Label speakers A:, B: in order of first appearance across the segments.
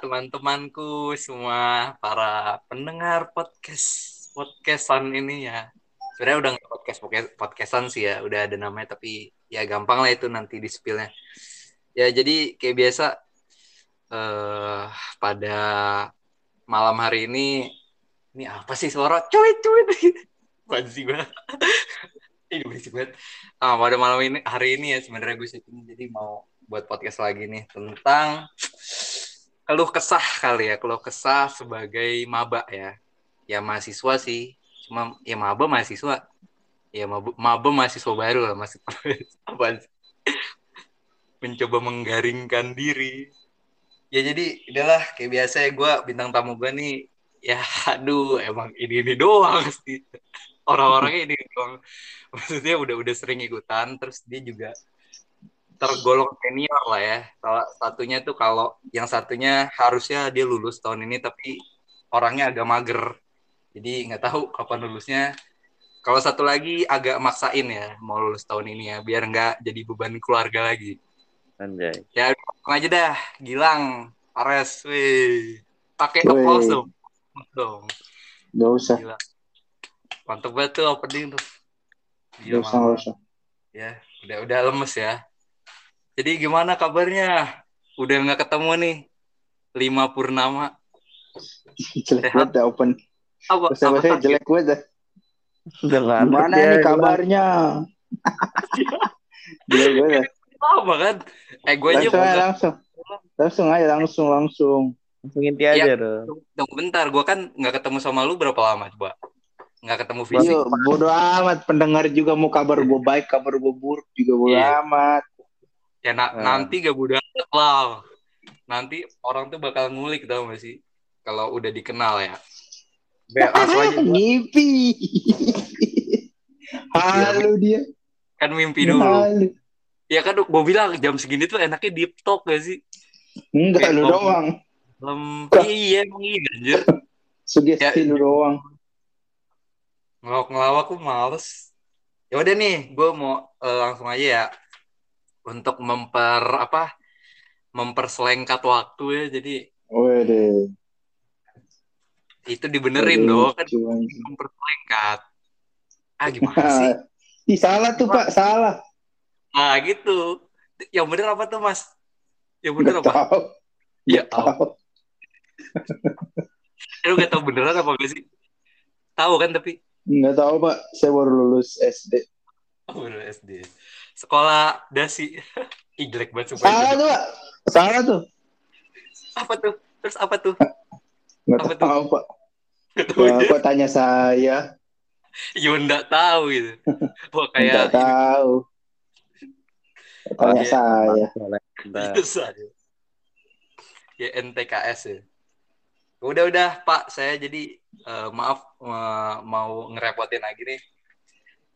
A: teman-temanku semua para pendengar podcast podcastan ini ya. Sebenarnya udah nggak podcast podcastan sih ya, udah ada namanya tapi ya gampang lah itu nanti di spillnya. Ya jadi kayak biasa uh, pada malam hari ini ini apa sih suara cuit cuit Bansi banget. Ini berisik banget. Ah, pada malam ini hari ini ya sebenarnya gue syuting jadi mau buat podcast lagi nih tentang keluh kesah kali ya, keluh kesah sebagai maba ya. Ya mahasiswa sih, cuma ya maba mahasiswa. Ya maba, mahasiswa baru lah masih apa mencoba menggaringkan diri. Ya jadi udahlah kayak biasa ya gue bintang tamu gue nih ya aduh emang ini ini doang sih orang-orangnya ini doang maksudnya udah udah sering ikutan terus dia juga tergolong senior lah ya. Salah satunya tuh kalau yang satunya harusnya dia lulus tahun ini tapi orangnya agak mager. Jadi nggak tahu kapan lulusnya. Kalau satu lagi agak maksain ya mau lulus tahun ini ya biar nggak jadi beban keluarga lagi.
B: Anjay.
A: Ya aja dah, Gilang, Ares, wih. Pakai applause dong.
C: Dong. Gak usah.
A: Gila. Mantap banget tuh opening tuh.
C: Gila, gak usah, gak usah.
A: Ya, udah udah lemes ya. Jadi gimana kabarnya? Udah nggak ketemu nih? Lima Purnama.
C: jelek banget dah open.
A: Apa?
C: Bahasa apa jelek banget dah. Gimana nih kabarnya? jelek banget.
A: Apa kan? Eh gue aja
C: langsung, aja, langsung. Langsung aja langsung langsung.
B: Langsung inti aja ya, dong.
A: Tunggu bentar, gue kan nggak ketemu sama lu berapa lama coba? Nggak ketemu fisik. Yo,
C: bodo amat, pendengar juga mau kabar gue baik, kabar gue buruk juga bodo iya. amat
A: ya na hmm. nanti gak mudah lah nanti orang tuh bakal ngulik tau gak sih kalau udah dikenal ya
C: Mimpi. Halo dia.
A: Kan mimpi dulu. Halo. Ya kan gue bilang jam segini tuh enaknya deep talk gak sih?
C: Enggak, lu doang.
A: Lem iya emang iya anjir.
C: Sugesti ya, lu doang.
A: Ngelawak-ngelawak aku males. Ya udah nih, gue mau uh, langsung aja ya untuk memper apa memperselengkat waktu ya jadi
C: Wede.
A: itu dibenerin Wede, dong kan. memperselengkat. Ah gimana sih?
C: Ih, salah tuh pak salah.
A: Ah gitu. Yang bener apa tuh mas? Yang bener
C: apa? tahu.
A: ya tahu. lu gak tau beneran apa gak sih? Tahu kan tapi?
C: Nggak tahu pak. Saya baru lulus SD
A: oh, baru SD sekolah dasi. Ih, jelek banget
C: salah tuh salah tuh.
A: Apa tuh? Terus apa tuh?
C: Nggak apa tahu tuh? pak Wah, kok tanya saya.
A: Ya enggak tahu gitu. Wah, kayak
C: enggak tahu. Tanya saya.
A: Saya ya NTKS ya. Udah udah pak. Saya jadi uh, maaf uh, mau ngerepotin lagi nih.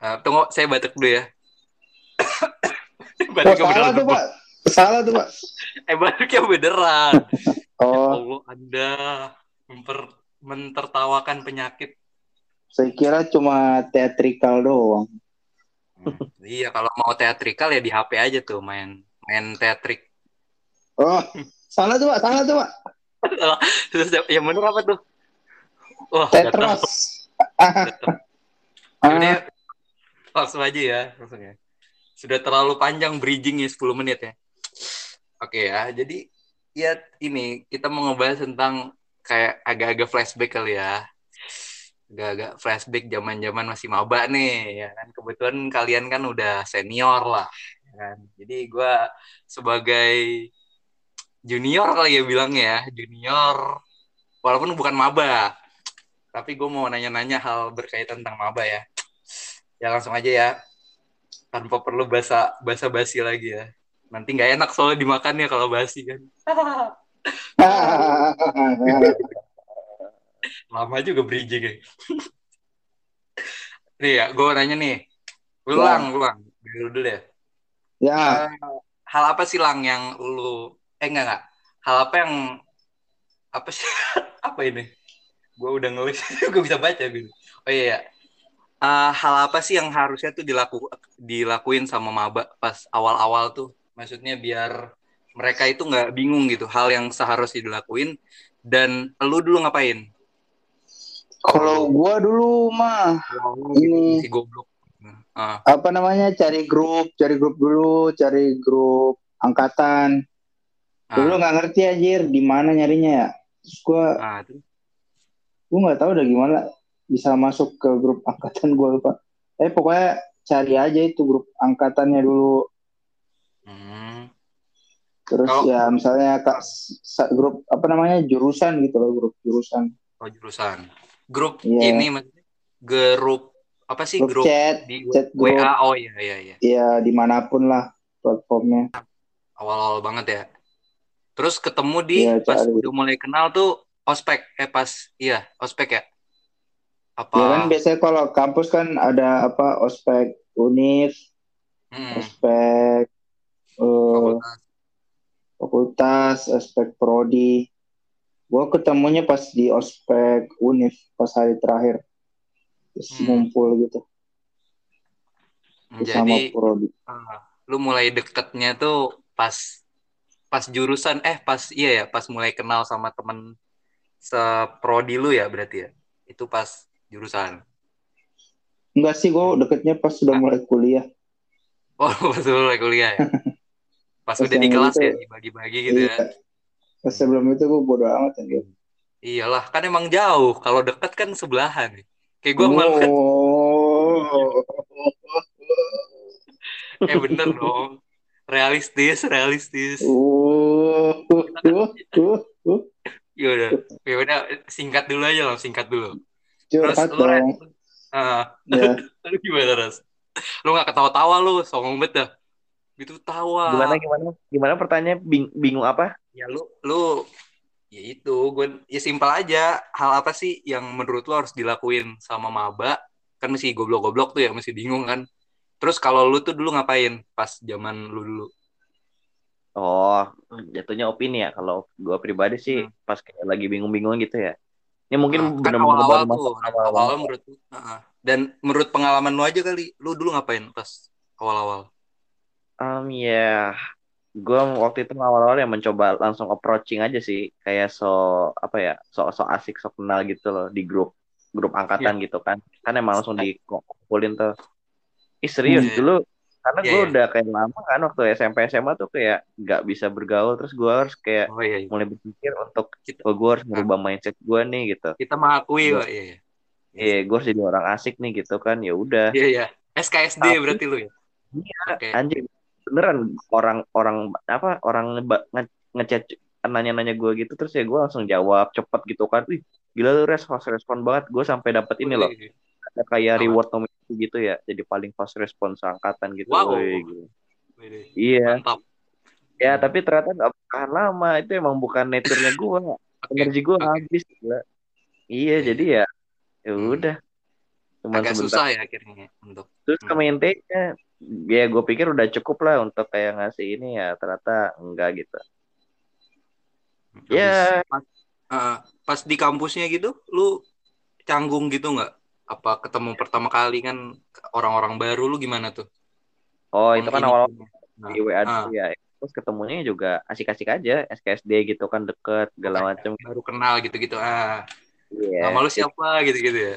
A: Uh, tunggu saya batuk dulu ya
C: oh, salah tuh pak. Salah tuh pak.
A: Eh baliknya beneran.
C: Oh. Ya
A: Allah anda memper mentertawakan penyakit.
C: Saya kira cuma teatrikal doang.
A: Hmm, iya kalau mau teatrikal ya di HP aja tuh main main teatrik.
C: Oh salah tuh pak. Salah tuh pak.
A: Terus yang bener apa tuh?
C: Wah Tetros
A: Ini langsung aja ya langsung ya sudah terlalu panjang bridgingnya 10 menit ya. Oke ya, jadi ya ini kita mau ngebahas tentang kayak agak-agak flashback kali ya. Agak-agak flashback zaman-zaman masih maba nih ya kan. Kebetulan kalian kan udah senior lah ya kan. Jadi gue sebagai junior kali ya bilangnya ya, junior walaupun bukan maba. Tapi gue mau nanya-nanya hal berkaitan tentang maba ya. Ya langsung aja ya tanpa perlu basa basa basi lagi ya. Nanti nggak enak soalnya dimakan ya kalau basi kan. Lama juga bridging ya. Nih ya gue nanya nih. Ulang ulang. Dulu dulu ya
C: ya.
A: Uh, hal apa sih lang yang lu eh enggak enggak hal apa yang apa sih? Apa ini? Gue udah ngelis gue bisa baca gitu oh iya, iya uh, hal apa sih yang harusnya tuh dilaku dilakuin sama maba pas awal-awal tuh maksudnya biar mereka itu nggak bingung gitu hal yang seharusnya dilakuin dan lu dulu ngapain?
C: Kalau gua dulu mah
A: Ini
C: Ini.
A: si goblok. Ah,
C: apa namanya cari grup, cari grup dulu, cari grup angkatan.
A: ah,
C: Dulu nggak ngerti anjir di mana nyarinya ya. Terus gua
A: ah, terus?
C: gua nggak tahu udah gimana bisa masuk ke grup angkatan gua lupa. Eh pokoknya cari aja itu grup angkatannya dulu.
A: Hmm.
C: Terus
A: Kalau-
C: ya misalnya kak grup apa namanya jurusan gitu loh grup jurusan.
A: Oh, jurusan. Grup
C: Iya.
A: ini maksudnya grup apa sih
C: Grup,
A: grup
C: chat,
A: di
C: chat grup.
A: WA? Oh iya iya iya.
C: ya di mana pun lah platformnya.
A: Awal-awal banget ya. Terus ketemu di
C: Iya,
A: pas udah mulai kenal tuh ospek eh pas iya ospek ya. Apa?
C: Ya kan biasanya kalau kampus kan ada apa ospek univ,
A: Hmm,
C: ospek eh,
A: fakultas.
C: fakultas, ospek prodi. Gue ketemunya pas di ospek univ pas hari terakhir. Terus
A: Hmm.
C: ngumpul gitu
A: Hmm,
C: sama
A: Jadi
C: prodi.
A: ah, lu mulai deketnya tuh pas pas jurusan eh pas iya ya pas mulai kenal sama temen seprodi lu ya berarti ya. Itu pas jurusan.
C: Enggak sih gue deketnya pas sudah mulai kuliah.
A: Oh, pas lu mulai kuliah ya. Pas
C: Pas
A: udah di kelas
C: itu-
A: ya dibagi-bagi gitu ya.
C: Iya. Pas sebelum itu gue bodo amat anjir.
A: Iyalah, kan emang jauh. Kalau deket kan sebelahan. Kayak gue malu kan.
C: Oh.
A: Eh bener dong. Realistis, realistis.
C: Oh.
A: Ya udah, ya udah singkat dulu aja lah, singkat dulu. Terus
C: Curhat dong.
A: ah,
C: Ya.
A: lu gimana Ras? Lu gak ketawa-tawa lu, songong banget dah. Itu tawa.
B: Gimana gimana? Gimana pertanyaan Bing- bingung apa?
A: Ya lu, lu, ya itu, gue, ya simpel aja. Hal apa sih yang menurut lu harus dilakuin sama maba? Kan masih goblok-goblok tuh ya, masih bingung kan. Terus kalau lu tuh dulu ngapain pas zaman lu dulu?
B: Oh, jatuhnya opini ya. Kalau gua pribadi sih
A: Hmm.
B: pas kayak lagi bingung-bingung gitu ya. Ini mungkin
A: Nah, kan awal-awal tuh,
B: awal-awal.
A: menurut Heeh. dan menurut pengalaman lu aja kali, lu dulu ngapain pas awal-awal?
B: Um, ya, gua waktu itu awal-awal ya mencoba langsung approaching aja sih, kayak so apa ya, so so asik, so kenal gitu loh di grup grup angkatan
A: Iya.
B: gitu kan. Kan emang langsung dikumpulin tuh. Ih serius
A: Iya.
B: dulu karena
A: Iya,
B: gue
A: iya.
B: udah kayak lama kan waktu SMP SMA tuh kayak nggak bisa bergaul terus gue harus kayak
A: Oh iya, iya.
B: mulai berpikir untuk
A: Kita-
B: oh gue harus merubah mindset gue nih gitu.
A: kita mengakui,
B: Iya.
A: Pak. Iya, iya.
B: Iya, gue harus jadi orang asik nih gitu kan. Ya udah.
A: Iya, iya. SKSD
B: Tapi-
A: berarti lu ya?
B: Iya,
A: Oke.
B: anjing beneran orang orang apa orang nge- ngechat nanya-nanya gue gitu terus ya gue langsung jawab cepet gitu kan. Wih, gila lu res fast respon banget. Gue sampai dapet ini loh.
A: Wih,
B: Ada kayak reward nominasi gitu ya. Jadi paling fast respon seangkatan gitu.
A: Wow.
B: Gila.
A: wih,
B: Iya.
A: Mantap.
B: Ya, tapi ternyata nggak tahan lama. Itu emang bukan nature-nya gue.
A: Oke.
B: Energi gue
A: oke.
B: habis. Gila. Iya,
A: Iya.
B: jadi ya ya
A: Hmm.
B: udah. Cuman
A: Agak
B: sebentar.
A: susah ya akhirnya untuk
B: Terus
A: Hmm.
B: ke maintain-nya, ya gue pikir udah cukup lah untuk kayak ngasih ini ya. Ternyata enggak gitu. Ya.
A: Pas, eh, pas di kampusnya gitu, lu canggung gitu nggak? Apa ketemu pertama kali kan orang-orang baru lu gimana tuh?
B: Oh, itu kan awal
A: Nah,
B: di WA
A: ah,
B: ya. Terus ketemunya juga asik-asik aja. SKSD gitu kan deket, segala macem.
A: baru kenal gitu-gitu. Ah,
B: Iya.
A: nama lu siapa gitu-gitu ya?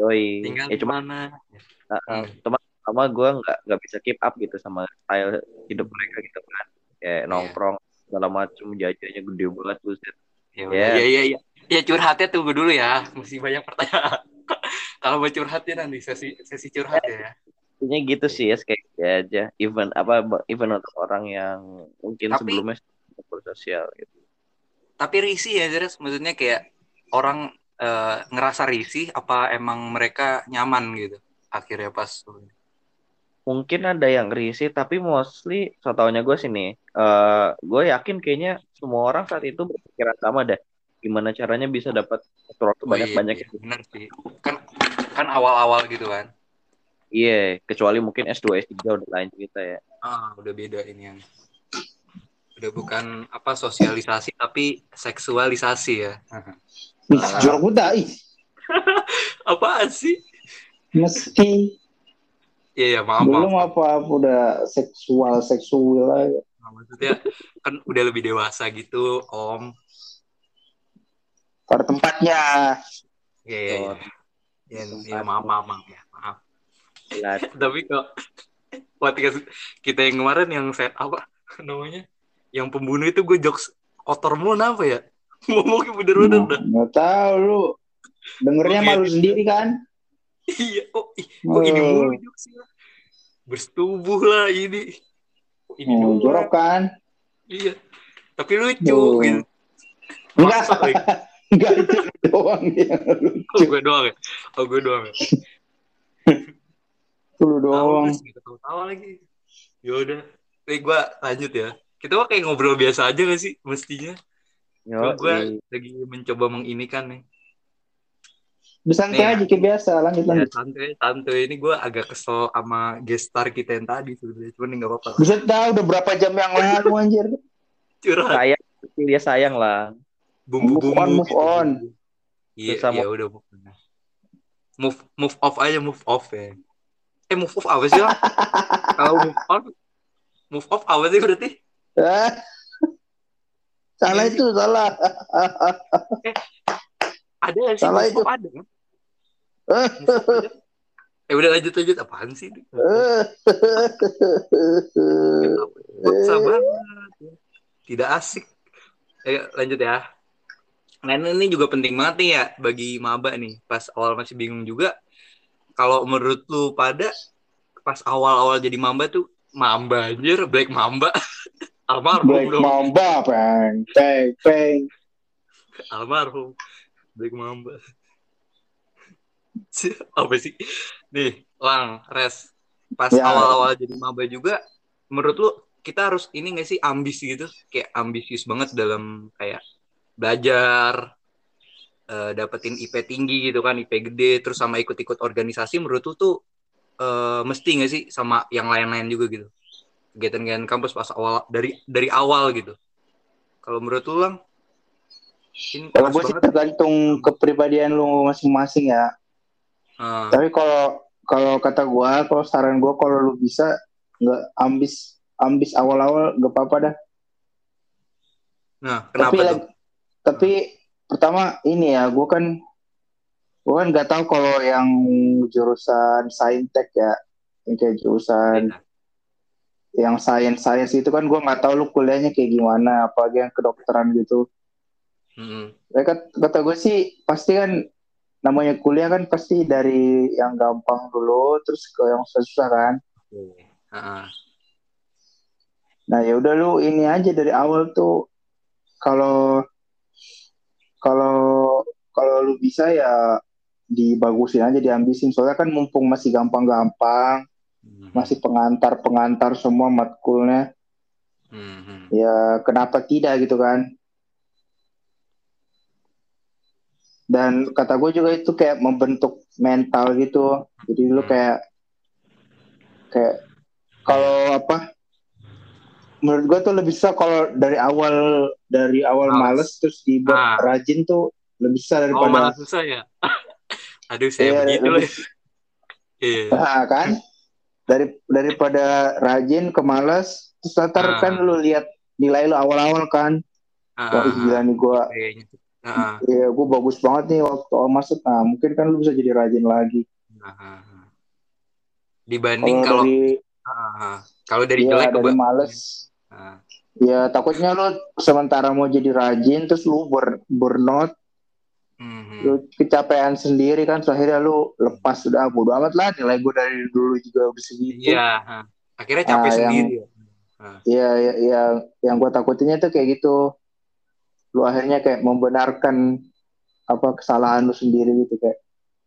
B: Yoi.
A: Tinggal
B: Ya cuma
A: mana?
B: uh, uh, cuma sama gue nggak nggak bisa keep up gitu sama style hidup mereka gitu kan kayak
A: Iya.
B: nongkrong segala macem jajannya gede banget buset
A: Ya,
B: Ya.
A: ya, ya, ya. Ya curhatnya tunggu dulu ya. Masih banyak pertanyaan. Kalau mau curhatnya nanti sesi sesi curhat ya.
B: intinya gitu sih ya kayak ya aja event apa event untuk orang yang mungkin
A: Tapi-
B: sebelumnya bersosial gitu
A: Tapi risih ya, Zeres. Maksudnya kayak orang eh, ngerasa risih apa emang mereka nyaman gitu akhirnya pas
B: mungkin ada yang risih tapi mostly setahunya gue sini eh gue yakin kayaknya semua orang saat itu berpikiran sama deh gimana caranya bisa dapat waktu banyak banyak
A: iya, bener sih. Kan kan awal-awal gitu kan.
B: iya kecuali mungkin S2 S3 udah lain cerita ya
A: Ah, udah beda ini yang udah bukan apa sosialisasi tapi seksualisasi ya.
C: Jorok udah, ih.
A: Apaan sih?
C: Meski
A: Iya, ya, maaf, maaf.
C: belum apa-apa udah seksual seksual aja.
A: Nah, maksudnya kan udah lebih dewasa gitu, Om.
C: Pada tempatnya
A: Iya, iya, iya. Ya, ya, maaf, maaf, maaf ya, maaf. Tapi kok podcast kita yang kemarin yang set apa namanya? Yang pembunuh itu gue jokes kotor mulu apa ya? Ngomongnya bener-bener dah.
C: nggak tahu lu dengernya
A: Oke.
C: malu sendiri kan
A: Iya, oh, kok ini
C: Oh.
A: mulu jokesnya? Bersetubuh lah ini. Ini
C: oh, jorok kan
A: Iya. Tapi lucu
C: Oh.
A: gitu.
C: enggak Enggak itu doang yang
A: Oh,
C: lucu
A: gue doang ya? Oh, gue doang ya?
C: lu doang
A: Tahu, nggak tahu-tahu lagi. Yaudah. Nih gue lanjut ya. Kita mah kayak ngobrol biasa aja gak sih mestinya?
B: Yo,
A: gue lagi mencoba menginikan nih.
C: Santai
A: Nih,
C: aja kayak biasa lanjut
A: Ya,
C: lanjut
A: santai, santai. Ini gue agak kesel sama guest star kita yang tadi sebenarnya. Cuman ini gak apa-apa.
C: bisa tahu udah berapa jam yang lalu anjir
A: Curhat.
B: sayang dia sayang lah.
A: Bumbu-bumbu.
C: Move on, move
A: gitu.
C: on.
A: Iya, ya udah move on. Move, move off aja, move off ya. Eh, move off apa sih? Kalau move on, move off apa sih berarti?
C: Ah. salah
A: Iya
C: itu salah
A: Ada nggak sih
C: Salah
A: move
C: itu.
A: off ada kan? Ada. Eh udah lanjut lanjut apaan sih? ini? Maksa banget. Tidak asik. Ayo lanjut ya. Nah ini juga penting banget nih ya bagi maba nih. Pas awal masih bingung juga. Kalau menurut lu pada pas awal-awal jadi mamba tuh mamba anjir, black mamba. Almarhum
C: Black
A: dong.
C: Mamba peng peng peng
A: Almarhum. Black mamba. Apa sih? Nih, Lang, Res. Pas
C: Ya.
A: awal-awal jadi maba juga, menurut lu kita harus ini gak sih ambis gitu? Kayak ambisius banget dalam kayak belajar, eh, dapetin IP tinggi gitu kan, IP gede, terus sama ikut-ikut organisasi menurut lu tuh eh, mesti gak sih sama yang lain-lain juga gitu? Kegiatan-kegiatan kampus pas awal dari dari awal gitu. Kalau menurut lu Lang,
C: kalau gue sih tergantung kepribadian lu masing-masing ya
A: Ah,
C: tapi kalau kalau kata gue kalau saran gue kalau lu bisa nggak ambis ambis awal-awal gak apa-apa dah
A: nah,
C: tapi
A: kenapa tuh?
C: Tapi pertama ini ya gue kan gue kan nggak tahu kalau yang jurusan saintek ya yang kayak jurusan yang sains sains itu kan gue nggak tahu lu kuliahnya kayak gimana apalagi yang kedokteran gitu. Kat- kata gue sih pasti kan namanya kuliah kan pasti dari yang gampang dulu terus ke yang susah kan.
A: Oke. Ah,
C: nah ya udah lu ini aja dari awal tuh kalau kalau kalau lu bisa ya dibagusin aja diambisin soalnya kan mumpung masih gampang-gampang
A: Mhm.
C: masih pengantar-pengantar semua matkulnya
A: Mhm.
C: ya kenapa tidak gitu kan dan kata gue juga itu kayak membentuk mental gitu jadi lu
A: Hmm.
C: kayak kayak kalau apa menurut gue tuh lebih susah kalau dari awal dari awal
A: Males.
C: males terus dibuat
A: Ah.
C: rajin tuh lebih susah
A: Oh
C: daripada
A: malah susah ya. Aduh saya
C: Iya,
A: begitu
C: lebih-
A: Iya.
C: Nah, kan dari daripada rajin ke malas terus ntar
A: Ah.
C: kan lu lihat nilai lu awal-awal kan
A: Ah,
C: wah ih, gila nih gue.
A: Ah,
C: Iya, gue bagus banget nih waktu awal masuk. Nah, mungkin kan lu bisa jadi rajin lagi.
A: ah, ah, ah. Dibanding
C: Kalau
A: kalau
C: dari
A: ah, ah. kalau dari
C: iya,
A: jelek ke
C: dari males,
A: Ah,
C: ya takutnya lu sementara mau jadi rajin, terus lu ber burnout,
A: mhm.
C: lu kecapean sendiri kan, akhirnya lu lepas sudah bodo amat lah nilai gue dari dulu juga udah segitu.
A: Iya. Akhirnya capek
C: Ah, yang-
A: sendiri. ya.
C: Iya, ya, ya, yang gue takutinnya tuh kayak gitu. Lu akhirnya kayak membenarkan apa kesalahan lu sendiri gitu kayak.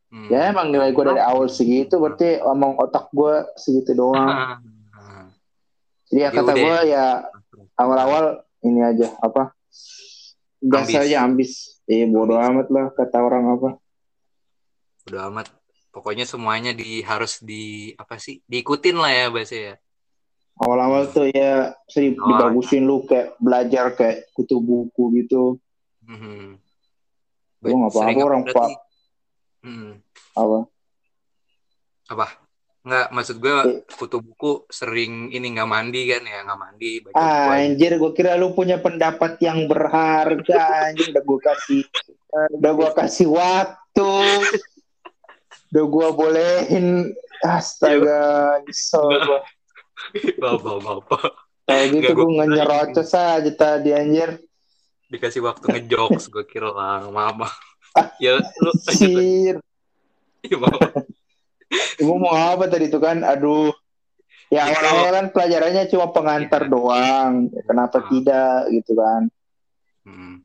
A: Hmm.
C: Ya emang nilai gue dari awal segitu, berarti omong otak gue segitu doang. Jadi ya
A: Ya
C: kata gue
A: ya.
C: awal-awal ini aja apa gas
A: Ambis.
C: aja ambis eh bodo amat lah kata orang apa
A: Udah amat. Pokoknya semuanya di harus di apa sih? Diikutin lah ya bahasa ya.
C: awal-awal tuh ya sering
A: Oh,
C: dibagusin lu kayak belajar kayak kutu buku gitu
A: Mhm.
C: Lu nggak apa-apa, orang
A: berarti-
C: Pak.
A: Mhm.
C: apa
A: Apa? Nggak, maksud gue
C: Eh.
A: kutu buku sering ini nggak mandi kan ya, nggak mandi. baca aja.
C: Anjir, gue kira lu punya pendapat yang berharga. Anjir, udah gue kasih, udah gue kasih waktu, udah gue bolehin. Astaga, nyesel gue.
A: Bapak, bapak.
C: Kayak gitu gue ngenyerocos aja tadi anjir.
A: Dikasih waktu ngejokes, gue kira lah, mama. Ya, lu lanjut.
C: Anjir.
A: Iya, mama.
C: Gue mau apa tadi itu kan? Aduh. Ya
A: Itu.
C: awal-awal kan pelajarannya cuma pengantar
A: Iya.
C: doang. Kenapa
A: Ah.
C: tidak gitu kan?
A: Hmm.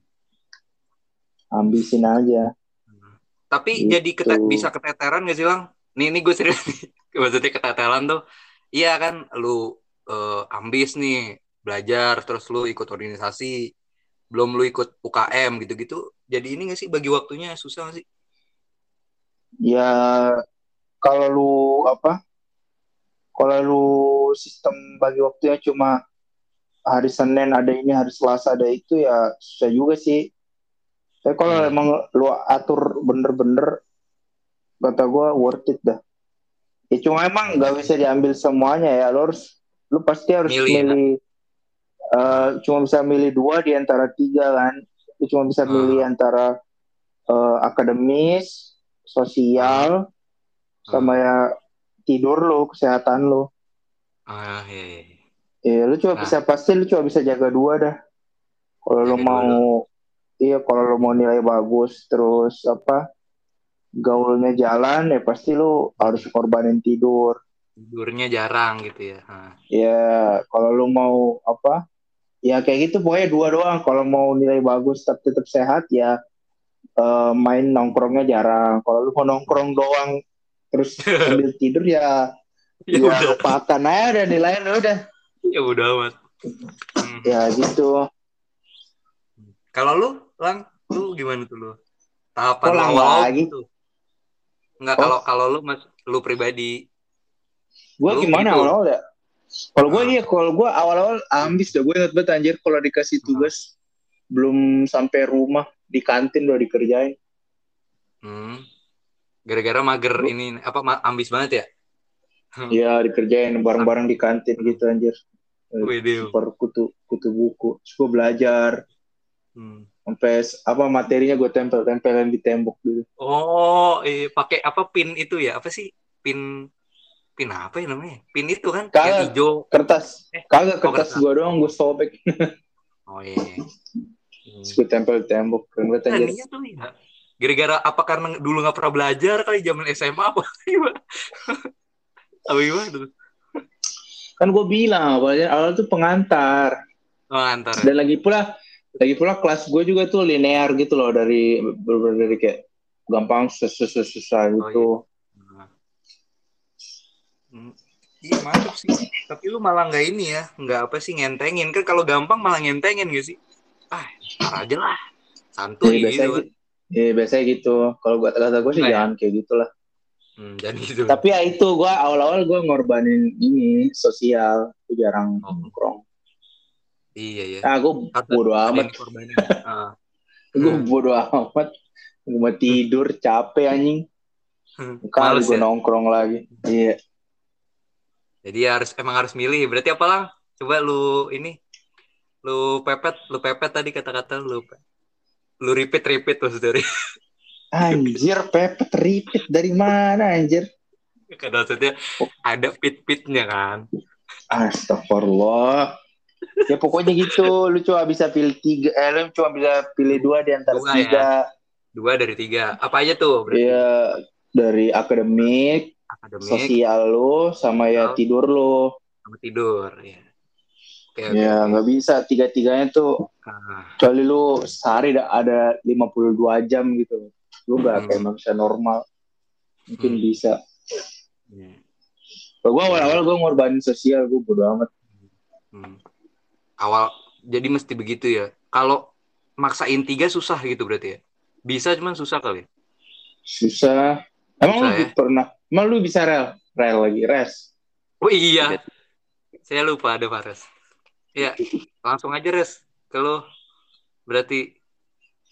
C: Ambisin aja.
A: Tapi
C: Gitu.
A: jadi kete- bisa keteteran gak sih, Lang? Nih, ini gue serius nih. Maksudnya keteteran tuh, iya kan, lu eh, ambis nih, belajar, terus lu ikut organisasi, belum lu ikut UKM gitu-gitu. Jadi ini gak sih, bagi waktunya susah gak sih?
C: Ya kalau lu apa? Kalau lu sistem bagi waktunya cuma hari Senin ada ini, hari Selasa ada itu ya susah juga sih. Tapi kalau
A: Hmm.
C: emang lu atur bener-bener, kata gue worth it dah. Ya cuma emang nggak bisa diambil semuanya ya. Lu harus, lu pasti harus
A: Milih, ya?
C: milih. eh, cuma bisa milih dua di antara tiga kan. Lu cuma bisa
A: Hmm.
C: milih antara eh, akademis, sosial, sama ya tidur lu, kesehatan lu.
A: Ah, iya, iya. iya.
C: Iya, lu cuma
A: Nah.
C: bisa pasti lu cuma bisa jaga dua dah. Kalau lu
A: dua
C: mau iya kalau lu mau nilai bagus terus apa gaulnya jalan ya pasti lu harus korbanin tidur.
A: Tidurnya jarang gitu ya. Ah.
C: Ya, kalau lu mau apa? Ya kayak gitu pokoknya dua doang. Kalau mau nilai bagus tapi tetap sehat ya eh, main nongkrongnya jarang. Kalau lu mau nongkrong doang terus sambil tidur ya
A: Ya,
C: ya
A: udah,
C: lupakan aja udah nilainya udah.
A: ya udah amat. Hmm.
C: Ya gitu.
A: Kalau lu, Lang, lu gimana tuh lu? Tahapan
C: Oh,
A: awal
C: lagi?
A: tuh. Enggak,
C: Oh.
A: kalau kalau lu mas, lu pribadi.
C: Gue
A: Lu
C: gimana
A: gitu.
C: awal-awal ya? Kalau gue
A: Ah.
C: iya, kalau gue awal-awal ambis dah. Gue banget anjir kalau dikasih
A: Ah.
C: tugas belum sampai rumah di kantin udah dikerjain.
A: Hmm. Gara-gara mager ini apa ambis banget ya?
C: Iya dikerjain bareng-bareng di kantin gitu anjir. Eh. Super kutu kutu buku. Terus gue belajar
A: Hmm.
C: sampai apa materinya gue tempel-tempelin di tembok dulu.
A: Oh, eh, pakai apa pin itu ya? Apa sih? Pin pin apa ya namanya? Pin itu kan
C: Kagak.
A: hijau.
C: Kertas,
A: Eh,
C: kagak
A: oh,
C: kertas
A: kertas.
C: gue doang gue sobek.
A: Oh iya. Hmm.
C: Gue tempel di tembok. Keren banget anjir.
A: Tadinya tuh ya. Gara-gara apa karena dulu nggak pernah belajar kali zaman SMA apa gimana? apa gimana tuh?
C: Kan gue bilang awalnya awal tuh pengantar.
A: Oh, antar.
C: Dan lagi pula lagi pula kelas gue juga tuh linear gitu loh dari bener dari kayak gampang susah susah gitu.
A: Nah. Hmm. Iya mantap sih. Tapi lu malah nggak ini ya, nggak apa sih ngentengin kan kalau gampang malah ngentengin gak sih? Ah, aja lah. Santuy
C: Iya,
A: gitu. kan.
C: Iya, biasanya gitu. Kalau gue kata gue sih
A: Enggak ya?
C: jangan kayak gitulah.
A: Hmm, dan gitu.
C: Tapi ya itu gue awal-awal gue ngorbanin ini sosial, jarang
A: Oh.
C: nongkrong.
A: Iya ya.
C: Ah, gue
A: Harus
C: bodo
A: ada
C: amat.
A: Ah.
C: Gue
A: Hmm.
C: bodo amat. Gue mau tidur, capek anjing. Kali
A: Males
C: gue
A: ya?
C: nongkrong lagi. Iya.
A: Jadi harus emang harus milih. Berarti apa lang? Coba lu ini lu pepet, lu pepet tadi kata-kata lu lu repeat repeat terus dari
C: Anjir, pepet repeat dari mana anjir?
A: kan maksudnya ada pit pitnya kan.
C: Astagfirullah. Ya pokoknya gitu, lu cuma bisa pilih tiga, eh, lu cuma bisa pilih dua di antara
A: Dua ya.
C: tiga.
A: Dua dari tiga. Apa aja tuh? Berarti
C: Iya, dari akademik,
A: akademik,
C: sosial lu, sama ya tidur lu.
A: sama tidur. Ya. Oke,
C: Ya nggak bisa tiga-tiganya tuh,
A: Ah,
C: kecuali lu sehari ada- ada 52 jam gitu. Lu nggak
A: Hmm.
C: kayak manusia normal. Mungkin
A: Hmm.
C: bisa.
A: iya.
C: Kalau gue awal-awal gue ngorbanin sosial, gue bodo amat.
A: Hmm. Awal jadi mesti begitu ya. Kalau maksain tiga susah gitu berarti ya. Bisa cuman susah kali.
C: Susah. Emang
A: Susah
C: lu
A: ya?
C: pernah, emang lu bisa rel? Rel lagi, res?
A: Oh iya. Saya lupa ada Fares. Ya, langsung aja res. Kalau berarti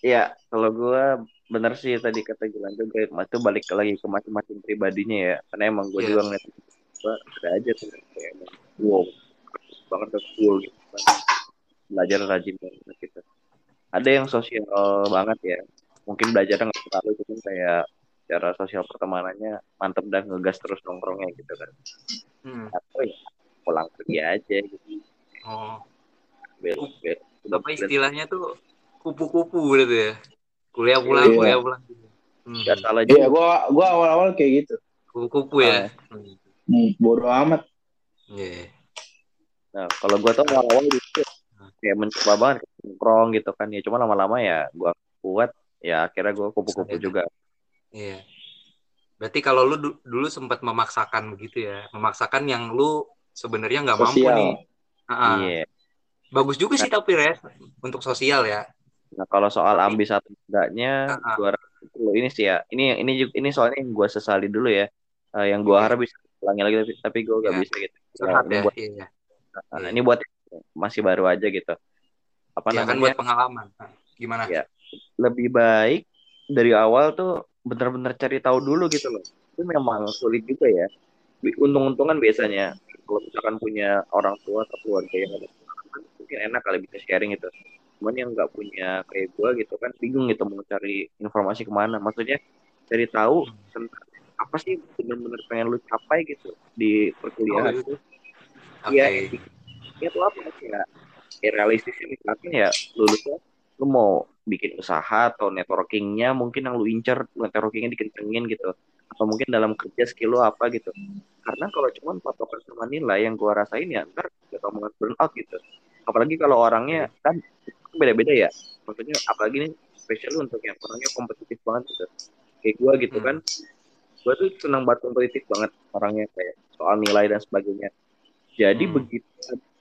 B: Ya, kalau gua bener sih tadi kata Gilang juga itu balik lagi ke masing-masing pribadinya ya. Karena emang gue
A: Iya.
B: juga ngeliat gua ada aja tuh kayak wow banget ke cool gitu belajar rajin banget gitu ada yang sosial banget ya mungkin belajarnya nggak terlalu itu kayak cara sosial pertemanannya mantep dan ngegas terus nongkrongnya gitu kan
A: Hmm.
B: atau ya pulang pergi aja gitu
A: Oh,
B: bel bel udah
A: apa istilahnya tuh kupu-kupu gitu ya. Kuliah pulang,
C: Iya.
A: kuliah pulang. Hmm.
B: nggak salah
C: Iya,
B: juga
C: gua gua awal-awal kayak gitu.
A: Kupu-kupu ya. Hmm.
C: Hmm, bodoh amat.
A: Iya.
B: nah kalau gua tuh awal-awal gitu kayak mencoba banget nongkrong gitu kan ya cuma lama-lama ya gua kuat ya akhirnya gua kupu-kupu
A: Sadar.
B: juga
A: Iya. Berarti kalau lu du- dulu sempat memaksakan begitu ya, memaksakan yang lu sebenarnya nggak mampu nih.
B: Iya
A: Bagus juga sih tapi res untuk sosial ya.
B: Nah kalau soal ambis atau enggaknya,
A: ah.
B: gua ini sih ya. Ini ini juga ini soalnya yang gua sesali dulu ya. Eh, yang gua
A: Oke.
B: harap bisa ulangi lagi tapi, tapi gua gak
A: Iya.
B: bisa gitu.
A: Curhat
B: ini
A: ya.
B: buat
A: Iya.
B: nah,
A: Iya.
B: ini buat masih baru aja gitu. Apa
A: Iya kan
B: namanya?
A: buat pengalaman. Nah, Gimana?
B: Iya. Lebih baik dari awal tuh bener-bener cari tahu dulu gitu loh. Itu memang sulit juga ya. Untung-untungan biasanya kalau misalkan punya orang tua atau keluarga yang ada mungkin enak kali bisa sharing gitu. Cuman yang nggak punya kayak gua gitu kan bingung gitu mau cari informasi ke mana. Maksudnya cari tahu tentang apa sih bener-bener pengen lu capai gitu di perkuliahan
A: Oh,
B: itu. Iya, ya tuh apa ya, ya realistisnya misalkan ya lulusnya lu mau bikin usaha atau networkingnya mungkin yang lu incer networkingnya dikencengin gitu atau mungkin dalam kerja skill lu apa gitu. Karena kalau cuma patokan sama nilai yang gua rasain ya ntar gak banget burn out gitu. Apalagi kalau orangnya kan beda-beda ya. Maksudnya apalagi nih spesial untuk yang orangnya kompetitif banget gitu. Kayak gua gitu
A: Hmm.
B: kan gua tuh senang banget kompetitif banget orangnya kayak soal nilai dan sebagainya. Jadi
A: Hmm.
B: begitu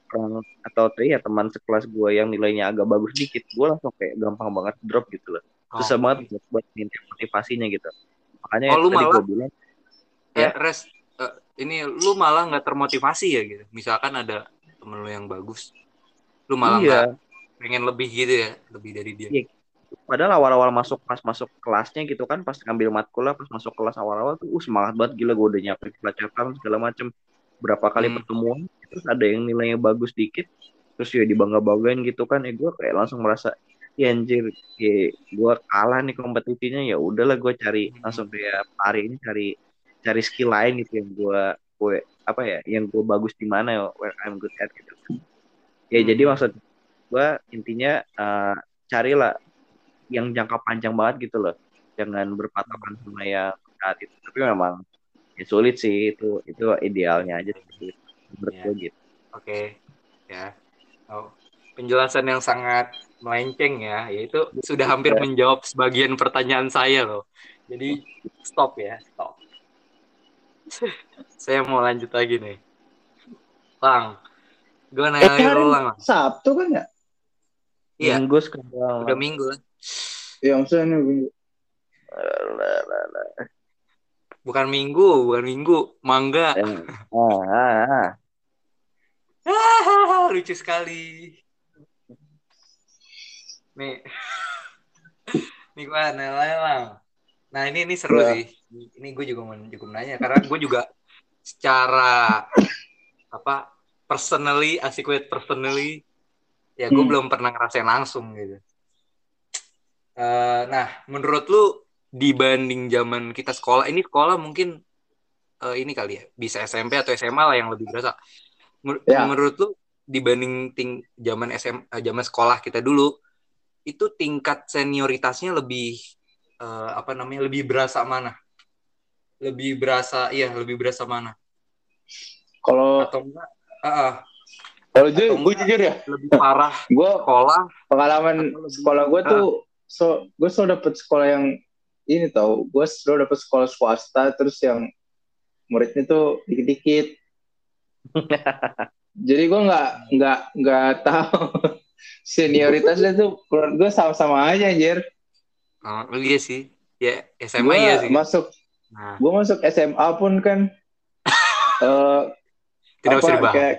B: orang atau ya teman sekelas gue yang nilainya agak bagus dikit gue langsung kayak gampang banget drop gitu loh.
A: Oh.
B: susah banget buat, motivasinya gitu makanya
A: Oh, lu
B: tadi
A: malah-
B: gue bilang
A: Eh,
B: Ya.
A: res, eh, ini lu malah nggak termotivasi ya gitu. Misalkan ada temen lu yang bagus, lu malah
B: iya
A: nggak pengen lebih gitu ya, lebih dari dia.
B: Iya. padahal awal-awal masuk pas masuk kelasnya gitu kan pas ngambil matkul lah pas masuk kelas awal-awal tuh uh, semangat banget gila gue udah nyiapin pelajaran segala macem berapa kali
A: Hmm.
B: pertemuan terus ada yang nilainya bagus dikit terus ya dibangga-banggain gitu kan ya gue kayak langsung merasa ya anjir. Ya, gue kalah nih kompetisinya. Ya udahlah gue cari
A: Hmm.
B: langsung kayak hari ini cari cari skill lain gitu yang gue gue apa ya yang gue bagus di mana ya where I'm good at gitu. Ya
A: Hmm.
B: jadi maksud gue intinya eh, carilah yang jangka panjang banget gitu loh. Jangan berpatokan sama yang saat itu. Tapi memang ya sulit sih. Itu itu idealnya aja sih menurut gue gitu.
A: Oke, ya. Oh, penjelasan yang sangat melenceng ya, yaitu sudah hampir
B: Ya.
A: menjawab sebagian pertanyaan saya loh. Jadi stop ya, stop. saya mau lanjut lagi nih. Lang, gue
C: Eh,
A: nanya lagi
C: hari
A: lu Lang.
C: Sabtu kan ya?
A: Iya,
B: minggu sekarang
A: udah minggu lah.
C: Ya maksudnya ini
A: Bukan minggu, bukan minggu, mangga.
B: Eh, ah, ah, ah.
A: Lucu sekali. Nih. Nih gue nanya lang. Nah ini ini seru
C: Ya.
A: sih. Ini gue juga mau mau nanya karena gue juga secara apa personally asik personally ya gue
C: Hmm.
A: belum pernah ngerasain langsung gitu. Eh, nah menurut lu dibanding zaman kita sekolah ini sekolah mungkin eh, ini kali ya bisa SMP atau SMA lah yang lebih berasa. Menur-
C: Ya.
A: Menurut lu dibanding ting zaman SM eh, zaman sekolah kita dulu itu tingkat senioritasnya lebih eh, apa namanya lebih berasa mana? Lebih berasa iya lebih berasa mana?
C: kalau
A: Atau enggak? ah, ah,
C: kalau jujur, gue jujur ya,
A: lebih parah
C: gue
A: sekolah
C: pengalaman sekolah gue tuh so gue selalu dapet sekolah yang ini tau gue selalu dapet sekolah swasta terus yang muridnya tuh dikit-dikit jadi gue nggak nggak nggak tahu senioritasnya tuh menurut gue sama-sama aja anjir
A: Oh, iya sih. Ya, SMA
C: gue
A: iya sih.
C: masuk
A: Nah,
C: gue masuk SMA pun kan eh
A: tidak usah
C: apa,
A: dibahas.
C: kayak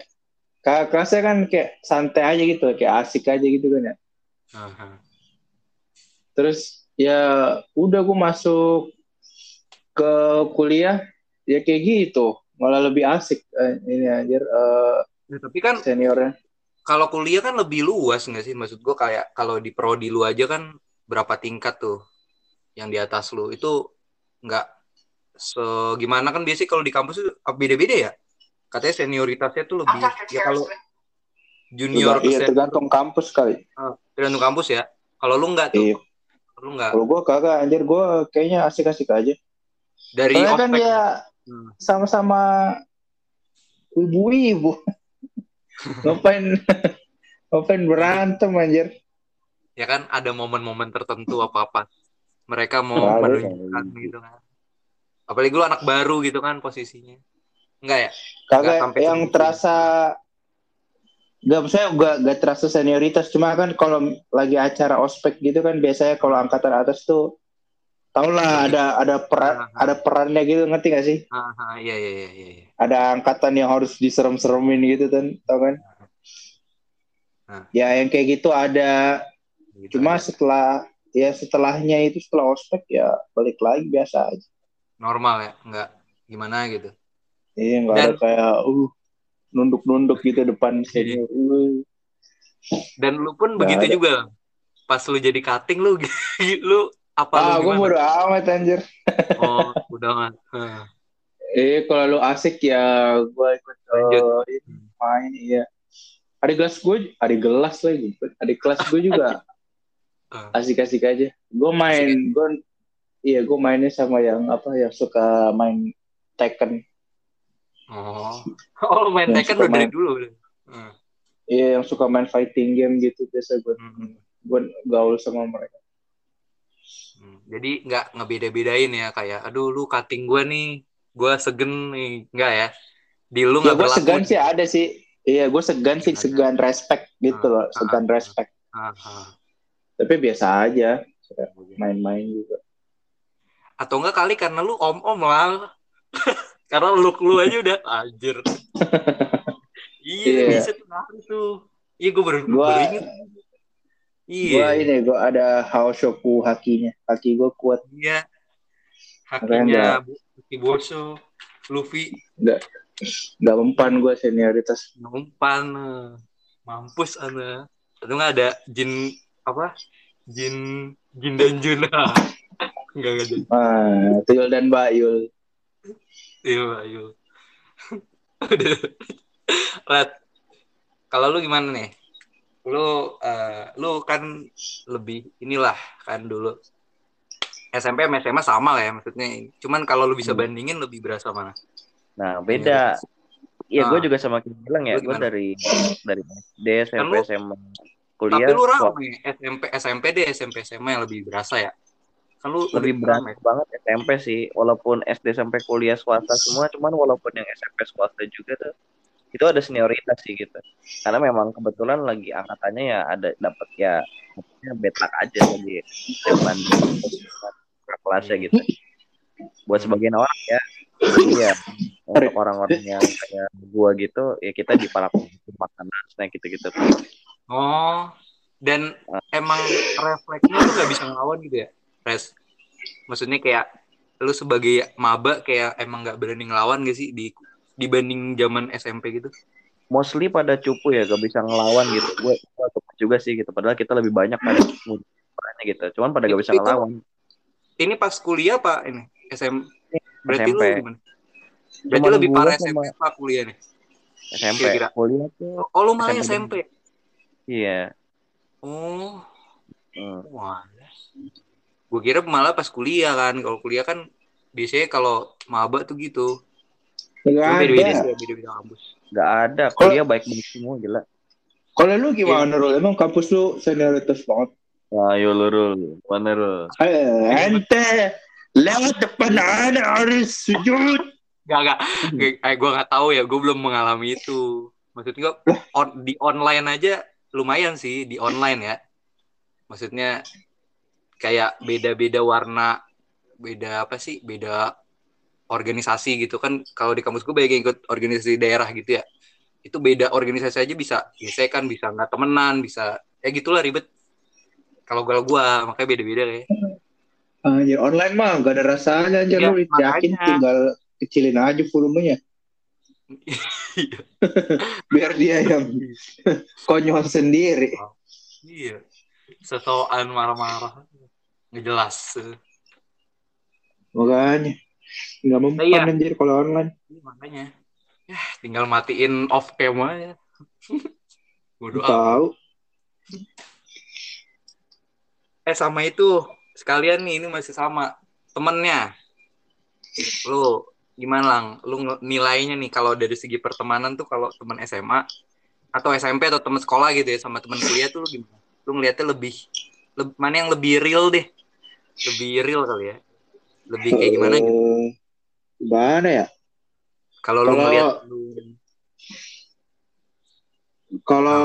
C: kakak kelasnya kan kayak santai aja gitu kayak asik aja gitu kan ya
A: Aha.
C: terus ya udah gue masuk ke kuliah ya kayak gitu malah lebih asik eh, ini anjir eh,
A: Ya, tapi kan
C: seniornya.
A: Kalau kuliah kan lebih luas nggak sih? Maksud gue kayak kalau di prodi lu aja kan berapa tingkat tuh yang di atas lu itu nggak segimana kan biasanya kalau di kampus itu beda-beda ya. Katanya senioritasnya tuh lebih ya kalau junior
C: Iya
A: senior
C: tergantung kampus kali.
A: tergantung kampus ya. Kalau lu nggak tuh,
C: Iya.
A: lu nggak
C: Kalau gue kagak anjir gue kayaknya asik-asik aja.
A: dari
C: Soalnya kan
A: ospek.
C: dia
A: Hmm.
C: sama-sama ibu-ibu. Ngapain ngapain berantem anjir?
A: ya kan ada momen-momen tertentu apa-apa. Mereka mau
C: Ada,
A: menunjukkan
C: ada.
A: gitu kan. Apalagi lu anak baru gitu kan posisinya. Enggak ya? Nggak
C: Kagak
A: sampai
C: yang terasa Gak, saya gak, gak terasa senioritas cuma kan kalau lagi acara ospek gitu kan biasanya kalau angkatan atas tuh tau lah ada ada peran
A: Ah, ah.
C: ada perannya gitu ngerti gak sih
A: Ah, ah, iya, iya, iya, iya. iya.
C: ada angkatan yang harus diserem-seremin gitu kan tau kan ya yang kayak gitu ada
A: Gitu
C: cuma
A: aja.
C: setelah ya setelahnya itu setelah ospek ya balik lagi biasa aja
A: normal ya, enggak gimana gitu.
C: iya nggak ada
A: Dan-
C: kayak uh nunduk-nunduk gitu depan senior Uh.
A: Dan lu pun
C: Nggak
A: begitu
C: ada.
A: juga. Pas lu jadi cutting lu lu apa
C: ah
A: lu
C: gue
A: gimana?
C: bodo amat anjir
A: Oh, udah kan.
C: Eh kalau lu asik ya gua ikut
A: Lanjut.
C: main iya. Ada gelas gue, ada gelas lagi. Ada kelas gue juga
A: Ah.
C: asik-asik aja. Gue main, gue iya gue mainnya sama yang apa yang suka main Tekken.
A: Oh. Oh, lu main
C: Yang
A: Tekken udah dari dulu. Hmm.
C: Iya yang suka main fighting game gitu biasa gue
A: Hmm.
C: gue gaul sama mereka.
A: Hmm. Jadi nggak ngebeda-bedain ya kayak aduh lu cutting gua nih, gua segen nih, enggak ya. Di lu
C: Ya
A: nggak
C: gue
A: berlaku.
C: segan sih ada sih. Iya gue segan sih
A: Ada.
C: segan respect gitu loh, segan
A: ah.
C: respect.
A: Ah, ah.
C: Tapi biasa aja main-main juga.
A: Atau enggak kali karena lu om-om lah. karena look lu aja udah anjir. iya,
C: Iya.
A: bisa tuh. Iya, gue baru,
C: Gua-
A: baru inget. Iya.
C: Gue ini gue ada Haoshoku hakinya, haki gue kuat.
A: Iya. Hakinya Buki Boso, Luffy,
C: Gak mempan gue senioritas.
A: numpan. eh. Mampus ana. Atau enggak ada jin apa? Jin Jin dan Jun. Enggak enggak jadi.
C: Ah, Tuyul dan Bayul.
A: Iya. Udah. Lat. Kalau lu gimana nih? Lu eh, lu kan lebih inilah kan dulu SMP sama SMA sama lah ya maksudnya. Cuman kalau lu bisa
C: Hmm.
A: bandingin lebih berasa mana?
B: Nah, beda. Iya, gue
A: Ah.
B: juga sama bilang ya,
A: Lu
B: gue dari dari SD, SMP,
A: Kan lu-
B: SMA,
A: Tapi
B: kuliah,
A: lu
B: wah,
A: rame SMP SMP deh SMP SMA yang lebih berasa ya. Kan lu
B: lebih
A: udah
B: berasa banget SMP sih, walaupun SD sampai kuliah swasta semua, cuman walaupun yang SMP swasta juga tuh itu ada senioritas sih gitu. Karena memang kebetulan lagi angkatannya ya ada dapat ya betlak aja lagi zaman kelasnya gitu. Buat sebagian orang ya, iya untuk orang-orang yang kayak gua gitu, ya kita dipalak makan snack gitu-gitu.
A: Oh. Dan
B: Ah.
A: emang refleksnya lu gak bisa ngelawan gitu ya, Res? Maksudnya kayak lu sebagai maba kayak emang gak berani ngelawan gak sih di dibanding zaman SMP gitu?
B: mostly pada cupu ya gak bisa ngelawan gitu gue juga sih gitu padahal kita lebih banyak perannya gitu cuman pada gak bisa
A: Itu-
B: ngelawan
A: Ini pas kuliah pak ini SM berarti lu
B: SMP
A: gimana? Berarti
B: Cuman
A: lebih parah
B: sama-
A: SMP apa kuliah nih?
B: SMP
A: Kira-kira.
B: kuliah tuh
A: Oh lu malah
B: SMP.
A: SMP.
B: iya
A: Oh,
B: Hmm.
A: wah. Gue kira malah pas kuliah kan. Kalau kuliah kan biasanya kalau maba tuh gitu.
C: Gak
A: Cuma beda-beda
C: ada.
A: sih, beda-beda kampus.
B: gak ada kuliah baik-baik semua gila
C: Kalau lu gimana Rul? Emang kampus lu senioritas banget?
B: ayo lu Rul mana Rul
C: Eh, ente lewat depan ada harus sujud.
A: Gak, gak. Eh, gue gak tahu ya. Gue belum mengalami itu. Maksudnya on, di online aja lumayan sih. Di online ya. Maksudnya kayak beda-beda warna. Beda apa sih? Beda organisasi gitu kan. Kalau di kampus gue banyak yang ikut organisasi daerah gitu ya. Itu beda organisasi aja bisa. Biasanya kan bisa nggak temenan. Bisa. Ya gitulah ribet. Kalau gue gua makanya beda-beda kayak.
C: Anjir, online mah gak ada rasanya anjir lu yakin tinggal kecilin aja volumenya. Biar dia yang konyol sendiri.
A: Iya. Setoan marah-marah. Nggak jelas.
C: Makanya nggak mempan
A: Iya.
C: anjir kalau online.
A: Iya, makanya. Ya, tinggal matiin off cam aja. Bodo amat.
C: Tahu.
A: Eh sama itu sekalian nih ini masih sama temennya. Lu gimana lang? Lu nilainya nih kalau dari segi pertemanan tuh kalau teman SMA atau SMP atau teman sekolah gitu ya sama teman kuliah tuh lu gimana? Lu ngeliatnya lebih, leb- mana yang lebih real deh? Lebih real kali ya? Lebih kayak gimana gitu?
C: Eh, Gimana ya?
A: Kalau lu
C: kalau-
A: ngeliat
C: Kalau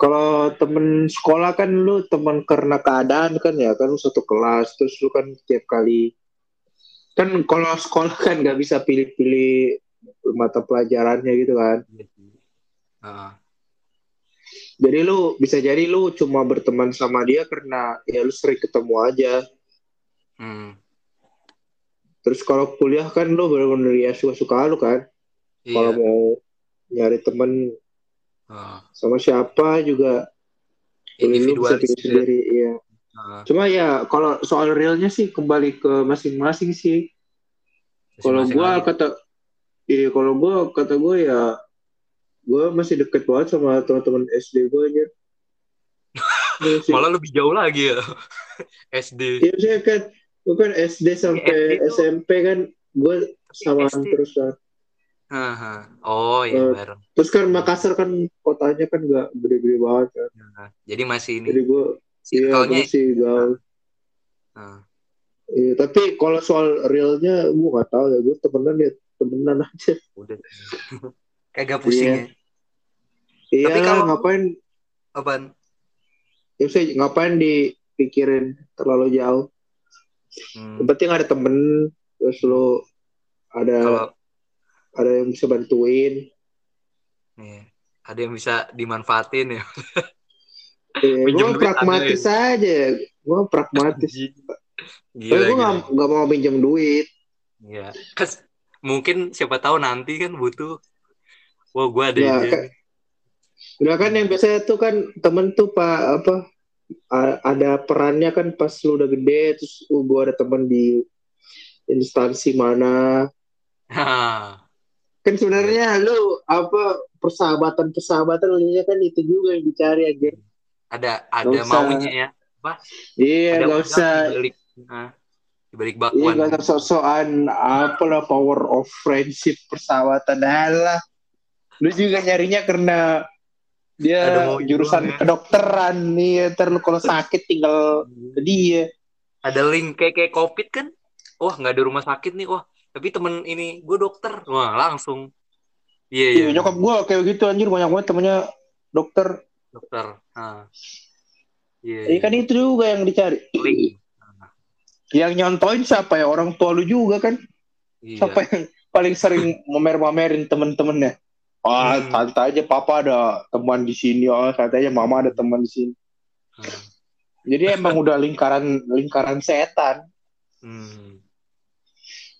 C: kalau temen sekolah kan lu temen karena keadaan kan ya kan lu satu kelas terus lu kan tiap kali kan kalau sekolah kan nggak bisa pilih-pilih mata pelajarannya gitu kan.
A: Heeh.
C: Jadi lu bisa jadi lu cuma berteman sama dia karena ya lu sering ketemu aja.
A: Hmm.
C: Terus kalau kuliah kan lu benar-benar ya suka-suka lu kan.
A: Iya.
C: Kalau mau nyari temen
A: Heeh.
C: sama siapa juga
A: Individualis ya.
C: sendiri. Iya.
A: Heeh.
C: Cuma ya kalau soal realnya sih kembali ke masing-masing sih. Kalau gua kata, iya kalau gua kata gua ya, gua masih deket banget sama teman-teman SD gua aja.
A: Malah lebih jauh lagi ya SD
C: Iya sih kan, gua kan SD sampai
A: SD
C: SMP kan, gua sama terus kan.
A: Haha. oh iya
C: Eh,
A: bareng
C: Terus kan Makassar kan kotanya kan nggak gede-gede banget kan.
A: Nah, jadi masih ini
C: Jadi gua, iya
A: circle-nya
C: gua sih gaul.
A: Nah,
C: Iya, tapi kalau soal realnya gua nggak tahu ya, gua temenan ya temenan aja.
A: udah kagak pusing
C: Iya.
A: ya
C: Iya,
A: Tapi kalau-
C: ngapain
A: apaan
C: ya sih ngapain dipikirin terlalu jauh
A: Hmm,
C: yang penting ada temen terus lu ada
A: kalau
C: ada yang bisa bantuin.
A: Nih, ada yang bisa dimanfaatin ya. Pinjem
C: gue pragmatis aja. Gue pragmatis.
A: Gila
C: tapi gue nggak nggak mau pinjam duit.
A: Iya. Kas- mungkin siapa tahu nanti kan butuh. Wah gue ada
C: Ya,
A: ide.
C: kan- Udah kan yang biasanya tuh kan temen tuh pak apa ada perannya kan pas lu udah gede terus uh, gue ada temen di instansi mana. Kan sebenarnya lu apa persahabatan persahabatan lu kan itu juga yang dicari aja
A: ada ada
C: Nggak usah.
A: maunya ya
C: iya
A: ada
C: nggak usah.
A: di balik nah, di balik
C: Iya
A: bakwan
C: gak usah sok-sokan apalah power of friendship persahabatan lah. Lu juga nyarinya karena
A: Ada
C: dia
A: mau
C: jurusan
A: doang ya.
C: kedokteran nih, ntar lu kalau sakit tinggal ke dia.
A: ada link kayak kayak covid kan wah nggak ada rumah sakit nih wah tapi temen ini gue dokter wah langsung iya iya
C: Iya, nyokap gua kayak gitu anjir banyak banget temennya dokter.
A: dokter ah iya
C: Iya kan itu juga yang dicari.
A: link
C: Yang nyontoin siapa ya? Orang tua lu juga kan.
A: iya
C: Siapa yang paling sering mamer-mamerin temen-temennya? Ah,
A: Hmm.
C: santai aja papa ada teman di sini, oh santai aja mama ada teman di sini.
A: Ah,
C: Jadi emang udah lingkaran lingkaran setan
A: hmm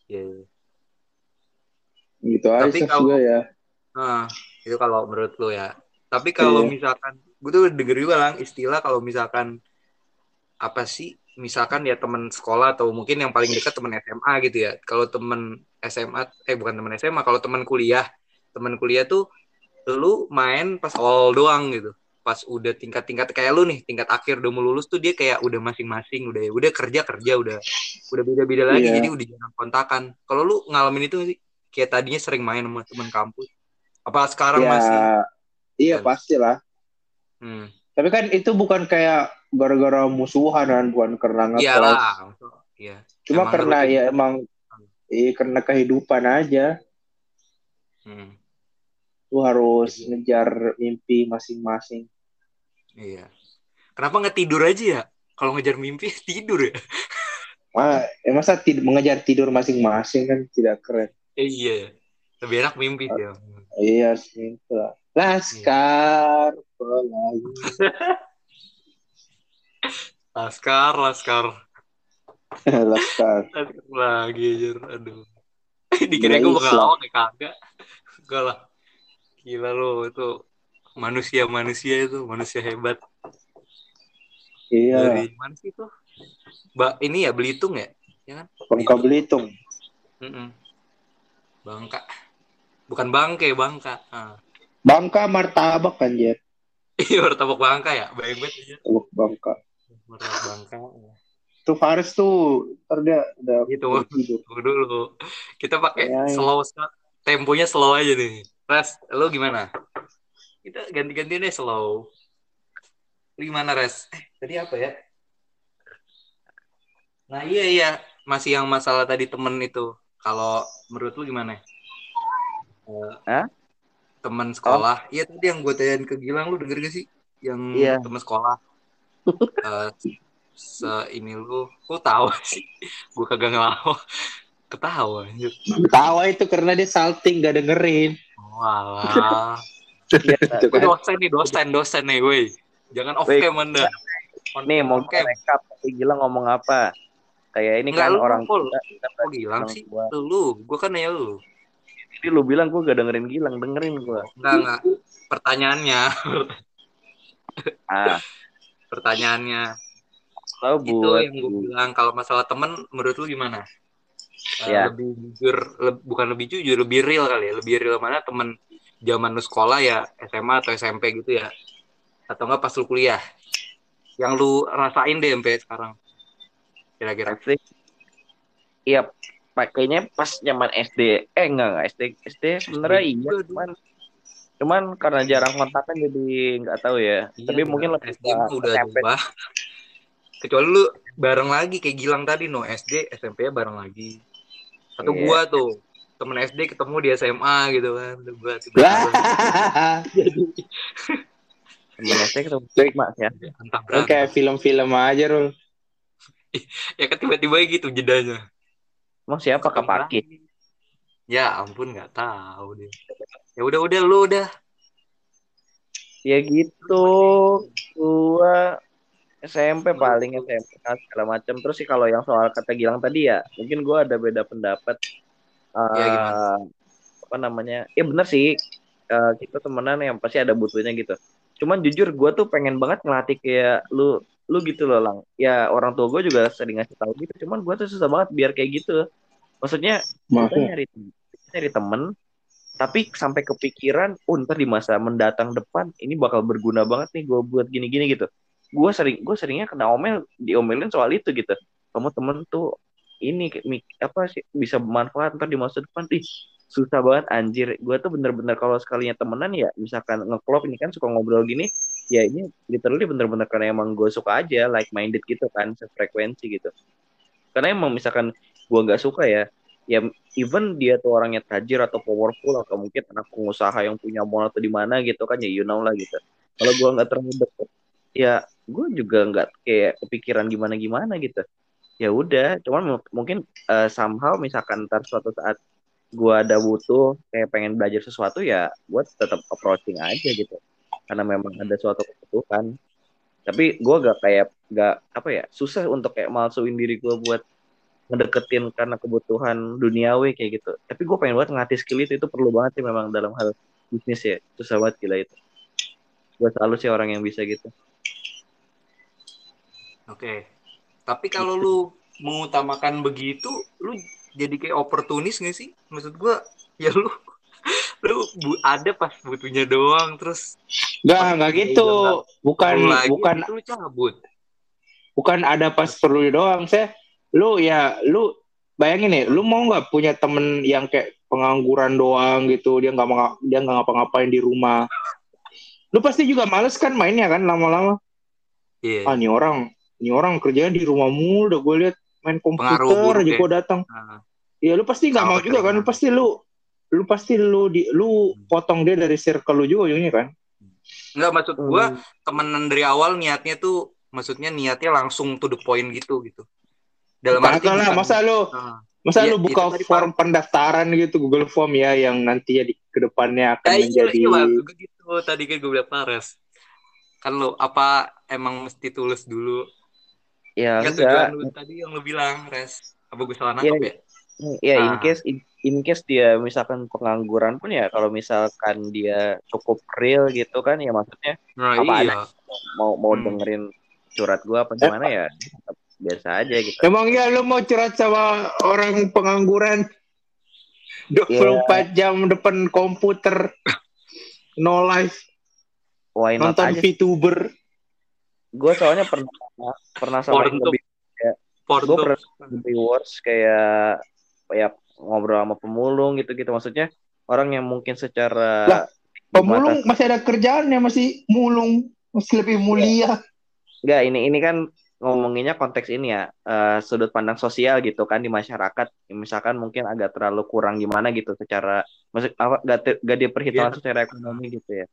A: iya iya.
C: gitu aja
A: Tapi
C: sih
A: kalau-
C: juga ya.
A: Nah, itu kalau menurut lo ya. Tapi kalau
C: Iya.
A: misalkan, gue tuh denger juga lah istilah kalau misalkan apa sih, misalkan ya teman sekolah atau mungkin yang paling dekat teman SMA gitu ya. Kalau teman SMA, eh bukan teman SMA, kalau teman kuliah, teman kuliah tuh lu main pas awal doang gitu. Pas udah tingkat-tingkat kayak lu nih, tingkat akhir udah mau lulus tuh dia kayak udah masing-masing, udah udah kerja kerja udah udah beda-beda lagi,
C: Iya.
A: jadi udah jarang kontakan. Kalau lu ngalamin itu nggak sih? Kayak tadinya sering main sama teman kampus. Apa sekarang
C: ya,
A: masih?
C: iya
A: Kan.
C: pastilah.
A: Hmm.
C: Tapi kan itu bukan kayak gara-gara musuhan kan, bukan karena ngekos.
A: Iyalah. Iya.
C: Cuma
A: Emang
C: karena ya emang iya karena kehidupan aja.
A: Hmm.
C: Lu harus ngejar mimpi masing-masing.
A: Iya. Kenapa nggak tidur aja ya? Kalau ngejar mimpi tidur ya?
C: Wah, eh, masa tid- mengejar tidur masing-masing kan tidak keren.
A: Eh, iya. Lebih enak mimpi ya.
C: Iya itu lah. Laskar pelangi.
A: Laskar, laskar.
C: Laskar.
A: Laskar lagi aja. Aduh. Dikira gue bakal lawak ya kagak. Enggak lah. Gila lo itu manusia-manusia itu manusia hebat.
C: Iya.
A: Dari mana sih itu? Ba ini ya Belitung ya? Ya kan?
C: Bangka Belitung.
A: Mm-mm. Bangka. Bukan Bangke, Bangka. Ah.
C: Bangka martabak anjir.
A: Iya, martabak Bangka ya. Baik banget.
C: Oh, Bangka.
A: Martabak Bangka.
C: Tuh Faris tuh ntar dia udah
A: Gitu. Tunggu dulu. Kita pakai
C: Ya, ya.
A: slow. Temponya slow aja nih. Res, lo gimana? Kita ganti-ganti deh slow. Gimana, Res? Eh, tadi apa ya? Nah, iya iya, masih yang masalah tadi temen itu. Kalau menurut lu gimana? Eh,
B: Hah?
A: Temen sekolah. Iya tadi yang gue tanyain ke Gilang lu denger gak sih? Yang
B: Iya.
A: temen sekolah. Eh, se ini lu, lu tahu sih? Gue kagak ngelawak. Ketawa anjir.
C: Tawa itu karena dia salting gak dengerin.
A: Walah.
B: Iya,
C: Itu
A: Gue
C: kan.
A: dosen nih, dosen, dosen nih, woi. Jangan off cam Anda.
B: Nih mau gue rekap gila ngomong apa kayak ini
A: Enggak,
B: kan
A: lu
B: orang
A: full.
B: kita, kita
A: Kok Gilang sih?
B: gua.
A: Lu, gue kan nanya lu.
B: Jadi lu bilang gue gak dengerin Gilang dengerin gue
A: Enggak, enggak. Pertanyaannya,
B: ah
A: pertanyaannya. Itu
B: buat
A: yang gue bilang kalau masalah temen menurut lu gimana? Eh,
B: Ya.
A: Lebih jujur, le- bukan lebih jujur, lebih real kali ya. Lebih real mana temen zaman lu sekolah ya, SMA atau SMP gitu ya. Atau enggak pas lu kuliah. Yang lu rasain deh sampai sekarang. Kira-kira.
B: iya pakainya pas zaman SD eh enggak enggak SD SD sebenarnya iya cuman cuman karena jarang kontak kan jadi nggak tahu ya
A: Iya,
B: tapi mungkin lebih
A: SD udah berubah. Kecuali lu bareng lagi kayak Gilang tadi no SD, SMP bareng lagi. Atau
B: Iya.
A: gua tuh temen SD ketemu di SMA gitu kan. Udah Gua
B: temen SD ketemu mak ya
A: entah
C: Lu
A: berantem.
C: kayak film-film aja, Rul.
A: Ya kan tiba-tiba gitu jedanya.
B: emang siapa Kapaki.
A: Ya ampun nggak tahu dia. Ya udah udah lu udah.
B: ya gitu gua SMP paling SMP segala macam terus sih kalau yang soal kata Gilang tadi ya mungkin gua ada beda pendapat.
A: Iya, gimana?
B: apa namanya? Ya bener sih. Eh, kita temenan yang pasti ada butuhnya gitu. Cuman jujur gua tuh pengen banget ngelatih kayak lu lu gitu loh lang. Ya orang tua gue juga sering ngasih tahu gitu. Cuman gua tuh susah banget biar kayak gitu. Maksudnya kita nyari nyari temen tapi sampai kepikiran oh ntar di masa mendatang depan ini bakal berguna banget nih gue buat gini-gini gitu gue sering gue seringnya kena omel diomelin soal itu gitu. Kamu temen tuh ini apa sih bisa bermanfaat ntar di masa depan. Ih susah banget anjir. Gue tuh bener-bener kalau sekalinya temenan ya misalkan ngeklop ini kan suka ngobrol gini ya ini literally bener-bener karena emang gue suka aja like minded gitu kan sefrekuensi gitu. Karena emang misalkan gue nggak suka ya ya even dia tuh orangnya tajir atau powerful atau mungkin anak pengusaha yang punya mall atau di mana gitu kan ya you know lah gitu. Kalau gue nggak terlalu deket ya gue juga nggak kayak kepikiran gimana gimana gitu. Ya udah cuman mu- mungkin eh, somehow misalkan ntar suatu saat gue ada butuh kayak pengen belajar sesuatu ya gue tetap approaching aja gitu. Karena memang ada suatu kebutuhan. Tapi gue gak kayak gak apa ya susah untuk kayak malsuin diri gue buat ngedeketin karena kebutuhan duniawi kayak gitu. Tapi gue pengen banget ngelatih skill itu itu perlu banget sih memang dalam hal bisnis ya. Susah banget gila itu. Gue selalu sih orang yang bisa gitu
A: Oke. Tapi kalau lu mengutamakan begitu, lu jadi kayak oportunis gak sih? Maksud gua, ya lu lu bu, ada pas butuhnya doang terus
C: Enggak, enggak gitu. Bukan
A: lagi,
C: bukan
A: itu lu cabut.
C: bukan ada pas perlu doang, saya lu ya lu bayangin nih, lu mau nggak punya temen yang kayak pengangguran doang gitu, dia nggak mau dia nggak ngapa-ngapain di rumah. Lu pasti juga males kan mainnya kan lama-lama.
A: Iya.
C: Ah, nih orang, nih orang kerjanya di rumah mulu, udah gue lihat main komputer aja
A: ya.
C: gua datang.
A: Nah,
C: Iya, lu pasti nggak mau juga kan? Lu pasti lu lu pasti lu di lu potong dia dari circle lu juga ujungnya kan?
A: Enggak maksud gua
B: Hmm.
A: temenan dari awal niatnya tuh maksudnya niatnya langsung to the point gitu gitu. Dalam arti
C: lah, masa lu
A: Nah,
C: masa
A: Iya,
C: lu buka form pendaftaran gitu Google Form ya yang nantinya di ke depannya akan
A: Ya, iya,
C: menjadi
A: iya, gue gitu. Tadi kan gue bilang Pares. Kan lo apa emang mesti tulus dulu?
B: Ya
A: Enggak
B: enggak
A: tujuan lu tadi yang lu bilang, Res. Apa gue salah nangkep ya?
B: ya in
A: Ah.
B: case in, in case dia misalkan pengangguran pun ya kalau misalkan dia cukup real gitu kan ya maksudnya
A: Nah,
B: Apa
A: iya.
B: mau mau
A: Hmm.
B: dengerin curhat gua apa gimana ya biasa aja gitu.
C: Emang ya lu mau curhat sama orang pengangguran 24 jam depan komputer no life
B: Why not
C: nonton
B: aja.
C: VTuber
B: Gue soalnya pernah pernah sampai
A: Pornhub.
B: lebih gue
A: Porto.
B: pernah lebih worse kayak kayak ngobrol sama pemulung gitu-gitu maksudnya orang yang mungkin secara
C: Lah, pemulung
B: mata-
C: masih ada kerjaannya masih mulung masih lebih mulia
B: Enggak, ini ini kan ngomonginnya konteks ini ya eh, sudut pandang sosial gitu kan di masyarakat misalkan mungkin agak terlalu kurang gimana gitu secara maksud apa gak, gak diperhitungkan
A: Iya.
B: secara ekonomi gitu ya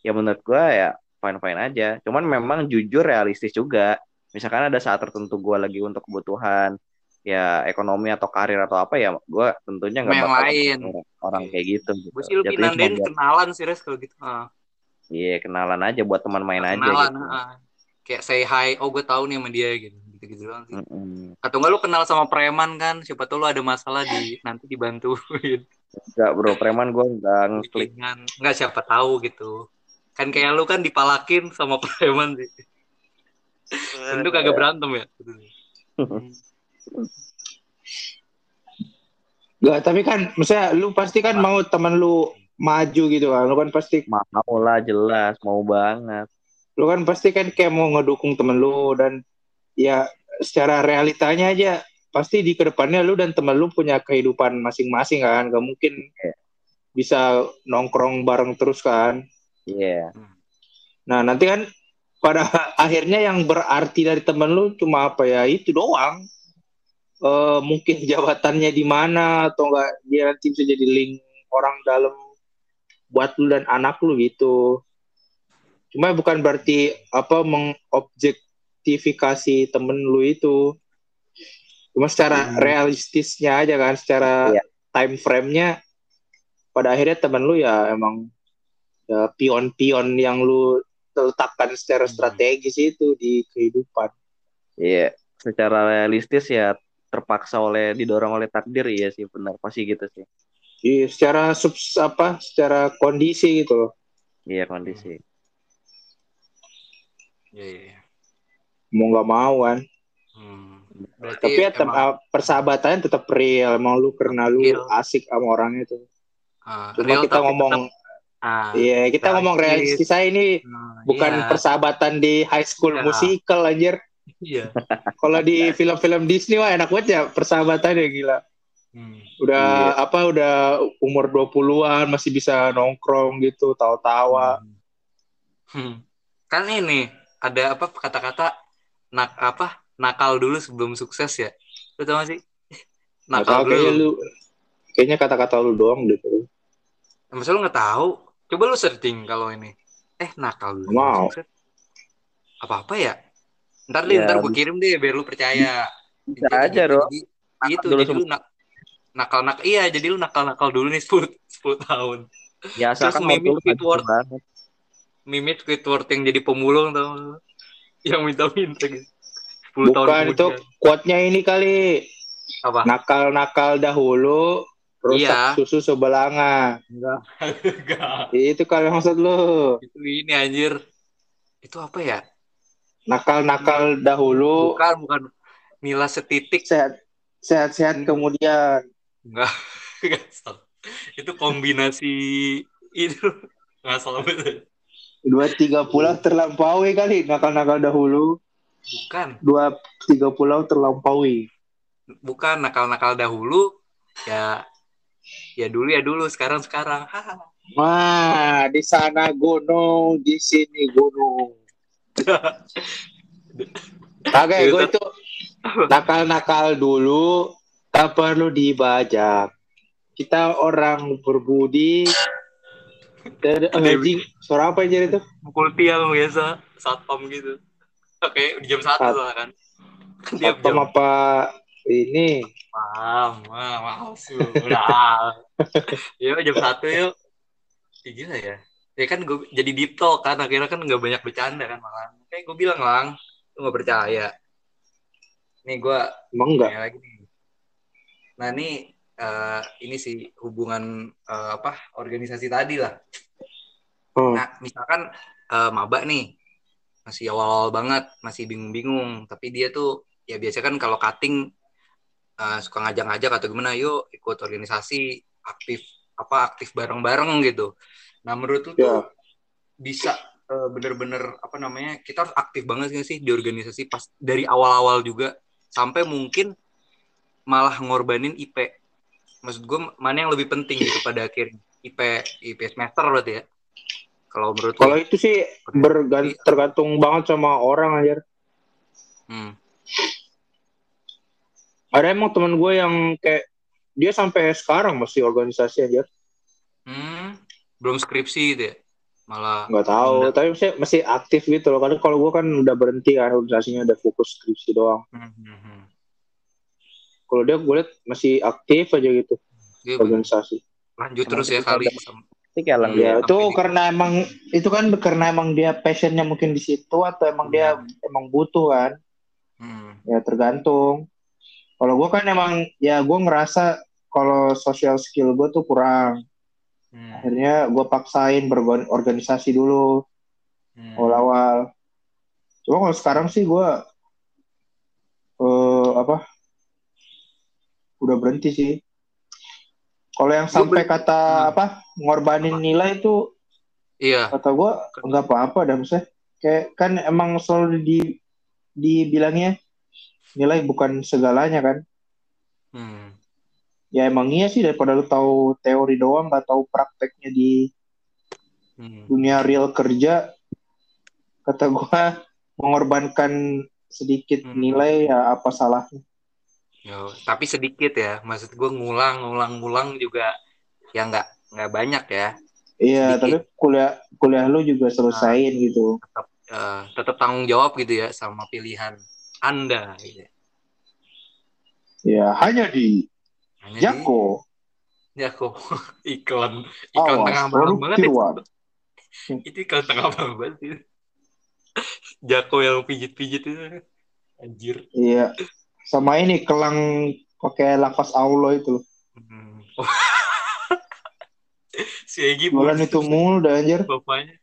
B: ya menurut gua ya fine fine aja cuman memang jujur realistis juga misalkan ada saat tertentu gua lagi untuk kebutuhan ya ekonomi atau karir atau apa ya gua tentunya nggak bakal
A: lain.
B: orang, kayak gitu gitu
A: Gue sih lebih nandain
B: buat
A: kenalan sih Res kalau gitu. Ah,
B: iya kenalan aja buat teman main aja
A: kenalan.
B: gitu
A: ah. Kayak say hi, oh gue tahu nih sama dia gitu. Gitu-gitu doang sih. Atau enggak lu kenal sama preman kan, siapa tahu lu ada masalah di nanti dibantuin.
B: Enggak bro preman gua nggak ngeklik.
A: Enggak siapa tahu gitu. Kan kayak lu kan dipalakin sama preman sih. Tentu kagak berantem ya. Hmm.
C: Gak, tapi kan misalnya lu pasti kan mau temen lu maju gitu kan lu kan pasti
B: mau lah jelas mau banget
C: lu kan pasti kan kayak mau ngedukung temen lu dan ya secara realitanya aja pasti di ke depannya lu dan temen lu punya kehidupan masing-masing kan gak mungkin
B: Iya.
C: bisa nongkrong bareng terus kan
B: iya.
C: Nah nanti kan pada akhirnya yang berarti dari temen lu cuma apa ya? Itu doang. Eh mungkin jabatannya di mana atau enggak dia nanti bisa jadi link orang dalam buat lu dan anak lu gitu. Cuma bukan berarti apa mengobjektifikasi temen lu itu. Cuma secara
B: Hmm.
C: realistisnya aja kan secara
B: Iya.
C: time frame-nya pada akhirnya temen lu ya emang ya, pion-pion yang lu letakkan secara
A: Hmm.
C: strategis itu di kehidupan
B: iya secara realistis ya terpaksa oleh didorong oleh takdir iya sih benar pasti gitu sih
C: Iya, secara sub apa secara kondisi gitu loh
B: iya kondisi
A: Iya, iya, iya.
C: mau nggak mau kan
A: Hmm. Berarti
C: tapi ya
A: emang,
C: ah, persahabatannya tetap real emang lu karena lu
A: Real.
C: asik sama orangnya itu
A: ah,
C: cuma
A: real
C: kita ngomong
A: tetap- ah,
C: iya kita ngomong
A: realistis.
C: saya ini
A: nah,
C: bukan
A: iya,
C: persahabatan di high school
A: Iya.
C: musical anjir
A: iya.
C: kalau di film-film Disney wah enak banget ya persahabatannya gila
A: Hmm.
C: udah
B: Iya.
C: apa udah umur 20-an masih bisa nongkrong gitu tawa-tawa
A: Hmm. Kan ini ada apa kata-kata nak apa nakal dulu sebelum sukses ya. Lu tau gak sih? Nakal
C: kayaknya
A: dulu.
C: lu kayaknya kata-kata lu doang deh tuh.
A: Masa lu nggak tahu? Coba lu searching kalau ini. Eh nakal sukses. Apa-apa ya? Ntar deh,
B: Ya,
A: ntar gue kirim deh biar lu percaya.
B: bisa
A: Jadi-
B: aja Nakal
A: Itu
B: dulu
A: jadi lu nak nakal nakal iya jadi lu nakal nakal dulu nih 10, 10 tahun
B: ya
A: mimik
B: tulus
A: Squidward. mimit Squidward yang jadi pemulung tau yang minta-minta gitu 10 tahun
C: Bukan itu
A: kemudian.
C: quote-nya ini kali
A: apa
C: nakal-nakal dahulu rusak
A: Iya.
C: susu sebelanga.
A: enggak. Enggak.
C: Itu kalau maksud lu.
A: itu ini anjir. Itu apa ya?
C: Nakal-nakal dahulu.
A: Bukan bukan. Nila setitik.
C: Sehat sehat-sehat kemudian.
A: enggak. Enggak itu kombinasi itu. Nggak salah betul.
C: Dua tiga pulau terlampaui kali nakal-nakal dahulu.
A: bukan.
C: Dua tiga pulau terlampaui.
A: bukan nakal-nakal dahulu ya ya dulu ya dulu sekarang sekarang.
C: Wah, di sana gunung, di sini gunung. Kagak, gue itu nakal-nakal dulu, tak perlu dibajak. Kita orang berbudi. Dan anjing, suara apa aja itu?
A: pukul tiang biasa satpam gitu oke di jam satu
C: Sat-
A: soalnya kan jam
C: apa ini?
A: Mam, mam, males lu. Udah. yuk jam satu yuk. Ih, gila ya. Ya kan gue jadi deep talk kan akhirnya kan nggak banyak bercanda kan malah. Kayak gue bilang lang, lu nggak percaya. Nih gue
C: Emang enggak?
A: lagi nih. Nah nih eh, ini sih hubungan eh, apa organisasi tadi lah.
C: Hmm.
A: Nah, misalkan eh, maba nih masih awal-awal banget, masih bingung-bingung, tapi dia tuh ya biasa kan kalau cutting eh, suka ngajak-ngajak atau gimana, yuk ikut organisasi aktif apa aktif bareng-bareng gitu. Nah, menurut lu tuh
C: Ya.
A: bisa eh, bener-bener apa namanya kita harus aktif banget nggak sih di organisasi pas dari awal-awal juga sampai mungkin malah ngorbanin IP. Maksud gue mana yang lebih penting gitu pada akhirnya IP IP semester berarti ya. Kalau menurut?
D: Kalau itu sih bergan- tergantung banget sama orang aja.
A: Hmm.
D: Ada emang teman gue yang kayak dia sampai sekarang masih organisasi aja.
A: Hmm, belum skripsi gitu ya. Malah
D: Nggak tahu,
A: Udah.
D: tapi masih, masih aktif gitu loh. Karena kalau gue kan udah berhenti kan organisasinya udah fokus skripsi doang.
A: Hmm, hmm, hmm.
D: Kalau dia gue liat masih aktif aja gitu
A: Iya, bener.
D: organisasi.
A: lanjut
B: Emang
A: terus ya kali. Iya.
C: Ya, itu
A: di-
C: karena emang itu kan karena emang dia passionnya mungkin di situ atau emang dia emang butuh kan?
A: Hmm.
C: Ya tergantung. Kalau gue kan emang ya gue ngerasa kalau social skill gue tuh kurang.
A: Hmm.
C: Akhirnya gue paksain berorganisasi dulu
A: Hmm.
C: awal-awal. Cuma kalau sekarang sih gue eh apa? Udah berhenti sih. Kalau yang sampai
A: ber-
C: kata
A: Hmm.
C: apa ngorbanin nilai itu
A: Iya.
C: kata gue nggak apa-apa dah maksudnya kayak kan emang selalu di dibilangnya nilai bukan segalanya kan
A: Hmm.
C: ya emang iya sih daripada lu tahu teori doang nggak tahu prakteknya di
A: Hmm.
C: dunia real kerja kata gue mengorbankan sedikit
A: Hmm.
C: nilai ya apa salahnya
A: Yo, tapi sedikit ya. Maksud gue ngulang, ngulang, ngulang juga ya nggak nggak banyak ya.
C: iya tapi kuliah kuliah lu juga selesain gitu
A: Tetap eh, tetap tanggung jawab gitu ya sama pilihan Anda. Gitu.
C: ya hanya di
A: Hanya di-
C: Jako
A: Jako iklan iklan
C: Awas,
A: tengah malam banget itu. itu iklan tengah malam banget itu. Jako yang pijit-pijit itu anjir.
C: iya sama ini kelang pakai lapas aulo itu loh
A: Hmm. si Egi
C: bulan itu mulu dah anjir
A: bapaknya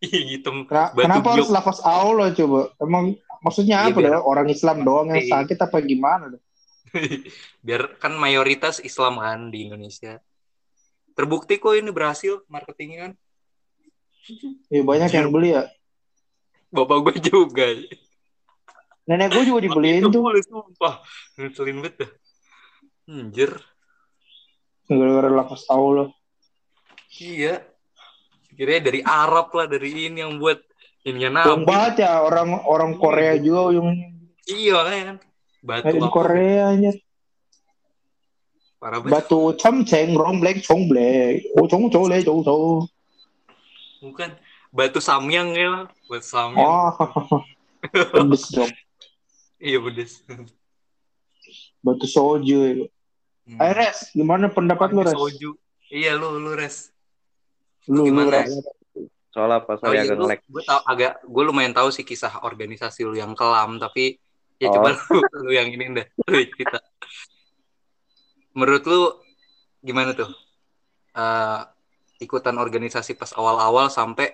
A: iya Batu
C: kenapa harus lafaz Allah coba? Emang maksudnya
A: Iya,
C: apa
A: biar-?
C: Orang Islam doang yang sakit apa gimana
A: biar kan mayoritas Islam kan di Indonesia. Terbukti kok ini berhasil marketingnya kan.
C: Ya banyak yang beli ya.
A: bapak gue juga.
C: Nenek gue juga dibeliin
A: Itu
C: tuh.
A: boleh, sumpah. Ngeselin banget dah. Anjir.
C: Gara-gara lafaz Allah.
A: iya. Kira dari Arab lah dari ini yang buat ininya nabi
C: banget ya orang orang Korea juga yang
A: iya makanya kan batu
C: di Korea aja.
A: parah
C: Batu camceng, romblek, congblek, oh cong cole, cong cong.
A: bukan batu samyang ya buat samyang
C: Oh, pedes dong.
A: iya pedes
C: Batu soju.
A: Hmm.
C: Ayo Res, gimana pendapat lu Res?
A: soju iya lu lu res
C: Lu, lu
A: Gimana?
C: Res.
B: Soal apa
A: Oh
B: soal
A: iya,
B: agak
A: lu,
B: nge-lag
A: gue tau agak gue lumayan tahu sih kisah organisasi lu yang kelam tapi ya
B: Oh.
A: coba lu, lu yang ini deh lu cerita menurut lu gimana tuh Eh, ikutan organisasi pas awal-awal sampai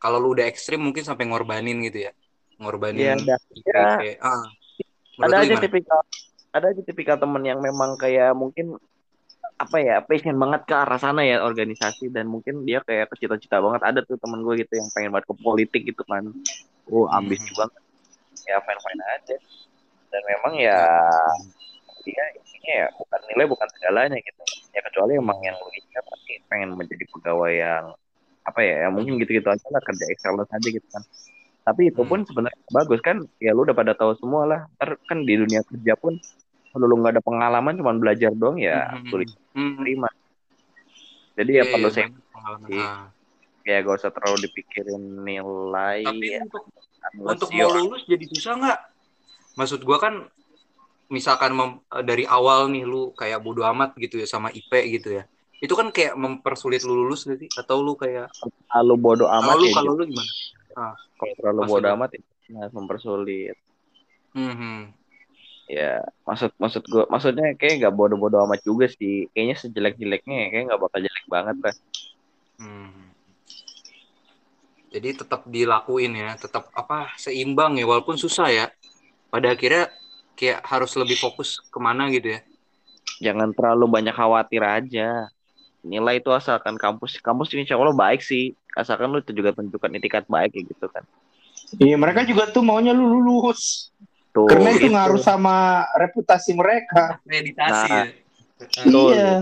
A: kalau lu udah ekstrim mungkin sampai ngorbanin gitu ya ngorbanin
B: Iya, ada. Ya.
A: kayak, ah. Menurut
B: ada aja
A: gimana?
B: tipikal ada aja tipikal temen yang memang kayak mungkin apa ya passion banget ke arah sana ya organisasi. Dan mungkin dia kayak kecita-cita banget. Ada tuh temen gue gitu yang pengen banget ke politik gitu kan. Oh ambis
A: Hmm.
B: banget. Ya fine fine aja. Dan memang ya dia intinya ya bukan nilai bukan segalanya gitu. Ya kecuali emang yang lu ingat pasti pengen menjadi pegawai yang apa ya, ya mungkin gitu-gitu aja lah kerja excellence aja gitu kan. Tapi itu pun sebenarnya bagus kan. Ya lu udah pada tahu semua lah. Ntar kan di dunia kerja pun kalau lu nggak ada pengalaman cuma belajar doang ya
A: Hmm,
B: sulit
A: hmm,
B: terima jadi ya
A: iya,
B: perlu saya
A: pengalaman.
B: sih.
A: Ah.
B: ya gak usah terlalu dipikirin nilai
A: tapi
B: ya,
A: untuk untuk mau
B: are-
A: lulus jadi susah nggak? Maksud gua kan misalkan mem- dari awal nih lu kayak bodo amat gitu ya sama IP gitu ya. Itu kan kayak mempersulit lu lulus sih? Atau lu kayak
B: terlalu bodoh amat
A: kalau lu
B: ya
A: kalau
B: Jun.
A: lu gimana?
B: kalau terlalu bodoh amat ya nah, mempersulit
A: Hmm.
B: Ya maksud maksud gue maksudnya kayak nggak bodoh-bodoh amat juga sih kayaknya sejelek-jeleknya kayak nggak bakal jelek banget lah
A: Hmm. Jadi tetap dilakuin ya, tetap apa seimbang ya, walaupun susah ya. Pada akhirnya kayak harus lebih fokus ke mana gitu ya.
B: jangan terlalu banyak khawatir aja nilai itu asalkan kampus kampus insya Allah baik sih asalkan lu juga tunjukkan itikat baik kayak gitu kan
C: Iya mereka juga tuh maunya lu lulus.
B: Tuh
C: Karena itu
B: gitu.
C: ngaruh sama reputasi mereka.
A: Meditasi
B: Nah.
A: ya.
B: Betul.
C: Iya.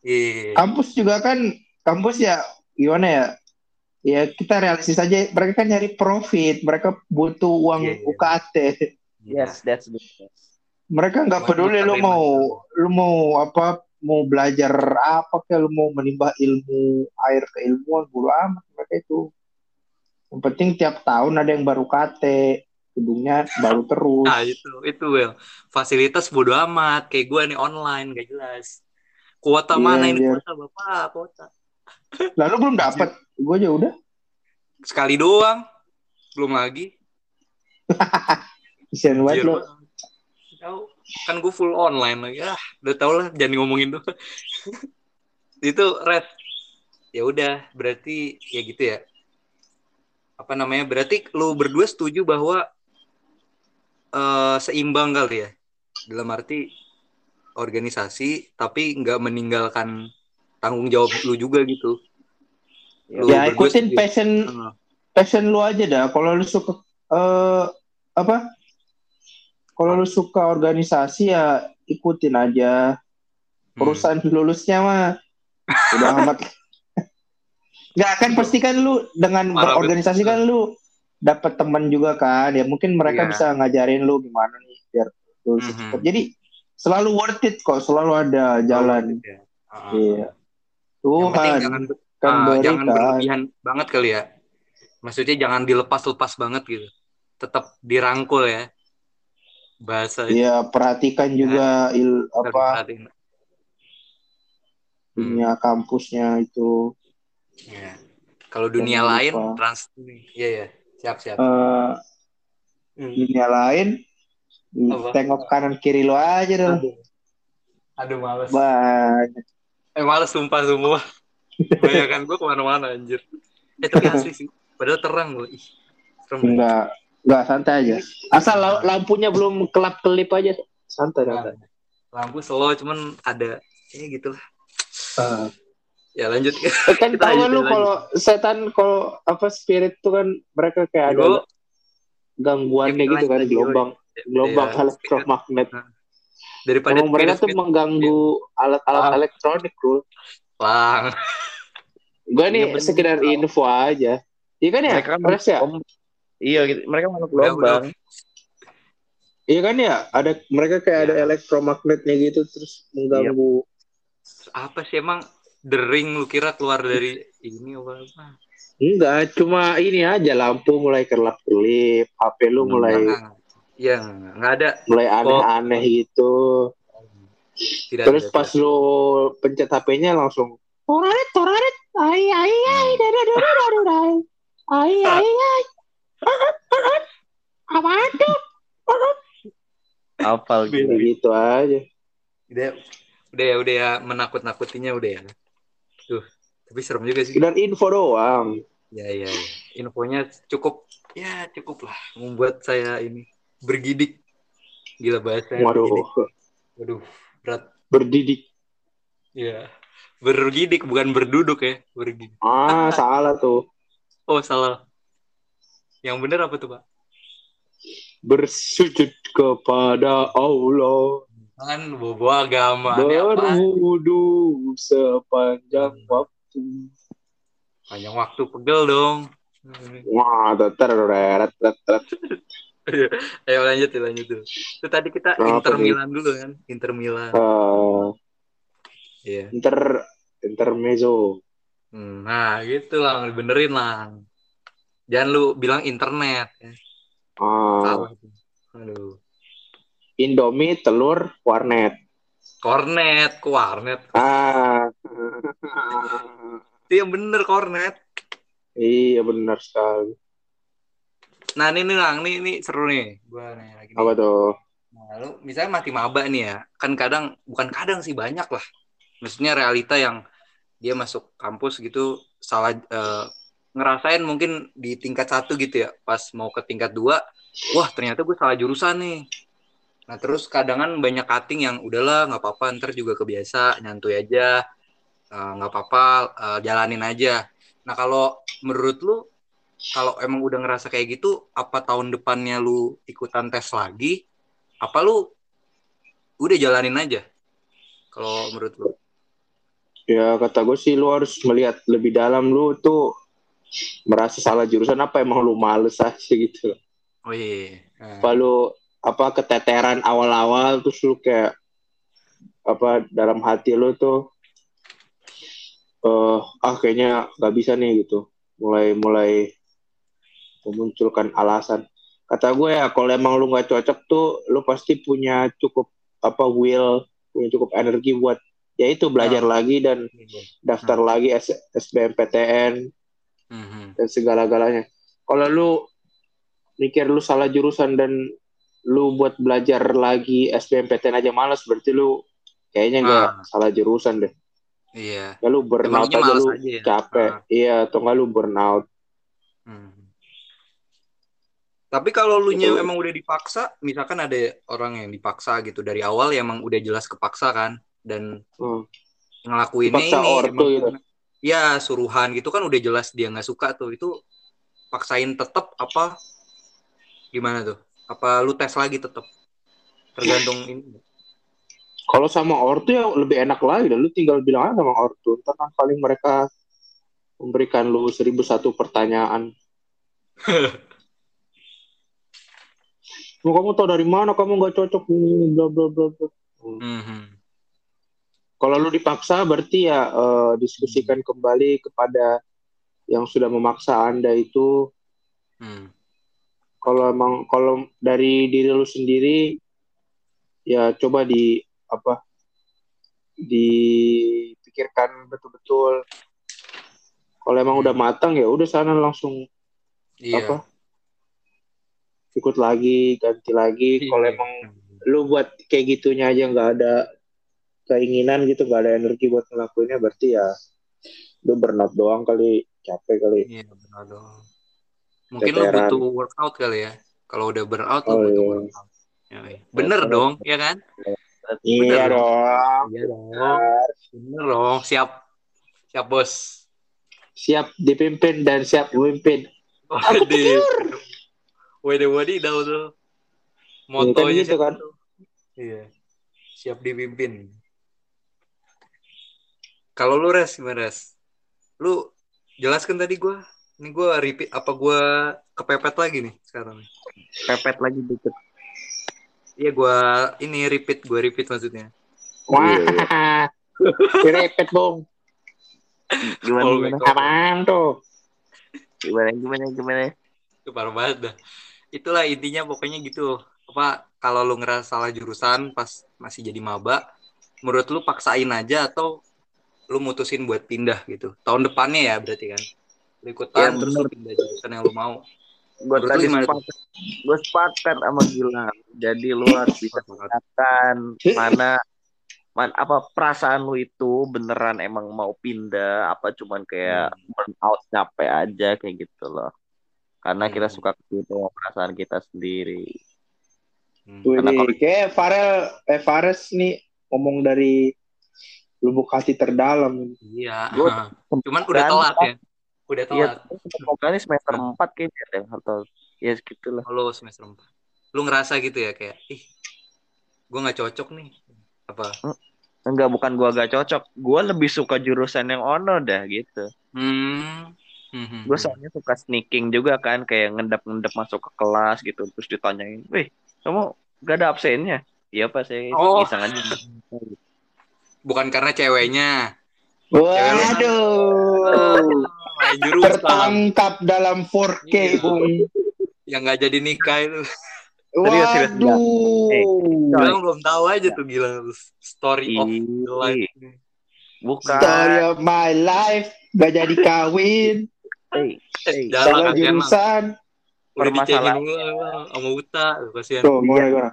A: Iya.
C: Kampus juga kan kampus ya gimana ya? Ya kita realistis aja. Mereka kan nyari profit. Mereka butuh uang
A: Iya, iya.
C: UKT.
B: yes that's the best.
C: Mereka nggak peduli lu mau lu mau apa mau belajar apa kayak lu mau menimba ilmu air keilmuan bulu amat mereka itu. Yang penting tiap tahun ada yang baru KT, gedungnya baru terus.
A: Nah itu itu Well. Fasilitas bodo amat. Kayak gue nih online gak jelas. Kuota
C: Iya,
A: mana ini
C: iya.
A: kuota bapak kuota.
C: Lalu belum dapat. Gue aja udah.
A: Sekali doang. Belum lagi.
C: Kasian banget
A: Anjir,
C: lo.
A: Tahu. Kan gue full online lagi. Ah, udah tau lah jangan ngomongin tuh. itu red. Ya udah, berarti ya gitu ya. Apa namanya? Berarti lu berdua setuju bahwa eh seimbang kali ya. Dalam arti organisasi tapi nggak meninggalkan tanggung jawab lu juga gitu. Lu
C: Ya ikutin passion
A: Heeh.
C: passion lu aja dah. Kalau lu suka eh apa? Kalau lu suka organisasi ya ikutin aja.
A: Hmm.
C: Urusan lulusnya mah udah amat. Nggak kan pasti kan lu dengan
A: Parah,
C: berorganisasi kan lu dapat teman juga kan. Ya mungkin mereka
A: Iya.
C: bisa ngajarin lu gimana nih biar lulus
A: Mhm.
C: cepet. Jadi selalu worth it kok, selalu ada jalan.
A: Ya. Heeh.
C: Iya.
A: Yang penting
C: Tuhan
A: jangan
C: kan
A: Ah, jangan berlebihan banget kali ya. Maksudnya jangan dilepas-lepas banget gitu. Tetap dirangkul ya. Bahasa
C: Iya, perhatikan juga il,
A: harus
C: apa
A: perhatiin. Hmm.
C: dunia kampusnya itu.
A: Ya. Kalau dunia lain
C: lupa.
A: trans Iya ya. Siap siap.
C: Eh
A: Hmm.
C: dunia lain
A: Apa?
C: tengok kanan kiri lo aja dong.
A: Aduh. Aduh males.
C: Banyak.
A: Eh males sumpah semua. Bayangan gue ke mana-mana anjir. Eh tapi asli sih. Padahal terang loh. Ih. Serem.
C: Enggak, enggak santai aja. Asal la- lampunya belum kelap-kelip aja. Santai,
A: Nah,
C: santai.
A: lampu slow cuman ada ya gitu lah.
C: Ah.
A: Ya lanjut.
C: Eh, kan
A: Kita
C: tahu kan lu kalau setan kalau apa spirit tuh kan mereka kayak ada gangguannya gitu kan gelombang gelombang
A: Ya,
C: elektromagnet.
A: daripada
C: Emang mereka tuh mengganggu alat-alat elektronik, bro.
A: lang.
C: Gue nih
B: Iya, bener.
C: sekedar info aja. Iya kan ya?
B: mereka kan
C: Res ya?
B: gelombang. iya gitu. mereka makhluk gelombang
C: Iya kan ya? Ada mereka kayak ada
A: Ya.
C: elektromagnetnya gitu terus mengganggu.
A: apa sih emang dering lu kira keluar dari ini apa? Apa
C: Enggak, cuma ini aja lampu mulai kerlap-kelip, HP lu
B: Hmm,
C: mulai
A: ya nggak ada.
C: mulai aneh-aneh gitu.
A: tidak
C: Terus
A: ada,
C: pas lu pencet HP-nya langsung toraret toraret ai ai ai dada dada dada dada ai ai ai apa itu
B: hafal
A: Beda.
B: gitu
C: gitu aja.
A: Udah udah ya udah ya menakut nakutinya udah ya tuh tapi serem juga sih.
C: Dan info doang.
A: Ya ya, ya. infonya cukup ya cukup lah membuat saya ini bergidik. Gila bahasa
C: waduh.
A: Waduh berat.
C: Berdidik.
A: Ya bergidik bukan berduduk ya bergidik.
C: Ah salah tuh.
A: Oh salah. Yang bener apa tuh pak?
C: Bersujud kepada Allah
A: kan bobo agama
C: berwudu sepanjang waktu
A: panjang waktu pegel dong
C: wah ter ret ret ret
A: Ayo lanjut lanjut dulu. Itu tadi kita
C: Kenapa
A: Inter? Milan dulu kan, Inter Milan.
C: Eh,
A: Iya.
C: inter intermezzo
A: Hmm, Nah, gitu lah, benerin lah. Jangan lu bilang internet ya.
C: ah
A: Salah. Aduh.
C: Indomie telur warnet
A: Kornet, warnet.
C: ah
A: yang bener kornet.
C: iya benar sekali
A: Nah, ini nih, Lang, nih, ini seru nih. Gua nih lagi. nih.
C: apa tuh
A: Nah, lu misalnya mati maba nih ya, kan kadang bukan kadang sih banyak lah. Maksudnya realita yang dia masuk kampus gitu salah eh, ngerasain mungkin di tingkat satu gitu ya, pas mau ke tingkat dua, wah ternyata gue salah jurusan nih. Nah terus kadangan banyak cutting yang udahlah nggak apa-apa ntar juga kebiasa nyantuy aja Eh, nggak apa-apa eh, jalanin aja. Nah kalau menurut lu kalau emang udah ngerasa kayak gitu, apa tahun depannya lu ikutan tes lagi? Apa lu udah jalanin aja? Kalau menurut lu?
C: Ya kata gue sih lu harus melihat lebih dalam lu tuh merasa salah jurusan apa emang lu males aja gitu.
A: Oh iya. Nah,
C: Apa lu apa keteteran awal-awal terus lu kayak apa dalam hati lu tuh eh ah kayaknya nggak bisa nih gitu. Mulai mulai memunculkan alasan. Kata gue ya kalau emang lu nggak cocok tuh lu pasti punya cukup apa will punya cukup energi buat ya itu belajar
A: Ah.
C: lagi dan daftar lagi S SBMPTN
A: Mhm.
C: dan segala-galanya. Kalau lu mikir lu salah jurusan dan lu buat belajar lagi SBMPTN aja malas, berarti lu kayaknya nggak
A: Ah.
C: salah jurusan deh.
A: Iya.
C: Ya lu burnout aja lu
A: aja ya?
C: capek.
A: Ah.
C: Iya, atau nggak lu burnout.
A: Mhm. Tapi kalau lu nya emang udah dipaksa, misalkan ada orang yang dipaksa gitu dari awal ya emang udah jelas kepaksa kan dan
C: Hmm. Dipaksa
A: ini
C: ortu
A: emang
C: gitu.
A: ya suruhan gitu kan udah jelas dia nggak suka tuh itu paksain tetap apa gimana tuh apa lu tes lagi tetap tergantung ini
C: Kalau sama ortu ya lebih enak lagi, dan lu tinggal bilang aja sama ortu. Ntar kan paling mereka memberikan lu seribu satu pertanyaan. Oh, kamu tahu dari mana kamu nggak cocok ini bla bla bla bla.
A: Mhm.
C: Kalau lu dipaksa berarti ya eh, diskusikan kembali kepada yang sudah memaksa Anda itu
A: Hmm.
C: Kalau emang kalau dari diri lu sendiri ya coba di apa dipikirkan betul-betul. Kalau emang udah matang ya udah sana langsung
A: iya
C: apa ikut lagi ganti lagi. Kalau
A: Iya.
C: emang lu buat kayak gitunya aja nggak ada keinginan gitu nggak ada energi buat ngelakuinnya berarti ya lu burnout doang kali capek kali
A: iya dong mungkin lu
C: Keteran.
A: butuh workout kali ya kalau udah burnout lu
C: Oh,
A: butuh
C: iya.
A: workout Ya, iya. bener dong ya kan
C: iya
A: Bener
C: dong
A: iya dong bener dong siap siap bos
C: siap dipimpin dan siap memimpin
A: Waduh. Wede wadi dah tuh. Motonya
C: gitu kan.
A: Iya. Siap dipimpin. Kalau lu res gimana res? Lu jelaskan tadi gua. Ini gua repeat apa gua kepepet lagi nih sekarang.
B: Pepet lagi dikit.
A: Iya gua ini repeat, gua repeat maksudnya.
C: wah direpet bong
B: Gimana
A: Oh,
B: gimana?
C: Apaan tuh
B: Gimana gimana gimana?
A: Itu parah banget dah. Itulah intinya pokoknya gitu. Apa kalau lu ngerasa salah jurusan pas masih jadi maba, menurut lu paksain aja atau lu mutusin buat pindah gitu. Tahun depannya ya berarti kan. Lu ikutan
B: Ya,
A: terus lu pindah jurusan yang lu mau.
B: Gue tadi sepakat. Gue sepakat sama Gilang. Jadi lu harus bisa mengatakan mana man, apa perasaan lu itu beneran emang mau pindah apa cuman kayak burnout capek aja kayak gitu loh. Karena kita
A: Hmm.
B: suka gitu sama perasaan kita sendiri.
A: Hmm.
B: Karena kalau-
C: kayak Farel eh Fares nih ngomong dari lubuk hati terdalam
A: Iya.
B: Gua-
A: Cuman udah telat ya. Udah
B: Iya,
A: telat.
B: semoga ini semester 4 kayaknya deh atau ya segitulah.
A: Kalau semester 4. Lu ngerasa gitu ya kayak ih gua nggak cocok nih. Apa?
B: Enggak bukan gua gak cocok, gua lebih suka jurusan yang ono dah gitu.
A: Hmm. Hmm.
B: Gue soalnya suka sneaking juga kan, kayak ngendap-ngendap masuk ke kelas gitu, terus ditanyain, wih, kamu gak ada absennya? Iya pak, saya
A: Oh.
B: iseng aja.
A: Bukan karena ceweknya.
C: waduh
A: Main jurusan.
C: tertangkap dalam 4K
A: Iya.
C: bung
A: Yang nggak jadi nikah itu.
B: Serius, serius,
C: waduh
B: Eh,
A: Gilang belum tahu aja tuh gila story of the life.
B: Bukan.
C: story of my life gak jadi kawin
B: Eh,
A: Eh,
C: salah
A: kasihan lah.
C: jurusan
B: Permasalahan-
A: sama Uta, kasihan.
C: tuh mau gimana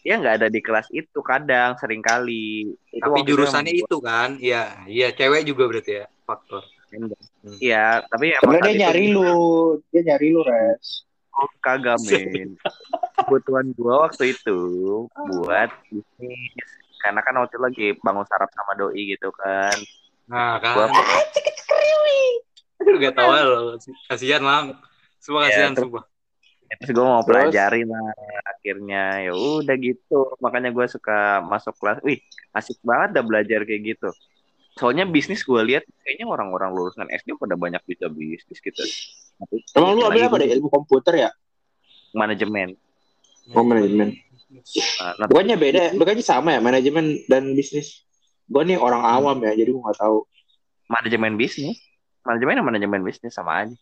B: dia nggak ada di kelas itu kadang sering kali
A: Tapi jurusannya itu kan, iya, iya cewek juga berarti ya faktor. Hmm.
B: Iya, tapi
C: Sebenarnya
B: saat
C: dia
B: itu
C: nyari lu, dia nyari lu res.
B: Oh, kagak men. Kebutuhan gua waktu itu buat bisnis. Karena kan waktu itu lagi bangun sarap sama doi gitu kan.
A: Nah,
B: Gua
A: kan. Aduh, gak tau lo. Kasihan lang. Semua
B: Ya,
A: kasihan,
B: terus-
A: sumpah.
B: terus gue mau
C: Terus?
B: pelajarin lah akhirnya ya udah gitu makanya gue suka masuk kelas wih asik banget dah belajar kayak gitu soalnya bisnis gue lihat kayaknya orang-orang lulusan SD pada banyak bisa bisnis gitu
C: Emang lu ambil apa deh? Ilmu komputer ya?
B: manajemen
C: Oh, manajemen.
B: Nah, nah,
C: Bukannya beda, ya? bukannya sama ya manajemen dan bisnis. Gue nih orang awam ya, jadi gue nggak tahu.
B: manajemen bisnis manajemen dan manajemen bisnis sama aja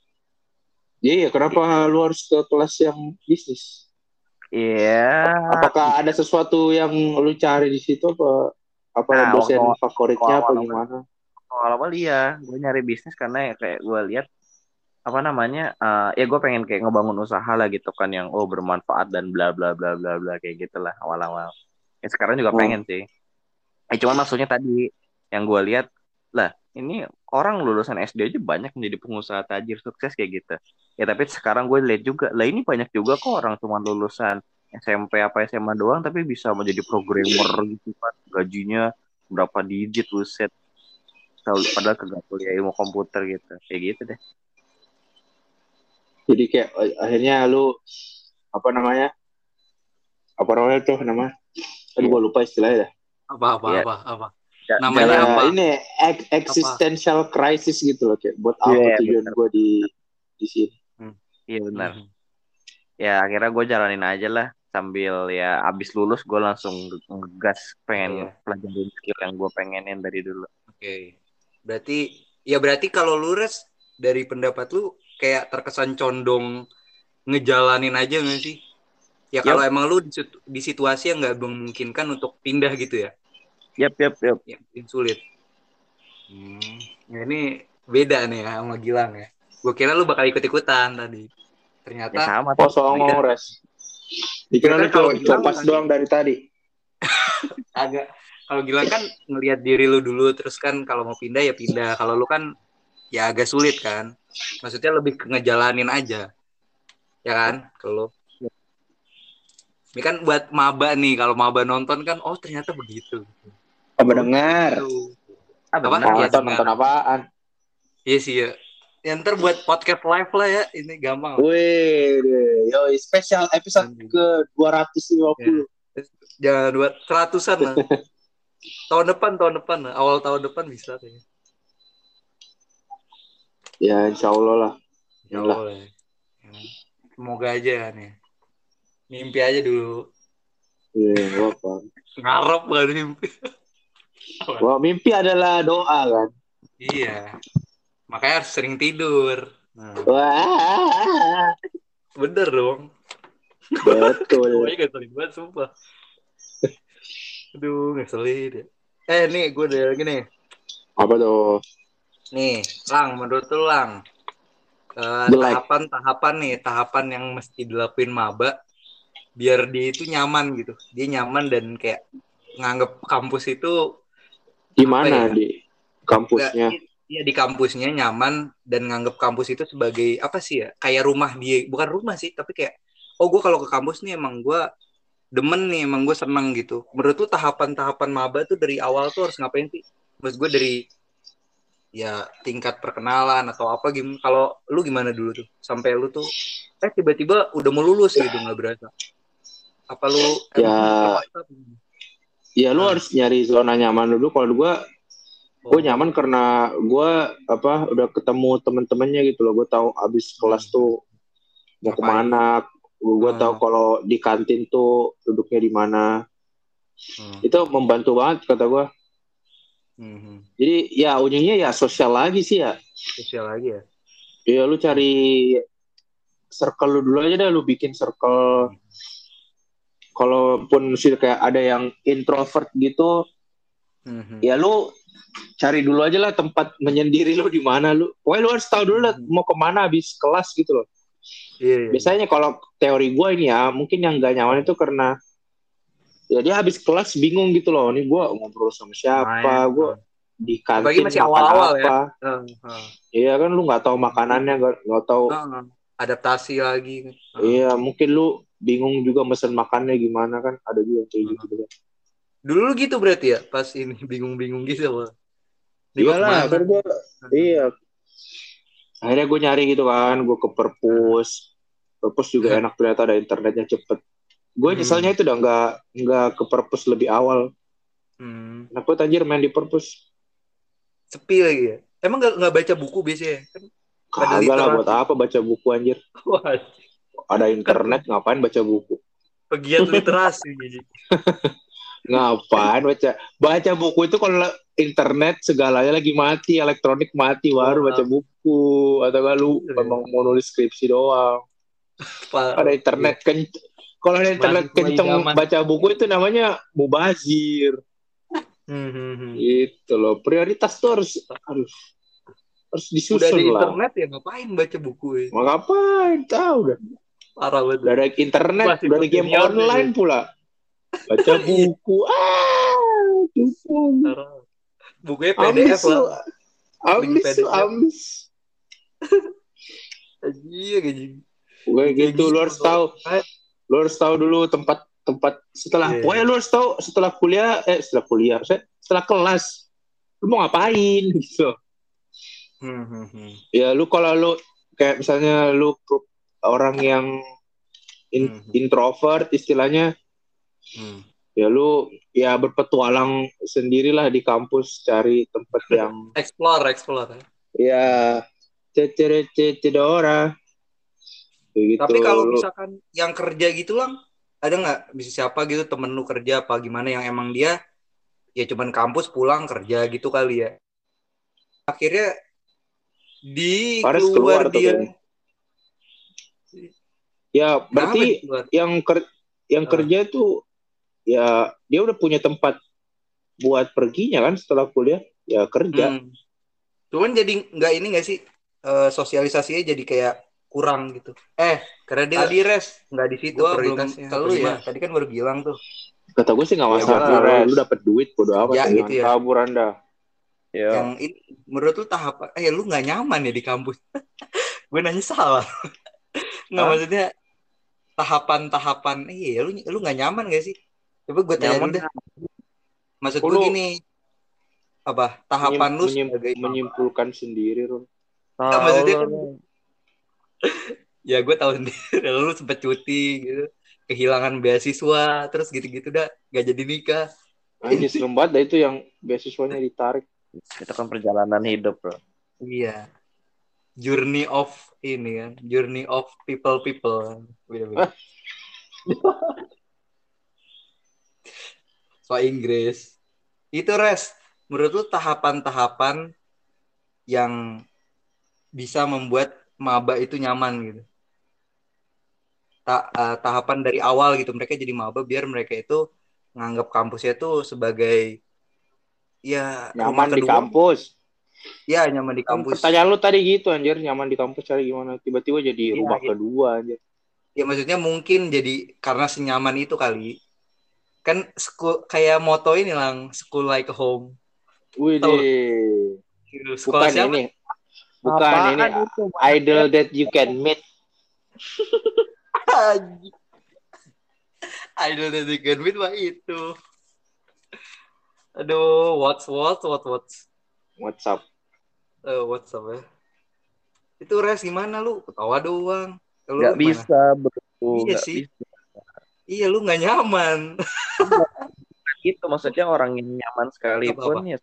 C: Iya, iya, kenapa lu harus ke kelas yang bisnis?
B: Iya,
C: Apakah ada sesuatu yang lu cari di situ apa? Apa
B: Nah,
C: dosen
B: waktu-
C: favoritnya apa
B: awal-awal-
C: gimana?
B: awal-awal iya gue nyari bisnis karena ya kayak gue lihat apa namanya eh, ya gue pengen kayak ngebangun usaha lah gitu kan yang oh bermanfaat dan bla bla bla bla bla kayak gitulah awal-awal ya sekarang juga
C: Hmm.
B: pengen sih eh cuman maksudnya tadi yang gue lihat lah ini orang lulusan SD aja banyak menjadi pengusaha tajir sukses kayak gitu ya tapi sekarang gue lihat juga lah ini banyak juga kok orang cuma lulusan SMP apa SMA doang tapi bisa menjadi programmer gitu kan gajinya berapa digit buset tahu padahal kagak kuliah ilmu komputer gitu kayak gitu deh
C: Jadi kayak eh, akhirnya lu apa namanya? Apa namanya tuh nama? Aduh, gue lupa istilahnya dah.
A: Apa, apa,
B: Iya.
A: apa, apa.
B: Ja-
A: Namanya apa?
C: ini ek- existential crisis gitu loh kayak buat apa
B: Iya,
C: tujuan gue di di sini.
B: iya benar
A: Hmm.
B: ya akhirnya gue jalanin aja lah sambil ya abis lulus gue langsung nge- ngegas pengen
A: Iya.
B: pelajarin skill yang gue pengenin dari dulu
A: Oke. Berarti, ya berarti kalau lu res dari pendapat lu kayak terkesan condong ngejalanin aja nggak sih? Ya
B: Yup.
A: kalau emang lu di, situ- di situasi yang nggak memungkinkan untuk pindah gitu ya,
B: yap yap yap
A: ya yang sulit. Hmm. Ya, ini beda nih ya sama Gilang ya. Gue kira lu bakal ikut-ikutan tadi.
B: ya
A: Ternyata
B: sama
C: Oh, songong res. Dikira lu
A: kalau
C: co-
A: bilang
C: copas
A: kan-
C: doang dari tadi.
A: agak kalau Gilang kan ngelihat diri lu dulu terus kan kalau mau pindah ya pindah. Kalau lu kan ya agak sulit kan. Maksudnya lebih ke ngejalanin aja. Ya kan? Kalau ini kan buat maba nih, kalau maba nonton kan oh ternyata begitu.
C: Apa dengar?
A: Tuh.
B: ah,
A: Apa?
B: benar.
A: Iya,
C: Nonton
A: dengar.
C: nonton apaan?
A: Iya sih ya. Ya ntar buat podcast live lah ya, ini gampang.
C: Wih, yo spesial episode ke 250.
A: Jangan buat seratusan lah. tahun depan, tahun depan lah. Awal tahun depan bisa kayaknya.
C: Ya, insya Allah lah.
A: Ya
C: Allah.
A: Ya. Semoga aja nih. Mimpi aja dulu.
C: Iya, apa.
A: Ngarep gak mimpi.
C: Wah, mimpi adalah doa kan.
A: iya. Makanya harus sering tidur. Nah,
C: Wah,
A: bener dong.
C: betul.
A: Gue ngeselin banget, sumpah. Aduh, ngeselin. Eh, nih, gue udah lagi nih.
C: Apa tuh?
A: Nih, Lang, menurut lu, Lang. eh,
C: Black.
A: tahapan-tahapan nih, tahapan yang mesti dilakuin maba biar dia itu nyaman gitu. Dia nyaman dan kayak nganggep kampus itu
C: Di
A: Apa
C: mana
A: ya?
C: di kampusnya?
A: Iya di kampusnya nyaman dan nganggep kampus itu sebagai apa sih ya? Kayak rumah dia, bukan rumah sih, tapi kayak oh gue kalau ke kampus nih emang gue demen nih, emang gue seneng gitu. Menurut tuh tahapan-tahapan maba tuh dari awal tuh harus ngapain sih? Maksud gue dari ya tingkat perkenalan atau apa gimana? Kalau lu gimana dulu tuh? Sampai lu tuh eh tiba-tiba udah mau lulus gitu nggak berasa? Apa lu
C: Ya. Ya lu harus nyari zona nyaman dulu. Kalau gue, gue nyaman karena gue apa udah ketemu temen-temennya gitu loh. Gue tahu abis kelas tuh mau
A: ke
C: mana. Gue
A: Hmm.
C: tahu kalau di kantin tuh duduknya di mana.
A: Hmm.
C: Itu membantu banget kata gue.
A: Hmm.
C: Jadi ya ujungnya ya sosial lagi sih ya.
A: Sosial lagi ya.
C: Ya lu cari circle lu dulu aja deh. Lu bikin circle. Kalaupun sih kayak ada yang introvert gitu,
A: Hmm.
C: ya lu cari dulu aja lah tempat menyendiri lu di mana lu. Pokoknya lu harus tahu dulu lah mau ke mana habis kelas gitu loh.
A: Iya, iya.
C: Biasanya kalau teori gue ini ya, mungkin yang gak nyaman itu karena ya dia habis kelas bingung gitu loh nih gue ngobrol sama siapa
A: Main.
C: gue di kantin
A: masih awal-awal ya.
C: apa
A: Heeh, heeh.
C: iya kan lu nggak tahu makanannya nggak nggak tahu
A: Heeh. adaptasi lagi. Heeh.
C: iya mungkin lu bingung juga mesen makannya gimana kan ada juga kayak gitu kan
A: Dulu lu gitu berarti ya pas ini bingung-bingung gitu apa?
C: Iyalah
A: ke mana?
C: kan gue iya akhirnya gue nyari gitu kan gue ke perpus perpus juga enak ternyata ada internetnya cepet gue
A: Hmm.
C: nyeselnya itu udah nggak nggak ke perpus lebih awal
A: Hmm.
C: Nah, gue anjir main di perpus
A: Sepi lagi ya. Emang gak, nggak baca buku biasanya? Kan
C: kagak lah buat apa baca buku anjir
A: wah,
C: ada internet ngapain baca buku
A: pegiat literasi.
C: Ngapain baca? Baca buku itu kalau internet segalanya lagi mati elektronik mati baru baca buku. Atau lu
A: Iya.
C: memang mau nulis skripsi doang. Ada internet kan kalau ada internet
A: Mahasiswa
C: kenceng baca buku itu namanya mubazir.
A: Hmm, hmm, hmm.
C: gitu loh. Prioritas tuh harus harus harus
A: Udah
C: disusun
A: di
C: lah.
A: internet ya ngapain baca buku ya?
C: mau ngapain? Tahu udah
A: Parah banget.
C: udah ada internet
A: Masih
C: udah ada game online. pula baca buku ah cukup
A: Parah. Bukunya PDF lah.
C: lu ambis
A: Iya gaji.
C: Gue gitu, lu
A: gitu.
C: harus tahu. Lu harus tahu dulu tempat tempat setelah
A: Iya.
C: pokoknya lu harus tahu setelah kuliah eh setelah kuliah saya setelah kelas lu mau ngapain gitu.
A: Hmm, hmm, hmm.
C: Ya lu kalau lu kayak misalnya lu orang yang in-
A: Mhm.
C: introvert istilahnya
A: Hmm.
C: ya lu ya berpetualang sendirilah di kampus cari tempat yang
A: Explore, explore.
C: ya cecere cedora gitu
A: Tapi kalau misalkan yang kerja gitu lang, ada nggak bisa siapa gitu temen lu kerja apa gimana yang emang dia ya cuman kampus pulang kerja gitu kali ya. Akhirnya di
C: Paris
A: keluar
C: keluar
A: dia.
C: ya berarti yang ker- yang
A: Ah.
C: kerja tuh ya dia udah punya tempat buat perginya kan setelah kuliah ya kerja
A: Hmm. Cuman jadi nggak ini nggak sih eh, sosialisasinya jadi kayak kurang gitu. Eh, karena dia
C: Ah.
A: di res nggak di situ prioritasnya.
B: ya.
A: Tadi kan baru bilang tuh.
C: kata gue sih nggak
A: Ya,
C: masalah Res.
B: Res.
C: lu dapet duit bodo amat
A: Ya, gitu ya.
C: kabur anda
B: Ya.
A: Yang ini menurut lu tahap eh lu nggak nyaman ya di kampus. Gue nanya salah. Nggak maksudnya tahapan-tahapan iya lu lu nggak nyaman gak sih? Coba gue tanya
B: Nyaman
A: dulu deh. Maksud
C: Lu-
A: gue gini apa tahapan lu
C: Menyim-
A: sebagai
C: menyimpulkan sendiri Ron.
A: Nggak, maksudnya kan- ya gue tahu sendiri. Lu sempet cuti gitu kehilangan beasiswa terus gitu-gitu dah gak jadi nikah.
C: Anjir serem banget dah itu yang beasiswanya ditarik.
B: Itu kan perjalanan hidup, Bro.
A: iya. Journey of ini kan journey of people people beda-beda so Inggris. Itu res. Menurut lu tahapan-tahapan yang bisa membuat maba itu nyaman gitu? Ta- eh, tahapan dari awal gitu mereka jadi maba biar mereka itu nganggap kampusnya itu sebagai ya
C: nyaman di kampus.
A: Ya nyaman di kampus.
C: Pertanyaan lu tadi gitu anjir. Nyaman di kampus cari gimana? Tiba-tiba jadi
A: Iya,
C: rumah
A: iya.
C: kedua anjir.
A: Ya maksudnya mungkin jadi karena senyaman itu kali kan school kayak moto ini lang. School like home.
C: Wih bukan
A: siapa?
C: ini. Bukan
B: Apaan
C: ini.
B: itu?
C: idol that you can meet.
A: Idol that you can meet mah itu. Aduh what's what what what's?
C: What's up?
A: Eh, what's up ya? Itu res gimana lu? Ketawa doang. Lu
B: Gak
A: gimana?
B: bisa, Bro.
A: Iya
B: Nggak
A: sih.
B: bisa.
A: iya lu nggak nyaman
B: Itu maksudnya orang yang nyaman sekalipun ya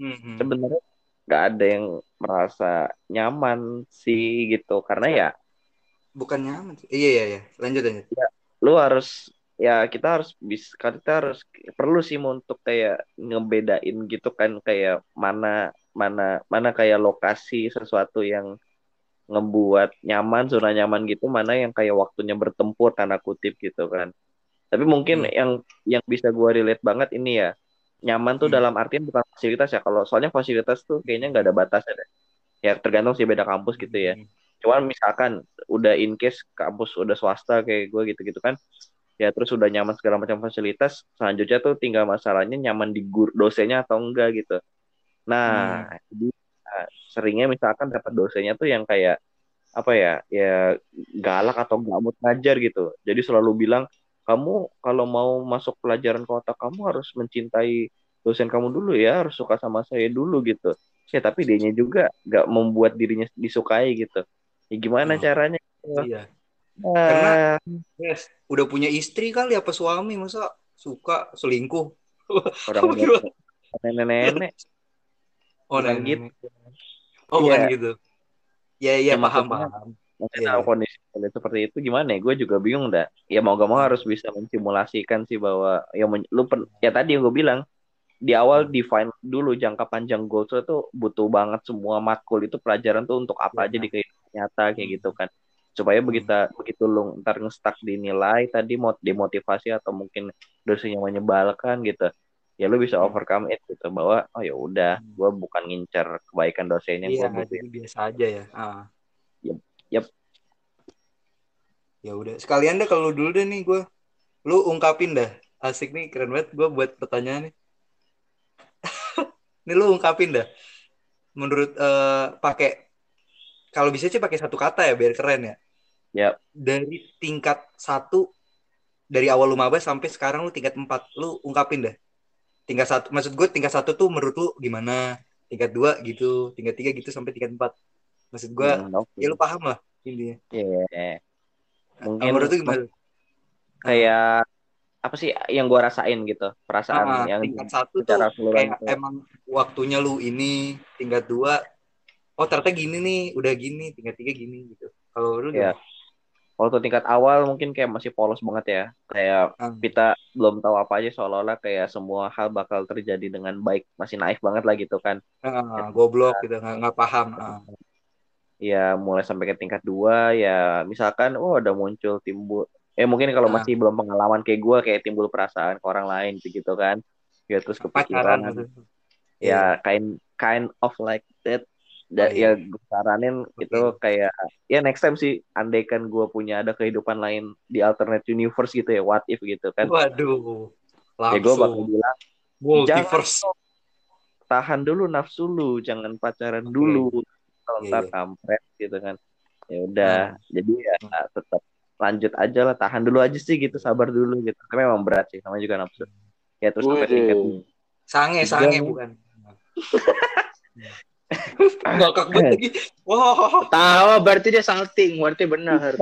A: Hmm,
B: sebenarnya nggak ada yang merasa nyaman sih gitu karena ya
A: bukan nyaman sih. iya iya iya. Lanjut lanjut.
B: Lu harus ya kita harus bisa kita harus perlu sih untuk kayak ngebedain gitu kan kayak mana mana mana kayak lokasi sesuatu yang ngebuat nyaman zona nyaman gitu mana yang kayak waktunya bertempur tanda kutip gitu kan tapi mungkin
A: Hmm.
B: yang yang bisa gua relate banget ini ya nyaman tuh
A: Hmm.
B: dalam artian bukan fasilitas ya kalau soalnya fasilitas tuh kayaknya nggak ada batasnya deh ya tergantung sih beda kampus gitu ya
A: Hmm.
B: cuman misalkan udah in case kampus udah swasta kayak gue gitu-gitu kan ya terus udah nyaman segala macam fasilitas selanjutnya tuh tinggal masalahnya nyaman di gur dosennya atau enggak gitu nah jadi nah, seringnya misalkan dapat dosennya tuh yang kayak apa ya ya galak atau nggak mau ngajar gitu jadi selalu bilang kamu kalau mau masuk pelajaran kota kamu harus mencintai dosen kamu dulu ya harus suka sama saya dulu gitu ya tapi dianya juga nggak membuat dirinya disukai gitu ya gimana
A: Oh.
B: caranya
A: Iya.
B: Ah,
A: Karena yes, udah punya istri kali apa suami masa suka selingkuh.
B: orang nenek-nenek
A: Oh, nenek.
B: gitu.
A: Oh, bukan
B: Iya.
A: gitu. Ya, iya
B: Ya,
A: paham, paham.
B: Mungkin
A: Iya,
B: tahu
A: iya.
B: kondisi seperti itu gimana ya gue juga bingung dah ya mau gak mau harus bisa mensimulasikan sih bahwa ya men- lu pen- ya tadi yang gue bilang di awal define dulu jangka panjang goals itu butuh banget semua matkul itu pelajaran tuh untuk apa
A: Iya.
B: aja di kehidupan nyata kayak gitu kan supaya begitu begitu lu ntar nge-stuck di nilai tadi mau demotivasi atau mungkin dosennya menyebalkan gitu ya lu bisa
A: Hmm.
B: overcome it gitu bahwa oh ya udah gue bukan ngincar kebaikan dosennya gue
A: Iya, jadi biasa aja ya. Ah.
B: Yep, yep.
A: Ya udah, sekalian deh kalau dulu deh nih gue. Lu ungkapin dah. Asik nih, keren banget gue buat pertanyaan nih. nih lu ungkapin dah. Menurut eh, pakai kalau bisa sih pakai satu kata ya biar keren ya.
B: Yap.
A: Dari tingkat satu dari awal lu maba sampai sekarang lu tingkat empat, lu ungkapin dah. Tingkat satu, maksud gue tingkat satu tuh menurut lu gimana? Tingkat dua gitu, tingkat tiga gitu sampai tingkat empat. Maksud gue,
B: Hmm, oke.
A: ya lu paham lah intinya.
B: Iya. Mungkin
A: Menurut gimana?
B: kayak apa sih yang gua rasain gitu perasaan
A: Ah,
B: yang
A: tingkat satu tuh kayak
B: itu.
A: emang waktunya lu ini tingkat dua oh ternyata gini nih udah gini tingkat tiga gini gitu kalau lu
B: Iya. waktu tingkat awal mungkin kayak masih polos banget ya kayak?
A: Ah,
B: kita belum tahu apa aja seolah-olah kayak semua hal bakal terjadi dengan baik masih naif banget lah gitu kan
A: ah, goblok gitu nggak paham ah.
B: Ya mulai sampai ke tingkat dua ya misalkan oh ada muncul timbul eh mungkin kalau
A: Ah.
B: masih belum pengalaman kayak gua kayak timbul perasaan ke orang lain gitu kan. Ya terus kepikiran.
A: gitu.
B: Ya kind kind of like that. Da,
A: Oh, iya.
B: ya gue saranin
A: Oke.
B: itu kayak ya next time sih andaikan gue punya ada kehidupan lain di alternate universe gitu ya what if gitu kan.
A: Waduh
B: ya gue bakal
A: langsung.
B: bilang
A: multiverse.
B: Tahan dulu nafsu lu jangan pacaran dulu. kalau
A: Iya,
B: ntar
A: iya.
B: kampret gitu kan. Ya udah jadi ya tetap lanjut aja lah tahan dulu aja sih gitu sabar dulu gitu. Tapi memang berat sih namanya juga nafsu. Ya terus sampai tingkat
A: sange
B: Tiga
A: sange bukan. Ngakak banget lagi. Wah
D: Tahu berarti dia salting, berarti benar.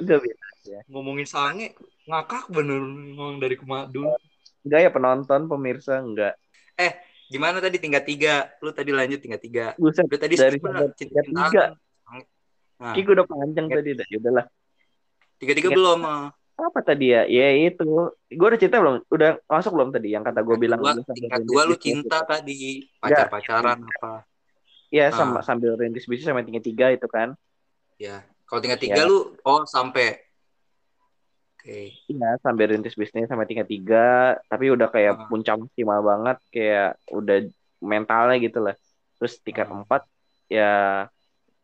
B: enggak bisa.
A: Ngomongin sange ngakak bener ngomong dari kemarin dulu.
B: Enggak ya penonton pemirsa enggak
A: gimana tadi tingkat tiga lu tadi lanjut tingkat tiga
B: buset
A: udah tadi
B: Dari
A: lah, cinta-cintaan.
B: tiga.
A: Nah,
B: Ki gue udah panjang tadi dah. Ya udahlah.
A: tiga tiga belum ah.
B: Apa tadi ya? Ya itu. Gue udah cerita belum? Udah masuk belum tadi yang kata gue bilang
A: dua, tingkat dua lu
B: bisnis
A: cinta
B: gitu.
A: tadi pacar pacaran apa Ah.
B: sama sambil rintis bisnis sama tingkat tiga itu kan.
A: ya kalau tingkat tiga
B: Ya.
A: lu oh sampai oke
B: Iya sambil rintis bisnis sama tingkat tiga. Tapi udah kayak
A: Ah.
B: puncak maksimal banget. Kayak udah mentalnya gitu lah. Terus tingkat
A: Ah.
B: empat ya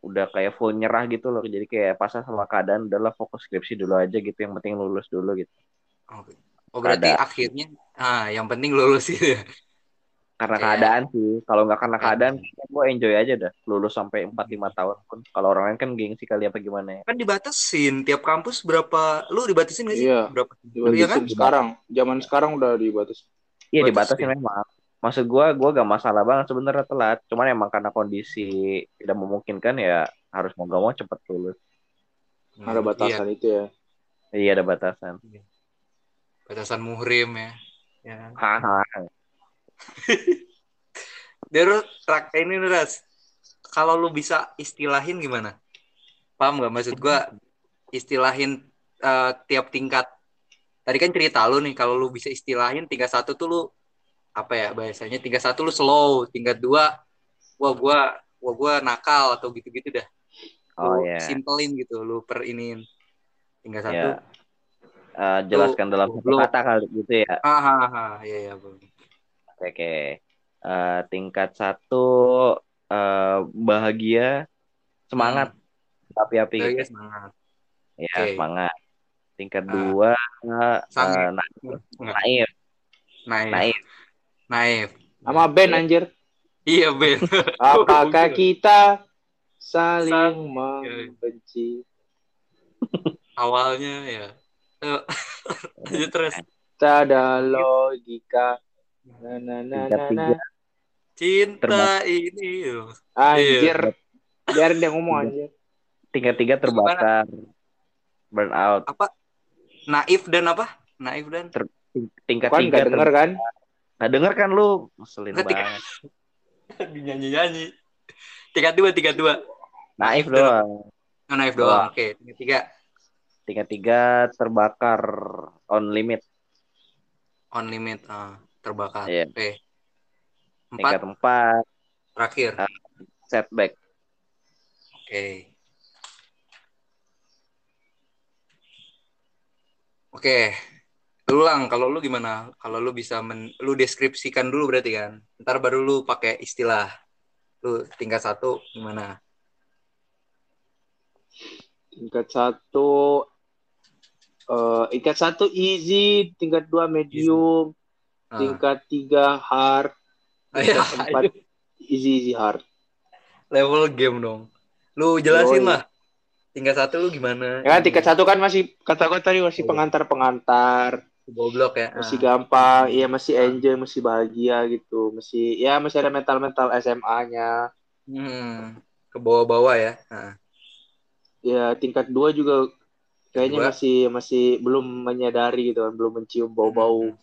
B: udah kayak full nyerah gitu loh. Jadi kayak pasal sama keadaan udahlah fokus skripsi dulu aja gitu. Yang penting lulus dulu gitu.
A: oke oh berarti
B: Keadaan.
A: akhirnya ah yang penting lulus itu ya
B: karena
A: Kayak-
B: keadaan sih. Kalau nggak karena
A: Iya.
B: keadaan gue enjoy aja dah. Lulus sampai 4 5 tahun pun. Kalau orang lain kan gengsi kali apa gimana ya?
A: Kan dibatasin. Tiap kampus berapa lu dibatasin nggak sih?
C: Iya.
A: berapa?
C: Dibatasin
A: Iya kan?
C: sekarang, zaman sekarang udah dibatasi.
B: iya
A: Batas
B: dibatasin
A: ya?
B: memang. Maksud gue gue gak masalah banget sebenarnya telat. Cuman emang karena kondisi tidak memungkinkan ya harus mau gak mau cepet lulus.
C: Ada batasan itu ya.
B: iya ada batasan.
A: Iya, batasan muhrim ya. Ya.
B: Haha
A: Dero trak ini Ras. Kalau lu bisa istilahin gimana? Paham gak maksud gua? Istilahin eh, tiap tingkat. Tadi kan cerita lu nih kalau lu bisa istilahin tingkat satu tuh lu apa ya bahasanya tingkat satu lu slow, tingkat dua wah gua wah gua nakal atau gitu-gitu dah.
B: oh
A: Lu
B: ya
A: simpelin gitu lu per iniin. Tingkat satu.
B: ya Eh, jelaskan dalam satu kata kali gitu ya
A: Ah, ah, ah, iya iya Bang.
B: Oke Eh, tingkat satu eh, bahagia semangat api-api
A: Hmm.
B: gitu.
A: Bahagia semangat.
B: Ya,
A: Oke.
B: semangat. Tingkat
A: Ah.
B: dua
A: Sange.
B: eh, Na-
A: Enggak.
B: Naif.
A: Naif.
B: Naif.
A: Naif.
C: Sama Ben anjir.
A: Iya, Ben.
C: Apakah kita saling
A: Sang-
C: membenci?
A: Awalnya ya. Lanjut terus.
C: Tak ada logika. Na, na, na,
B: Tingkat
C: na,
B: tiga.
A: Cinta ini.
C: Anjir. Biarin dia ngomong anjir.
B: Tingkat tiga terbakar. Burnout.
A: Apa? Naif dan apa? Naif dan
B: Tingkat
C: Kan
B: tiga
C: gak denger kan?
B: Nah denger kan lu Ngeselin banget.
A: dinyanyi-nyanyi. Tingkat dua, tingkat dua.
B: Naif
A: dan-
B: doang.
A: Oh, naif doang. Oke, tingkat tiga.
B: Tingkat tiga terbakar on limit.
A: On limit. ah, terbakar.
B: Iya.
A: Oke. Empat
B: Tingkat empat
A: terakhir.
B: Ah. setback.
A: Oke. Oke. Lu lang, kalau lu gimana? Kalau lu bisa men, lu deskripsikan dulu berarti kan. Ntar baru lu pakai istilah. Lu tingkat satu gimana?
C: Tingkat satu eh tingkat satu easy, tingkat dua medium. Tingkat tiga hard, tingkat empat easy easy hard.
A: level game dong. Lu jelasin lah. Tingkat satu lu gimana?
C: Ya tingkat satu kan masih kata gue tadi masih pengantar pengantar,
A: goblok ya.
C: masih
A: Ah.
C: gampang, iya masih enjoy, masih bahagia gitu, masih ya masih ada mental mental SMA-nya.
A: Hmm. Ke bawah-bawah ya. Ah.
C: Ya tingkat dua juga kayaknya
A: Dua.
C: masih masih belum menyadari gitu kan, belum mencium bau-bau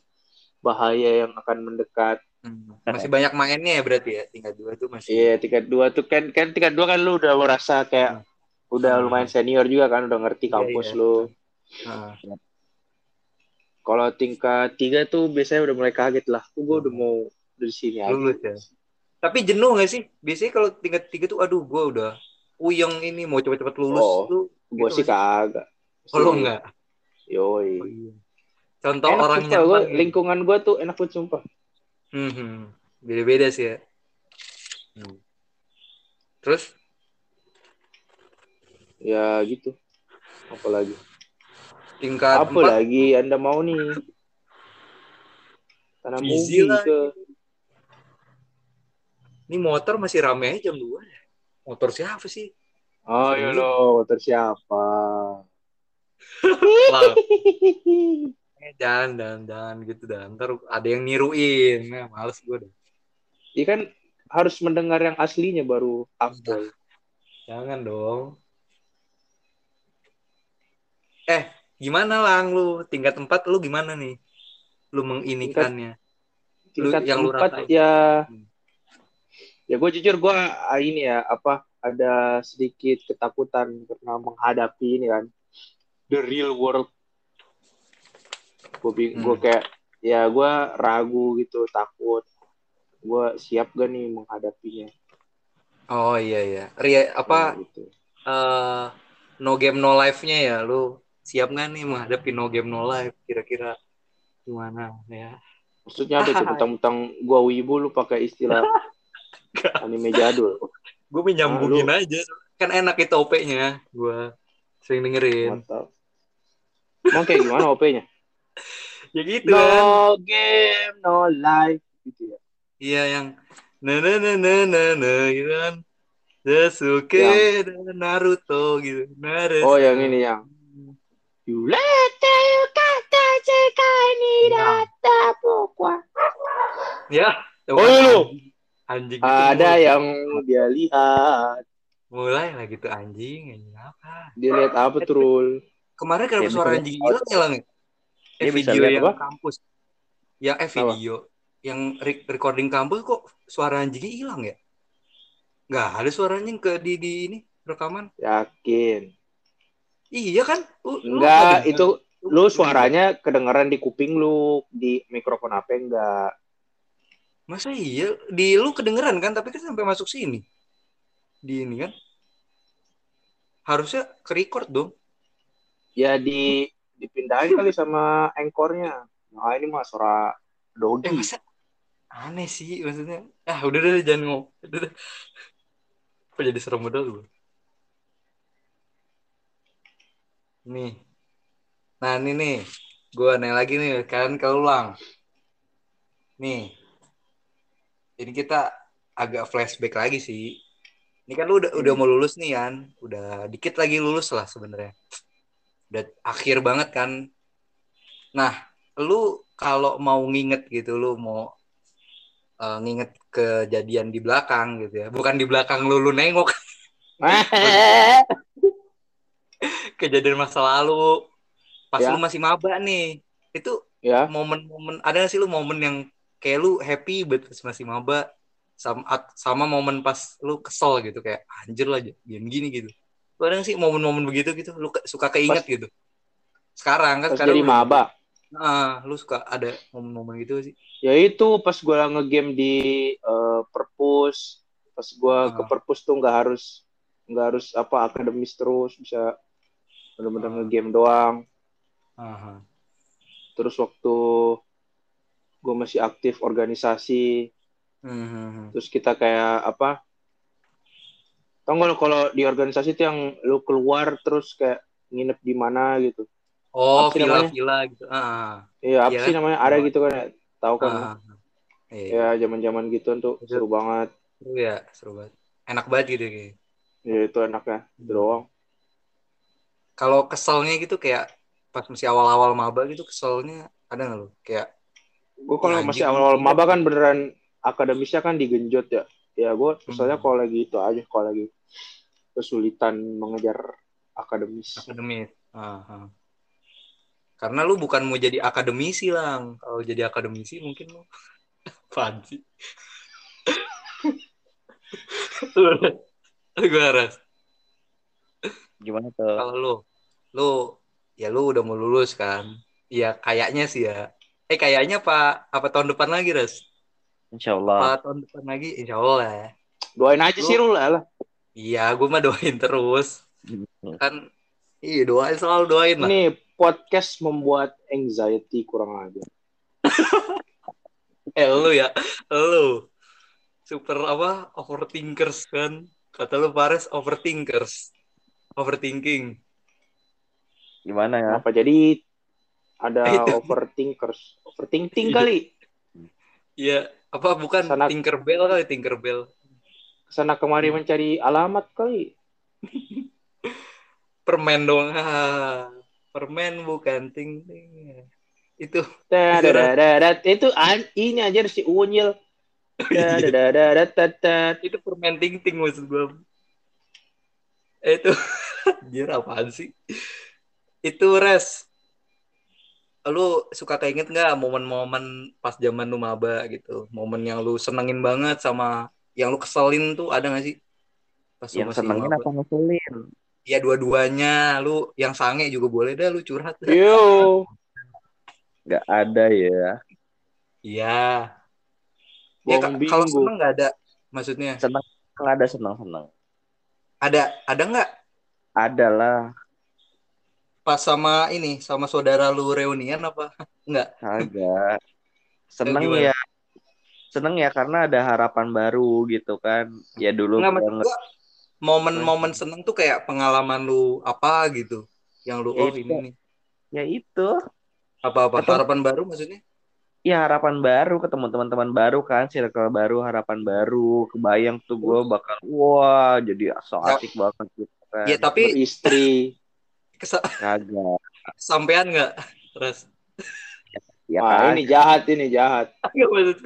C: bahaya yang akan mendekat.
A: Hmm. Masih banyak mainnya ya berarti ya. Tingkat dua tuh masih.
C: Iya, tingkat dua tuh kan kan tingkat dua kan lu udah merasa kayak udah
A: Hmm.
C: lumayan senior juga kan, udah ngerti
A: Iya,
C: kampus
A: iya.
C: lu.
A: Ah.
C: Kalau tingkat tiga tuh biasanya udah mulai kaget lah. Kok gue udah mau dari sini aja.
A: Lulus ya. Tapi jenuh gak sih? Biasanya kalau tingkat tiga tuh, aduh, gue udah uyeng ini mau cepet-cepet lulus.
C: Oh,
A: Lu,
C: Gue
A: gitu
C: sih kagak.
A: Oh, lu enggak?
C: Yoi.
A: Oh, iya. Contoh
C: Enak
A: orang
C: sumpah, gua,
A: nyaman. gitu.
C: lingkungan gue tuh enak banget sumpah.
A: Hmm, hmm. Beda-beda sih ya. Hmm. Terus?
C: Ya gitu. Apalagi.
A: Tingkat
C: Apa
A: empat,
C: lagi Anda mau nih? Tanam
A: lah.
C: ke
A: ini motor masih rame aja jam 2 ya. Motor siapa sih?
C: Oh iya lo, motor siapa?
A: Lah, eh, jangan, jangan gitu dah. Ntar ada yang niruin. Nah, males gue dah.
C: Iya kan harus mendengar yang aslinya baru afdol.
A: Jangan dong. Eh, gimana lang lu? Tingkat tempat lu gimana nih? Lu menginikannya. Lu-
C: Tingkat
A: yang lu
C: empat
A: rasain.
C: ya
A: Hmm.
C: ya gue jujur gue ini ya apa ada sedikit ketakutan karena menghadapi ini kan the real world gue
A: Hmm.
C: gue kayak ya gue ragu gitu takut gue siap gak nih menghadapinya
A: Oh iya iya. Ria, apa
C: Kayak gitu.
A: eh, no game no life-nya ya lu siap nggak nih menghadapi no game no life kira-kira gimana ya?
C: maksudnya apa tuh tentang-tentang gue wibu lu pakai istilah anime jadul
A: Gue menyambungin aja. Kan enak itu OP-nya. Gue sering dengerin.
C: mantap emang kayak gimana OP-nya
A: Ya gitu kan.
C: no game no life gitu ya
A: Iya yang na na na na na na gitu kan. Sasuke dan Naruto gitu. Naruto.
C: oh yang ini yang You let you kata ni data pokwa.
A: Ya.
C: Oh, iya lu.
A: Anjing
C: Ada
A: mulai-
C: yang dia lihat.
A: mulai lah gitu anjing anjing apa?
C: Dia lihat apa tuh, Rul?
A: Kemarin kenapa
B: Ya,
A: suara anjing
B: lihat.
A: hilang ya Eh
B: Dia bisa
A: video
B: lihat
A: yang
C: apa?
A: kampus. Yang eh video yang re- recording kampus kok suara anjingnya hilang ya? Nggak ada suara anjing ke di di ini rekaman.
C: Yakin.
A: Iya kan? Lu- lu
C: Enggak,
A: nggak
C: itu lu suaranya kedengeran di kuping lu, di mikrofon apa enggak?
A: Masa iya? Di lu kedengeran kan, tapi kan sampai masuk sini. Di ini kan. Harusnya ke record dong.
C: Ya di dipindahin kali sama engkornya. Nah, ini mah suara
A: Eh
C: Dodi.
A: masa aneh sih maksudnya. Ah udah udah jangan ngomong. Kok jadi serem betul gue. Nih. Nah ini nih, gue nanya lagi nih, kalian keulang. Nih, ini kita agak flashback lagi sih. Ini kan lu udah, udah mau lulus nih kan, udah dikit lagi lulus lah sebenarnya. Udah akhir banget kan. Nah, lu kalau mau nginget gitu, lu mau uh, nginget kejadian di belakang gitu ya, bukan di belakang lu lu nengok. Kejadian masa lalu. Pas
C: Ya.
A: lu masih maba nih. Itu
C: ya.
A: momen-momen ada gak sih lu momen yang kayak lu happy banget pas masih maba? Sama sama momen pas lu kesel gitu kayak anjir lah gini gini gitu lu ada gak sih momen-momen begitu gitu lu suka keinget gitu sekarang kan
C: pas
A: sekarang
C: jadi
A: lu-
C: maba
A: nah lu suka ada momen-momen gitu sih
C: ya itu pas gue ngegame di eh, perpus pas gue ke perpus tuh nggak harus nggak harus apa akademis terus bisa bener-bener
A: Ah.
C: ngegame doang
A: Aha.
C: terus waktu gue masih aktif organisasi
A: Mhm.
C: terus kita kayak apa tau nggak lo kalau di organisasi itu yang lu keluar terus kayak nginep di mana gitu
A: oh
C: namanya?
A: villa-villa gitu ah
C: iya apa
A: Iya
C: sih
A: kan?
C: namanya ada gitu kan ya tahu kan
A: ah. Iya,
C: ya zaman zaman gitu tuh seru banget
A: seru ya, seru banget. Enak banget gitu kayak.
C: ya itu enaknya itu doang
A: Kalau keselnya gitu kayak pas masih awal-awal maba gitu keselnya ada nggak lo? Kayak
C: gue kalau
A: Ya,
C: masih awal-awal maba kan beneran akademisnya kan digenjot ya ya gue misalnya
A: Hmm.
C: kalau lagi itu aja kalau lagi kesulitan mengejar akademis
A: akademis. Ah, ah. Karena lu bukan mau jadi akademisi lang. Kalau jadi akademisi mungkin lu apaan sih? Lu gue harus.
B: Gimana tuh?
A: Kalau lu, lu ya lu udah mau lulus kan? Ya kayaknya sih ya. Eh kayaknya apa apa tahun depan lagi res?
B: Insya Allah.
A: Apa tahun depan lagi? Insya Allah ya.
C: doain aja
A: Lu-
C: sih Rul lah
A: Iya, gue mah doain terus.
B: Hmm.
A: Kan, iya doain selalu doain lah.
C: ini podcast membuat anxiety kurang aja
A: Eh lu ya, lu super apa overthinkers kan? Kata lu Pares overthinkers, overthinking.
B: Gimana ya?
C: apa jadi ada
A: Itu.
C: overthinkers overthinking kali
A: Iya, apa bukan
C: Sana-
A: Tinkerbell kali Tinkerbell?
C: Ke sana kemari mencari alamat kali
A: Permen dong. Ah, permen bukan ting ting. Itu
C: itu an- ini aja si unyil Dadadadadadat.
A: itu permen ting ting maksud gue. Eh, itu anjir apaan sih? Itu res. Lu suka keinget nggak momen-momen pas zaman lu maba gitu? Momen yang lu senengin banget sama yang lu keselin tuh ada gak sih? Pas
B: Yang senengin apa ngeselin?
A: Ya dua-duanya. Lu yang sange juga boleh dah lu curhat. dah.
C: yo
B: Gak ada ya.
A: Iya. Ya ka- kalau seneng nggak ada maksudnya.
B: Seneng nggak ada seneng seneng.
A: Ada ada nggak
B: Ada lah.
A: pas sama ini sama saudara lu reunian apa? Enggak.
B: Agak. Seneng ya. Seneng ya karena ada harapan baru gitu kan. Ya dulu gua
A: momen-momen seneng tuh kayak pengalaman lu apa gitu yang lu oh
B: Itu.
A: ini nih
B: ya itu.
A: apa-apa
B: Ketemu-
A: harapan baru maksudnya
B: Ya harapan baru ketemu teman-teman baru kan, circle baru, harapan baru, kebayang tuh gue bakal wah jadi so
A: Ya.
B: asik banget gitu kan.
A: ya tapi kesa-
B: Kagak.
A: kesampean nggak res
B: Ya
C: wah
B: kan,
C: ini jahat ini jahat
A: maksud.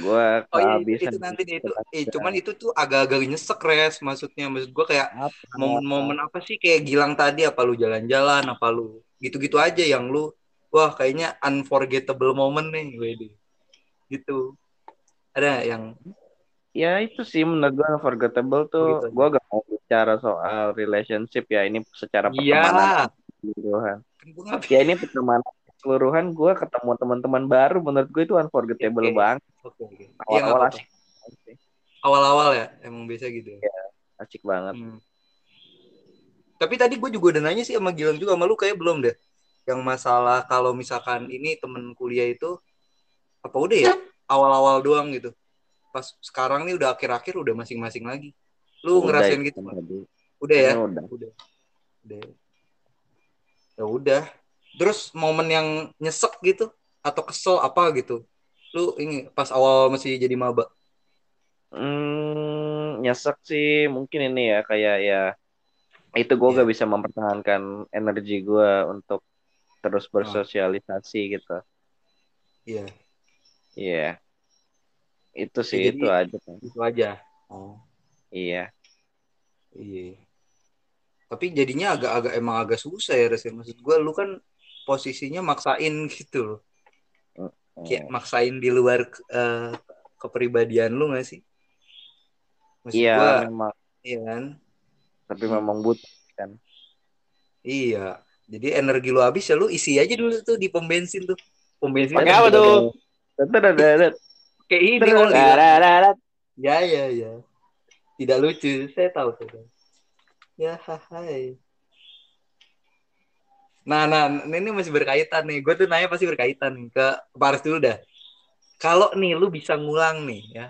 B: Gue
A: oh iya
B: kehabisan.
A: itu nanti deh itu eh, cuman itu tuh agak-agak nyesek res maksudnya maksud gua kayak momen-momen apa sih kayak Gilang tadi apa lu jalan-jalan apa lu gitu-gitu aja yang lu wah kayaknya unforgettable moment nih Wede. gitu ada yang
B: Ya itu sih menurut gue unforgettable tuh.
A: Gitu.
B: Gue gak mau bicara soal relationship ya ini secara
A: iya
B: pertemanan
A: kan gua nggak
B: Ya ini pertemanan keseluruhan gue ketemu teman-teman baru menurut gue itu unforgettable
A: Oke.
B: banget.
A: oke oke iya nggak
B: Awal-awal asik.
A: awal-awal ya emang biasa gitu ya
B: Asik banget.
A: Hmm. Tapi tadi gue juga udah nanya sih sama Gilang juga sama lu kayak belum deh. Yang masalah kalau misalkan ini temen kuliah itu apa udah ya awal-awal doang gitu. Pas sekarang nih udah akhir-akhir udah masing-masing lagi. Lu
B: Udah
A: ngerasain
B: itu
A: gitu? Udah ya?
B: Udah.
A: Udah. Udah. ya udah terus momen yang nyesek gitu atau kesel apa gitu lu ini pas awal masih jadi maba
B: Hmm, nyesek sih mungkin ini ya kayak ya itu gue
A: Iya.
B: gak bisa mempertahankan energi gue untuk terus bersosialisasi gitu.
A: iya
B: Iya. Itu sih
A: jadi-
B: itu aja kan.
A: itu aja oh
B: Iya.
A: iya tapi jadinya agak-agak emang agak susah ya Res ya. maksud gue lu kan posisinya maksain gitu loh. Kayak maksain di luar eh, kepribadian lu gak sih?
B: Iya, memang.
A: iya kan?
B: Tapi memang butuh kan.
A: iya. Jadi energi lu habis ya lu isi aja dulu tuh di pom bensin tuh. Pom bensin
B: Pakai apa tuh?
A: Kayak ini oli ya ya ya. Tidak lucu. Saya tahu saya tahu. ya hai nah nah ini masih berkaitan nih. Gue tuh nanya pasti berkaitan nih ke Paris dulu dah. Kalau nih lu bisa ngulang nih ya.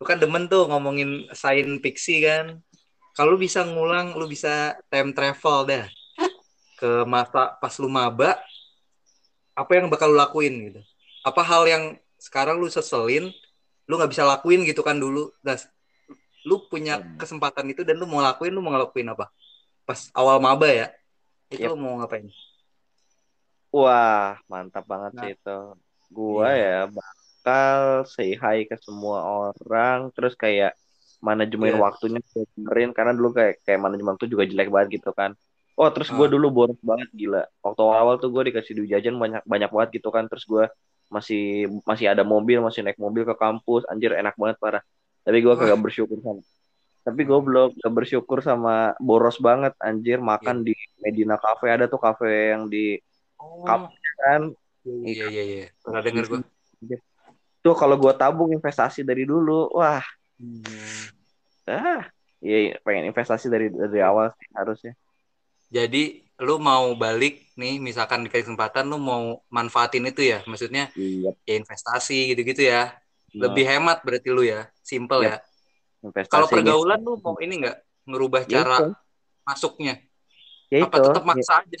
A: Lu kan demen tuh ngomongin sains fiksi kan. Kalau lu bisa ngulang lu bisa time travel dah. Ke masa pas lu maba apa yang bakal lu lakuin gitu? Apa hal yang sekarang lu seselin lu nggak bisa lakuin gitu kan dulu? Nah, lu punya
B: Hmm.
A: kesempatan itu dan lu mau lakuin lu mau ngelakuin apa? Pas awal maba ya itu lu mau ngapain
B: Wah, mantap banget
A: Nah.
B: sih itu. Gua
A: Iya.
B: ya bakal say hi ke semua orang, terus kayak manajemen
A: Iya.
B: waktunya benerin karena dulu kayak kayak manajemen waktu juga jelek banget gitu kan. Oh, terus gue
A: Ah.
B: dulu boros banget gila. Waktu awal tuh gue dikasih duit jajan banyak banyak banget gitu kan, terus gue masih masih ada mobil, masih naik mobil ke kampus, anjir enak banget parah. Tapi gue kagak bersyukur sama. Tapi gue belum gak bersyukur sama boros banget anjir makan di Medina Cafe. Ada tuh cafe yang di
A: oh.
B: kan?
A: Iya iya iya. Pernah denger gua.
B: Tuh kalau gua tabung investasi dari dulu, wah, ah, iya pengen investasi dari dari awal sih harusnya.
A: jadi lu mau balik nih misalkan dikasih kesempatan lu mau manfaatin itu ya? Maksudnya
B: Iya.
A: ya investasi gitu-gitu ya. Lebih hemat berarti lu ya. Simple
B: Yap.
A: ya
B: investasi.
A: kalau pergaulan lu mau ini nggak? Ngerubah
B: Ya
A: cara
B: itu,
A: masuknya?
B: Ya
A: apa
B: itu.
A: tetap maksa aja?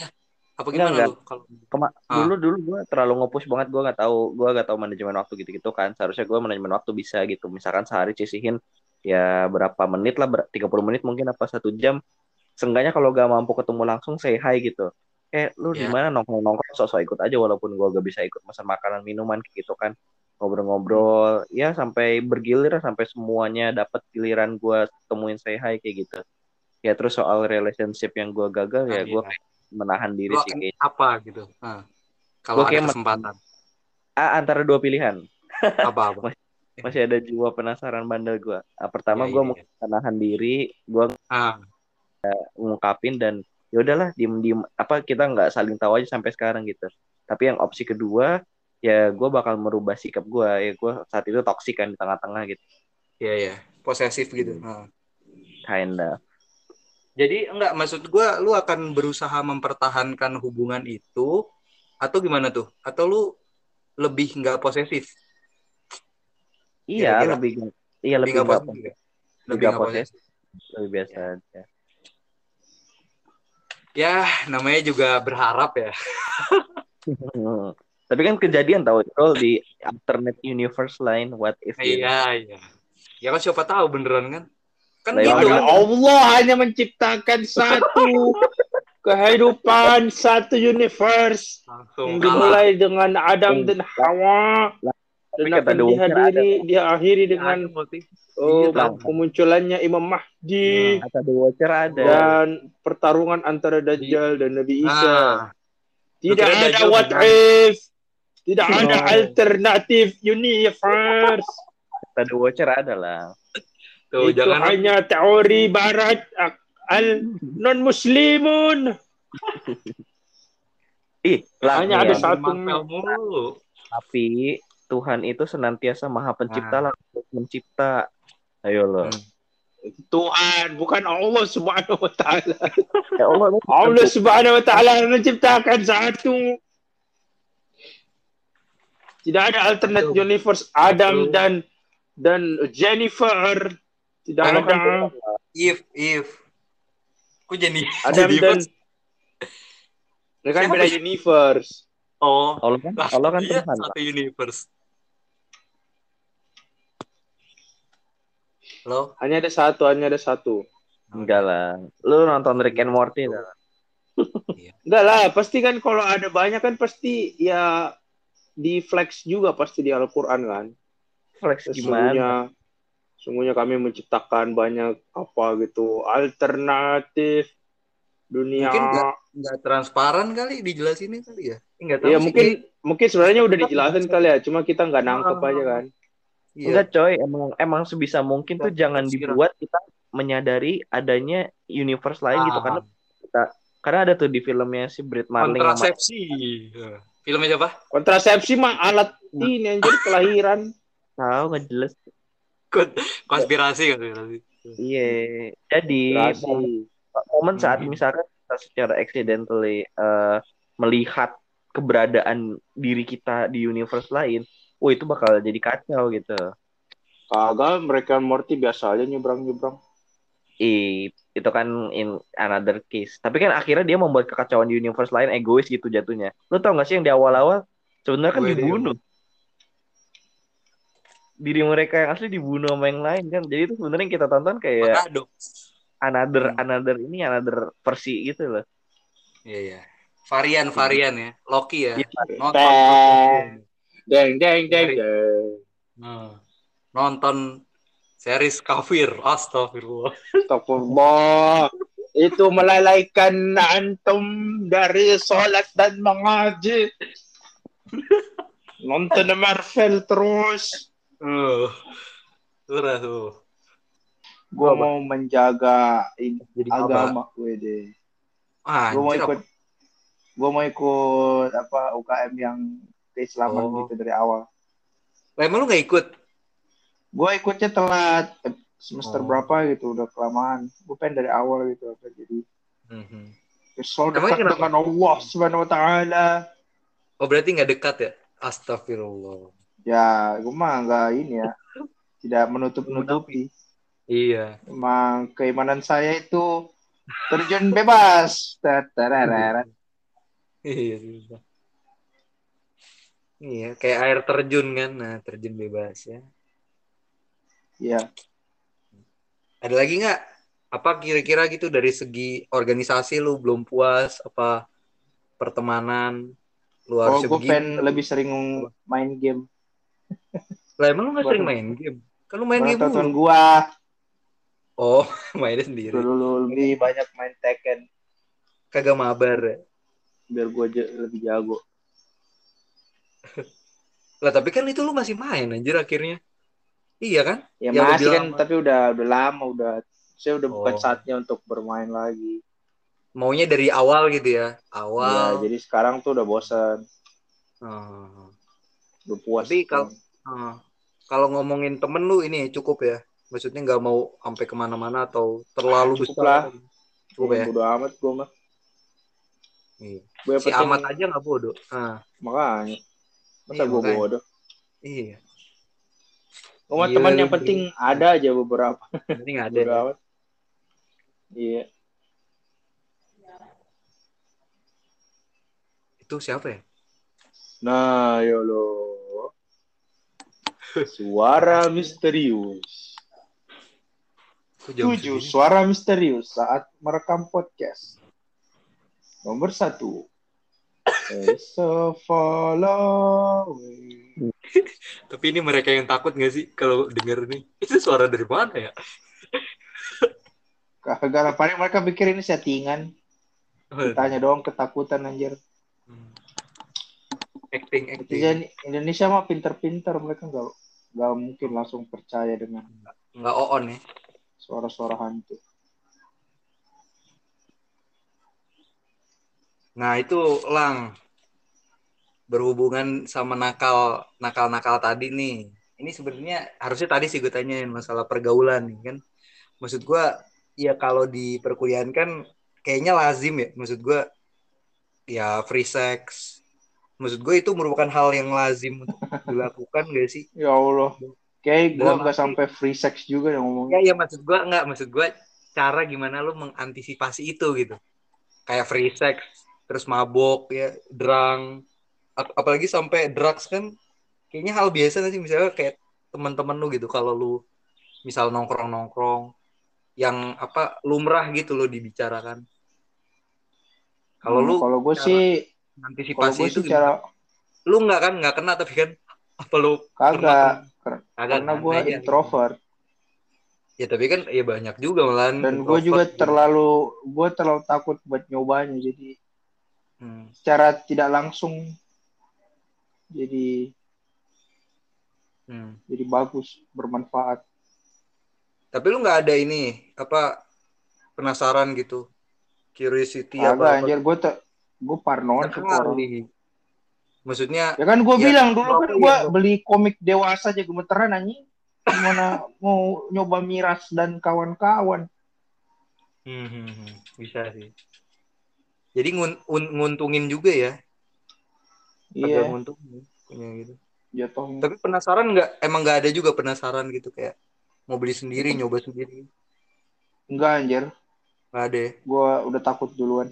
A: Apa gimana
B: enggak.
A: lu kalau
B: Kema-
A: Ah.
B: dulu dulu gua terlalu nge-push banget. Gua nggak tahu gua nggak tahu manajemen waktu gitu-gitu kan. Seharusnya gua manajemen waktu bisa gitu. Misalkan sehari cisihin ya berapa menit lah ber- 30 menit mungkin apa satu jam. Seenggaknya kalau gak mampu ketemu langsung say hi gitu. Eh lu
A: Ya.
B: di mana? Nongkrong nongkrong sosok ikut aja walaupun gua gak bisa ikut pesan makanan minuman gitu kan ngobrol-ngobrol. Ya sampai bergilir sampai semuanya dapat giliran gua temuin say hi kayak gitu. Ya terus soal relationship yang gua gagal ya gua
A: iya.
B: kayak menahan diri
A: lu
B: sih kayaknya
A: apa gitu? Nah, kalau ada
B: kayak
A: kesempatan.
B: Ah, antara dua pilihan.
A: Apa apa?
B: Masih ada jiwa penasaran bandel gue. Ah, pertama
A: Iya,
B: gue
A: iya,
B: mau menahan diri, gue
A: ah.
B: ngungkapin dan ya udahlah diem diem apa kita nggak saling tahu aja sampai sekarang gitu. Tapi yang opsi kedua ya gue bakal merubah sikap gue ya gue saat itu toksik kan di tengah-tengah gitu,
A: iya iya posesif gitu Nah.
B: kinda.
A: Jadi enggak maksud gua lu akan berusaha mempertahankan hubungan itu atau gimana tuh? Atau lu lebih enggak posesif?
B: Iya
A: Kira-kira?
B: lebih iya lebih
A: nggak
B: nggak
A: posesif ya?
B: lebih
A: Lebih
B: nggak
A: nggak
B: posesif,
A: posesif.
B: lebih biasa aja.
A: Ya, namanya juga berharap ya.
B: Tapi kan kejadian tahu kalau di alternate universe lain what if gitu.
A: Iya, iya. Ya kan siapa tahu beneran kan? Kan
B: Lah,
A: gitu
B: ya,
A: kan.
D: Allah hanya menciptakan satu kehidupan, satu universe
A: Langsung kalah.
D: dimulai dengan Adam dan Hawa
B: Tapi
D: dan
B: kata
D: akan dihadiri, dia akhiri dengan
A: Ada motif.
D: oh,
A: Iya,
D: kemunculannya Imam Mahdi
B: Watcher ada.
D: dan pertarungan antara Dajjal dan Nabi Isa.
A: Nah,
D: Tidak ada what if, tidak
B: Oh.
D: ada alternative universe.
B: Kata The Watcher ada lah.
A: tuh
D: Itu
A: jangan
D: hanya teori barat al non muslimun.
B: Ih, lah,
D: Hanya
B: nih
D: ada satu
B: tapi Tuhan itu senantiasa maha pencipta
A: Ah.
B: lah mencipta. Ayo lo.
A: Hmm.
D: Tuhan, bukan Allah Subhanahu wa taala.
B: Ya Allah,
D: Allah Subhanahu wa taala menciptakan satu. Tidak ada alternate
A: Betul.
D: universe Adam
A: Betul.
D: dan dan Jennifer. Tidak
B: kan
D: ada
A: If, if. Kok jadi
D: Adam dan
C: Ini kan beda universe.
A: Oh,
B: Allah kan
A: lah,
B: Allah kan
A: iya,
B: Tuhan
A: satu universe. Halo?
C: Hanya ada satu, hanya ada satu.
B: enggak lah lu nonton Rick and Morty dah.
C: Enggak lah, pasti kan kalau ada banyak kan pasti ya di flex juga pasti di Al-Quran kan.
B: flex gimana
C: sesungguhnya kami menciptakan banyak apa gitu alternatif dunia.
A: Mungkin nggak nggak transparan kali dijelasinnya kali ya? Enggak tahu
C: Ya
A: sih.
C: mungkin mungkin sebenarnya udah dijelasin kali ya, cuma kita nggak nangkep
A: Ah.
C: aja kan.
A: Iya.
B: enggak coy emang emang sebisa mungkin tuh jangan dibuat kita menyadari adanya universe lain gitu
A: Ah,
B: karena karena ada tuh di filmnya si Brit Marling sama
A: kontrasepsi. Ya. Filmnya siapa?
C: Kontrasepsi mah alat ini anjir kelahiran.
B: tahu nggak jelas
A: Kon- Konspirasi konspirasi.
B: iya jadi momen saat
A: Hmm.
B: misalkan kita secara accidentally eh, melihat keberadaan diri kita di universe lain, wah itu bakal jadi kacau gitu.
C: Kagak mereka Morty biasa aja nyebrang-nyebrang.
B: I, itu kan in another case. Tapi kan akhirnya dia membuat kekacauan di universe lain egois gitu jatuhnya. Lu tau gak sih yang di awal-awal sebenarnya kan dibunuh. Diri mereka yang asli dibunuh sama yang lain kan. Jadi itu sebenarnya yang kita tonton kayak
A: Paradox.
B: another
A: Hmm.
B: another ini another versi gitu loh.
A: Iya iya. Varian varian ya. Loki ya.
B: Iya.
A: Nonton.
C: Teng. Deng deng deng deng.
A: Nah, nonton series kafir. Astagfirullah.
C: Astagfirullah. Itu melalaikan antum dari sholat dan mengaji. Nonton Marvel terus.
A: Uh. Surah tuh.
C: Gue mau menjaga ini,
A: Jadi
C: agama gue deh.
A: Ah,
C: Gue mau ikut, gue mau ikut apa UKM yang keislaman
A: Oh.
C: gitu dari awal.
A: Lah, emang lu gak ikut?
C: Gue ikutnya telat eh, semester
A: Oh.
C: berapa gitu, udah kelamaan. Gue pengen dari awal gitu, apa jadi
A: Mhm.
C: kesel
A: Emangnya
C: dekat
A: kenapa?
C: dengan Allah Subhanahu Wa Taala.
A: Oh berarti nggak dekat ya? Astagfirullah.
C: Ya, gue mah nggak ini ya, tidak menutup-nutupi.
A: Iya.
C: Emang keimanan saya itu terjun bebas.
A: Iya. susah. Iya, kayak air terjun kan. Nah, terjun bebas ya.
C: Iya.
A: Ada lagi nggak? Apa kira-kira gitu dari segi organisasi lu belum puas? Apa pertemanan? Lu
C: Oh,
A: harusnya
C: gue pengen lebih sering main game.
A: Lah emang lu nggak sering main game? Kan lu main game
C: tonton
A: mulu.
C: gua
A: Oh, mainnya sendiri.
C: dulu lebih banyak main Tekken
A: Kagak mabar ya.
C: biar gua ja- lebih jago.
A: Lah tapi kan itu lu masih main anjir akhirnya. Iya kan?
C: Ya,
A: Ya,
C: masih kan,
A: lama.
C: tapi udah udah lama udah. Saya udah bukan
A: Oh.
C: saatnya untuk bermain lagi.
A: Maunya dari awal gitu ya.
C: Ya,
A: Awal.
C: jadi sekarang tuh udah bosan,
A: Oh.
C: udah puas.
A: Tapi kalau- Ah, kalau ngomongin temen lu ini cukup ya. Maksudnya nggak mau sampai ke mana-mana atau terlalu
C: Cukup
A: besar.
C: lah.
A: Cukup ya.
C: Bodo amat gua mah.
A: Iya.
C: Gua yang
A: Si
C: penting-
A: amat aja nggak bodoh. Ah,
C: makanya. Masa
A: Iya,
C: gua
A: makanya.
C: bodoh?
A: iya.
C: Gua mah
A: Gila,
C: teman yang penting ada aja beberapa.
A: Nggak ada. Ya.
C: Iya.
A: Itu siapa ya?
C: Nah, yolo. Suara misterius. Tujuh suara misterius saat merekam podcast. Nomor satu. It's so.
A: Tapi ini mereka yang takut nggak sih kalau denger nih? Itu suara dari mana ya?
C: Kagak paling mereka pikir ini settingan. Tanya doang ketakutan anjir.
A: Hmm. Acting, acting.
C: Netizen Indonesia mah pinter-pinter, mereka nggak nggak mungkin langsung percaya dengan
A: Nggak on ya.
C: suara-suara hantu.
A: Nah itu lang berhubungan sama nakal nakal nakal tadi nih. Ini sebenarnya harusnya tadi sih gue tanyain masalah pergaulan nih kan. Maksud gue ya kalau di perkuliahan kan kayaknya lazim ya. Maksud gue ya free sex. Maksud gue itu merupakan hal yang lazim untuk dilakukan gak sih?
C: Ya Allah. Kayak
A: Dalam
C: nggak sampai free sex juga yang
A: Ya
C: ngomongnya.
A: ya maksud gue nggak maksud gue cara gimana lu mengantisipasi itu gitu. Kayak free sex terus mabok ya drang apalagi sampai drugs kan kayaknya hal biasa nggak sih misalnya kayak teman-teman lu gitu kalau lu misal nongkrong nongkrong yang apa lumrah gitu loh dibicarakan kalau lu
C: kalau gue sih
A: antisipasi itu
C: sih cara
A: gimana? lu nggak kan nggak kena tapi kan apa lu
C: kagak karena gue
A: iya.
C: introvert
A: ya tapi kan ya banyak juga malahan
C: dan gue juga
A: gitu.
C: terlalu gue terlalu takut buat nyobanya jadi
A: Hmm.
C: secara tidak langsung jadi
A: Hmm.
C: jadi bagus bermanfaat
A: Tapi lu nggak ada ini apa penasaran gitu, curiosity
C: agak
A: apa?
C: anjir gue te gue parnoan.
A: Maksudnya
C: ya kan gue
A: Ya,
C: bilang dulu kan gue
A: ya,
C: beli komik dewasa aja gemeteran anjing gimana mau nyoba miras dan kawan-kawan
A: hmm, hmm, hmm, bisa sih. Jadi ngun, un- nguntungin juga ya,
C: iya
A: nguntungin punya gitu.
C: jatuhnya
A: Tapi penasaran nggak? Emang nggak ada juga penasaran gitu kayak mau beli sendiri, nyoba sendiri?
C: enggak anjir
A: Nggak ada. ya?
C: gue udah takut duluan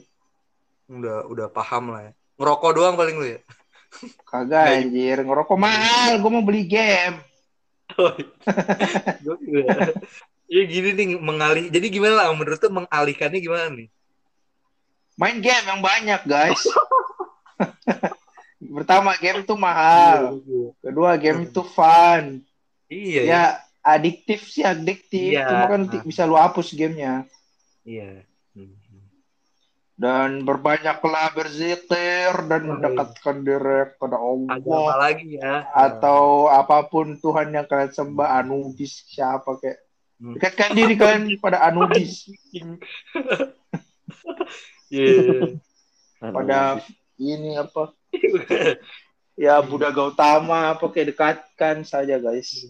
A: Udah udah paham lah ya. Ngerokok doang paling lu ya.
C: kagak anjir ngerokok mahal gue mau beli game
A: Gokil ya. Iya gini nih mengalih. Jadi gimana lah menurut tuh mengalihkannya gimana nih?
C: main game yang banyak guys pertama game itu mahal kedua game itu fun
A: Iya, iya.
C: ya adiktif sih adiktif
A: Iya.
C: cuma kan ti- bisa lu hapus gamenya
A: Iya. Hmm.
C: dan berbanyaklah berzikir dan mendekatkan diri kepada
A: Agama
C: Allah
A: lagi ya.
C: atau apa pun Tuhan yang kalian sembah Anubis siapa kayak
A: Hmm.
C: dekatkan diri kalian pada Anubis
A: Iya.
B: Aduh,
C: pada ini apa ya Buddha Gautama apa kayak dekatkan saja guys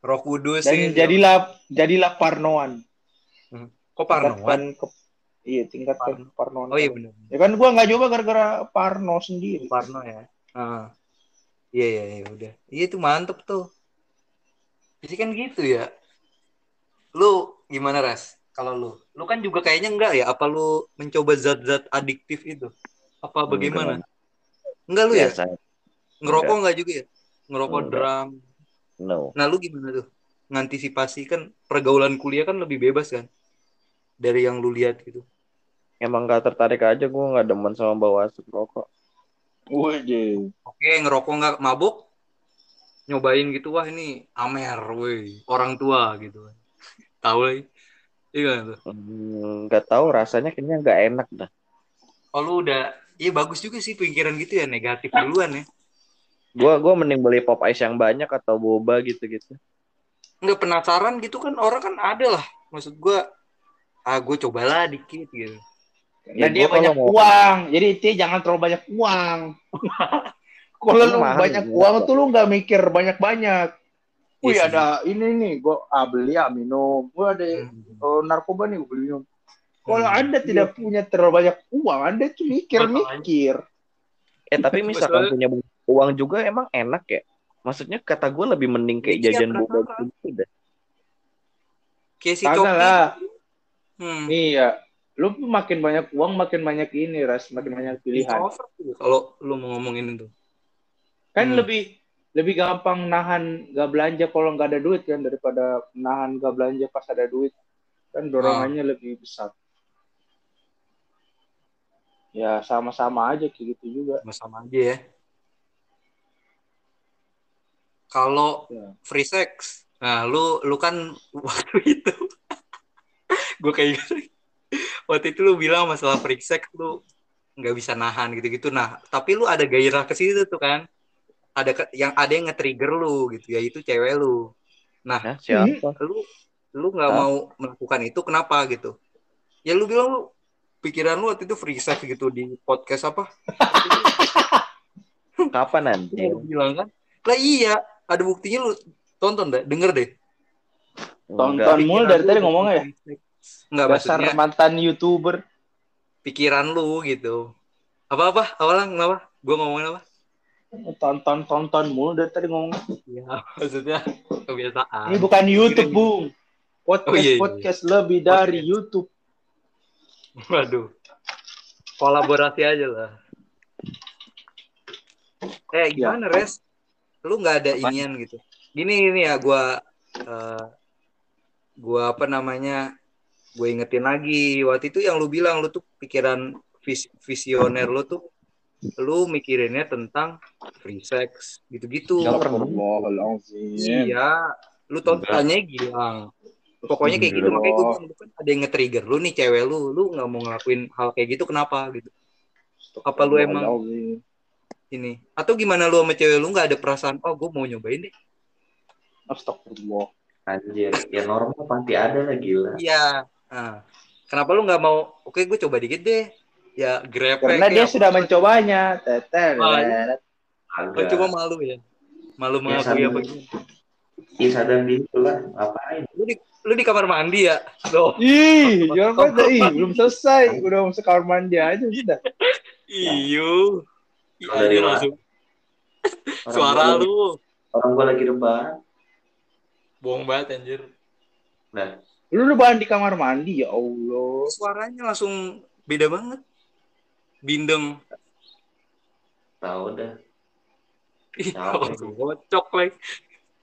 A: Roh Kudus
C: dan
A: sih.
C: jadilah jadilah parnoan
A: Kok Parnoan?
C: Tingkatkan ke- iya tingkatkan parnoan
A: Oh iya benar.
C: ya kan gua nggak coba gara-gara parno sendiri
A: Parno ya. Ah. Iya iya iya udah. Iya itu mantep tuh. Jadi kan gitu ya. Lu gimana Ras? Kalau lu, lu kan juga kayaknya enggak ya? Apa lu mencoba zat-zat adiktif itu? Apa bagaimana? Enggak lu ya?
B: biasa
A: Ngerokok enggak juga ya? Ngerokok
B: Enggak.
A: drum.
B: no
A: Nah, lu gimana tuh? Ngantisipasi kan pergaulan kuliah kan lebih bebas kan? Dari yang lu lihat gitu.
B: emang gak tertarik aja gue nggak demen sama bawa asap rokok
C: Wih,
A: Oke, ngerokok nggak mabuk, nyobain gitu wah ini amer, woi, orang tua gitu. Tahu lagi. Iya tuh.
B: Hmm, nggak tahu rasanya kayaknya nggak enak dah
A: Oh lu udah, iya bagus juga sih pikiran gitu ya negatif duluan ya.
B: gue gua mending beli pop ice yang banyak atau boba gitu gitu
A: Nggak penasaran gitu kan orang kan ada lah. Maksud gua, ah gue cobalah dikit gitu.
C: Dan
B: Ya,
C: dia
B: gua kalau
C: banyak
B: mau-
C: uang. Jadi dia jangan terlalu banyak uang. Kalau lu banyak
B: juga.
C: uang tuh lu nggak mikir banyak-banyak. Wih
A: Iya sih.
C: ada ini nih, gue ah, beli ah minum. Gue ada
A: Hmm.
C: oh, narkoba nih gue beli minum. Kalau
A: Hmm.
C: anda tidak punya terlalu banyak uang, anda tuh mikir-mikir.
B: eh tapi misalkan
A: Maksudnya-
B: punya uang juga emang enak ya maksudnya kata gue lebih mending kayak
A: Iya,
B: jajan boba
A: penasaran.
B: gitu dah
A: Kayak si Coki.
C: lah.
A: Hmm.
C: Iya. Lu makin banyak uang, makin banyak ini, ras, makin banyak pilihan.
A: Kalau lu mau ngomongin itu.
C: Kan
A: Hmm.
C: lebih lebih gampang nahan gak belanja kalau nggak ada duit kan daripada nahan gak belanja pas ada duit. Kan dorongannya
A: Ah.
C: lebih besar. Ya sama-sama aja kayak gitu juga.
A: sama aja ya. Kalau
C: Ya.
A: free sex, nah lu lu kan waktu itu, gue kayak gitu. Waktu itu lu bilang masalah free sex lu nggak bisa nahan gitu-gitu. Nah, tapi lu ada gairah ke situ tuh kan. Ada ke- yang ada yang nge-trigger lu gitu, yaitu cewek lu. Nah,
B: Hah, siapa
A: lu lu nggak mau melakukan itu kenapa gitu? Ya lu bilang lu pikiran lu waktu itu free sex gitu di podcast apa?
B: kapan nanti
A: Lu bilang kan? Lah iya, ada buktinya lu tonton deh, denger deh.
C: Tonton mulu dari tadi ngomongnya ya.
A: Enggak
C: Dasar
A: maksudnya
C: mantan youtuber.
A: pikiran lu gitu. Apa-apa? Awalan kenapa? Gue ngomongin apa?
C: Tonton tonton mulu dari tadi ngomong.
A: Iya, maksudnya kebiasaan.
C: Ini bukan YouTube, Bung. Podcast
A: Oh, iya, iya.
C: podcast lebih dari
A: Podcast.
C: YouTube.
A: Waduh. kolaborasi aja lah. Eh gimana res? Lu nggak ada inian gitu. Gini ini ya gua eh, gua apa namanya? Gue ingetin lagi waktu itu yang lu bilang lu tuh pikiran vis visioner lu tuh lu mikirinnya tentang free sex gitu-gitu. Iya, lu tanya gilang. Pokoknya kayak gitu makanya gue bilang, kan ada yang nge-trigger lu nih cewek lu, lu nggak mau ngelakuin hal kayak gitu kenapa gitu? Apa lu emang ini? Atau gimana lu sama cewek lu nggak ada perasaan, oh gue mau nyobain deh.
D: Astagfirullah.
B: Anjir, ya normal pasti ada lah gila.
A: Iya. Nah, kenapa lu nggak mau? Oke, gue coba dikit deh. Ya grepe.
D: Karena dia sudah mencobanya. Tetet.
A: Ah, iya. Lu cuma malu ya. Malu
B: Ya,
A: mengakui apa gitu.
B: Iya sadar diri lah, ngapain?
A: Lu di lu di kamar mandi ya? Loh.
D: Ih, jangan pada ih, belum selesai. Udah masuk kamar mandi aja sudah.
A: Iyo. Iya,
B: mana?
A: langsung suara
B: gua
A: lu.
B: Orang gua lagi rebahan.
A: Bohong banget anjir.
B: Nah,
D: Lu rebahan di kamar mandi ya Allah.
A: Suaranya langsung beda banget. Bindeng.
B: tahu dah.
A: Ih, bocok lagi.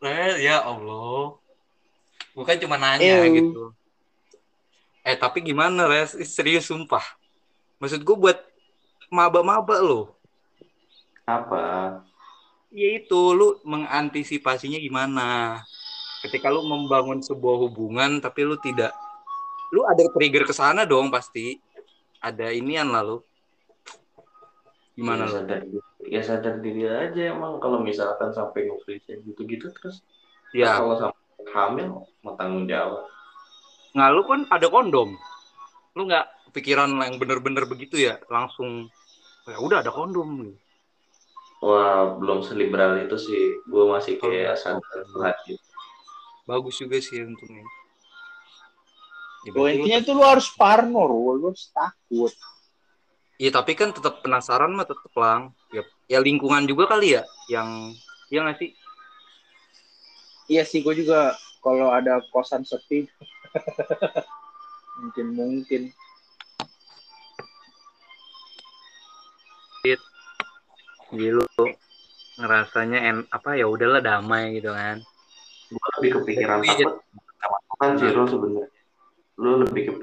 A: Eh, ya Allah. Bukan cuma nanya
D: Ew.
A: gitu. Eh, tapi gimana, Res? Serius, sumpah. Maksud gue buat maba-maba lo.
B: Apa?
A: Ya itu, lu mengantisipasinya gimana? Ketika lu membangun sebuah hubungan, tapi lu tidak... Lu ada trigger ke sana dong, pasti. Ada inian lalu. Gimana
B: ya,
A: lu?
B: sadar diri. Ya sadar diri aja emang kalau misalkan sampai nge gitu-gitu terus
A: Ya,
B: kalau sampai hamil mau tanggung jawab.
A: Nggak, lu kan ada kondom. Lu nggak pikiran yang bener-bener begitu ya, langsung ya udah ada kondom.
B: Wah, belum seliberal itu sih. Gue masih kayak
A: Oh,
B: sadar hati.
A: Bagus juga sih untungnya. Ya,
D: Oh, intinya tuh lu harus parno, lu harus takut.
A: Iya, tapi kan tetap penasaran mah tetep lang. Ya, ya lingkungan juga kali ya yang ya nggak sih?
D: Iya sih, gue juga kalau ada kosan sepi, mungkin mungkin.
A: Jadi lu ngerasanya en apa ya udahlah damai gitu kan.
B: Gue lebih kepikiran takut sama Tuhan sih lo sebenarnya. Lu lebih ke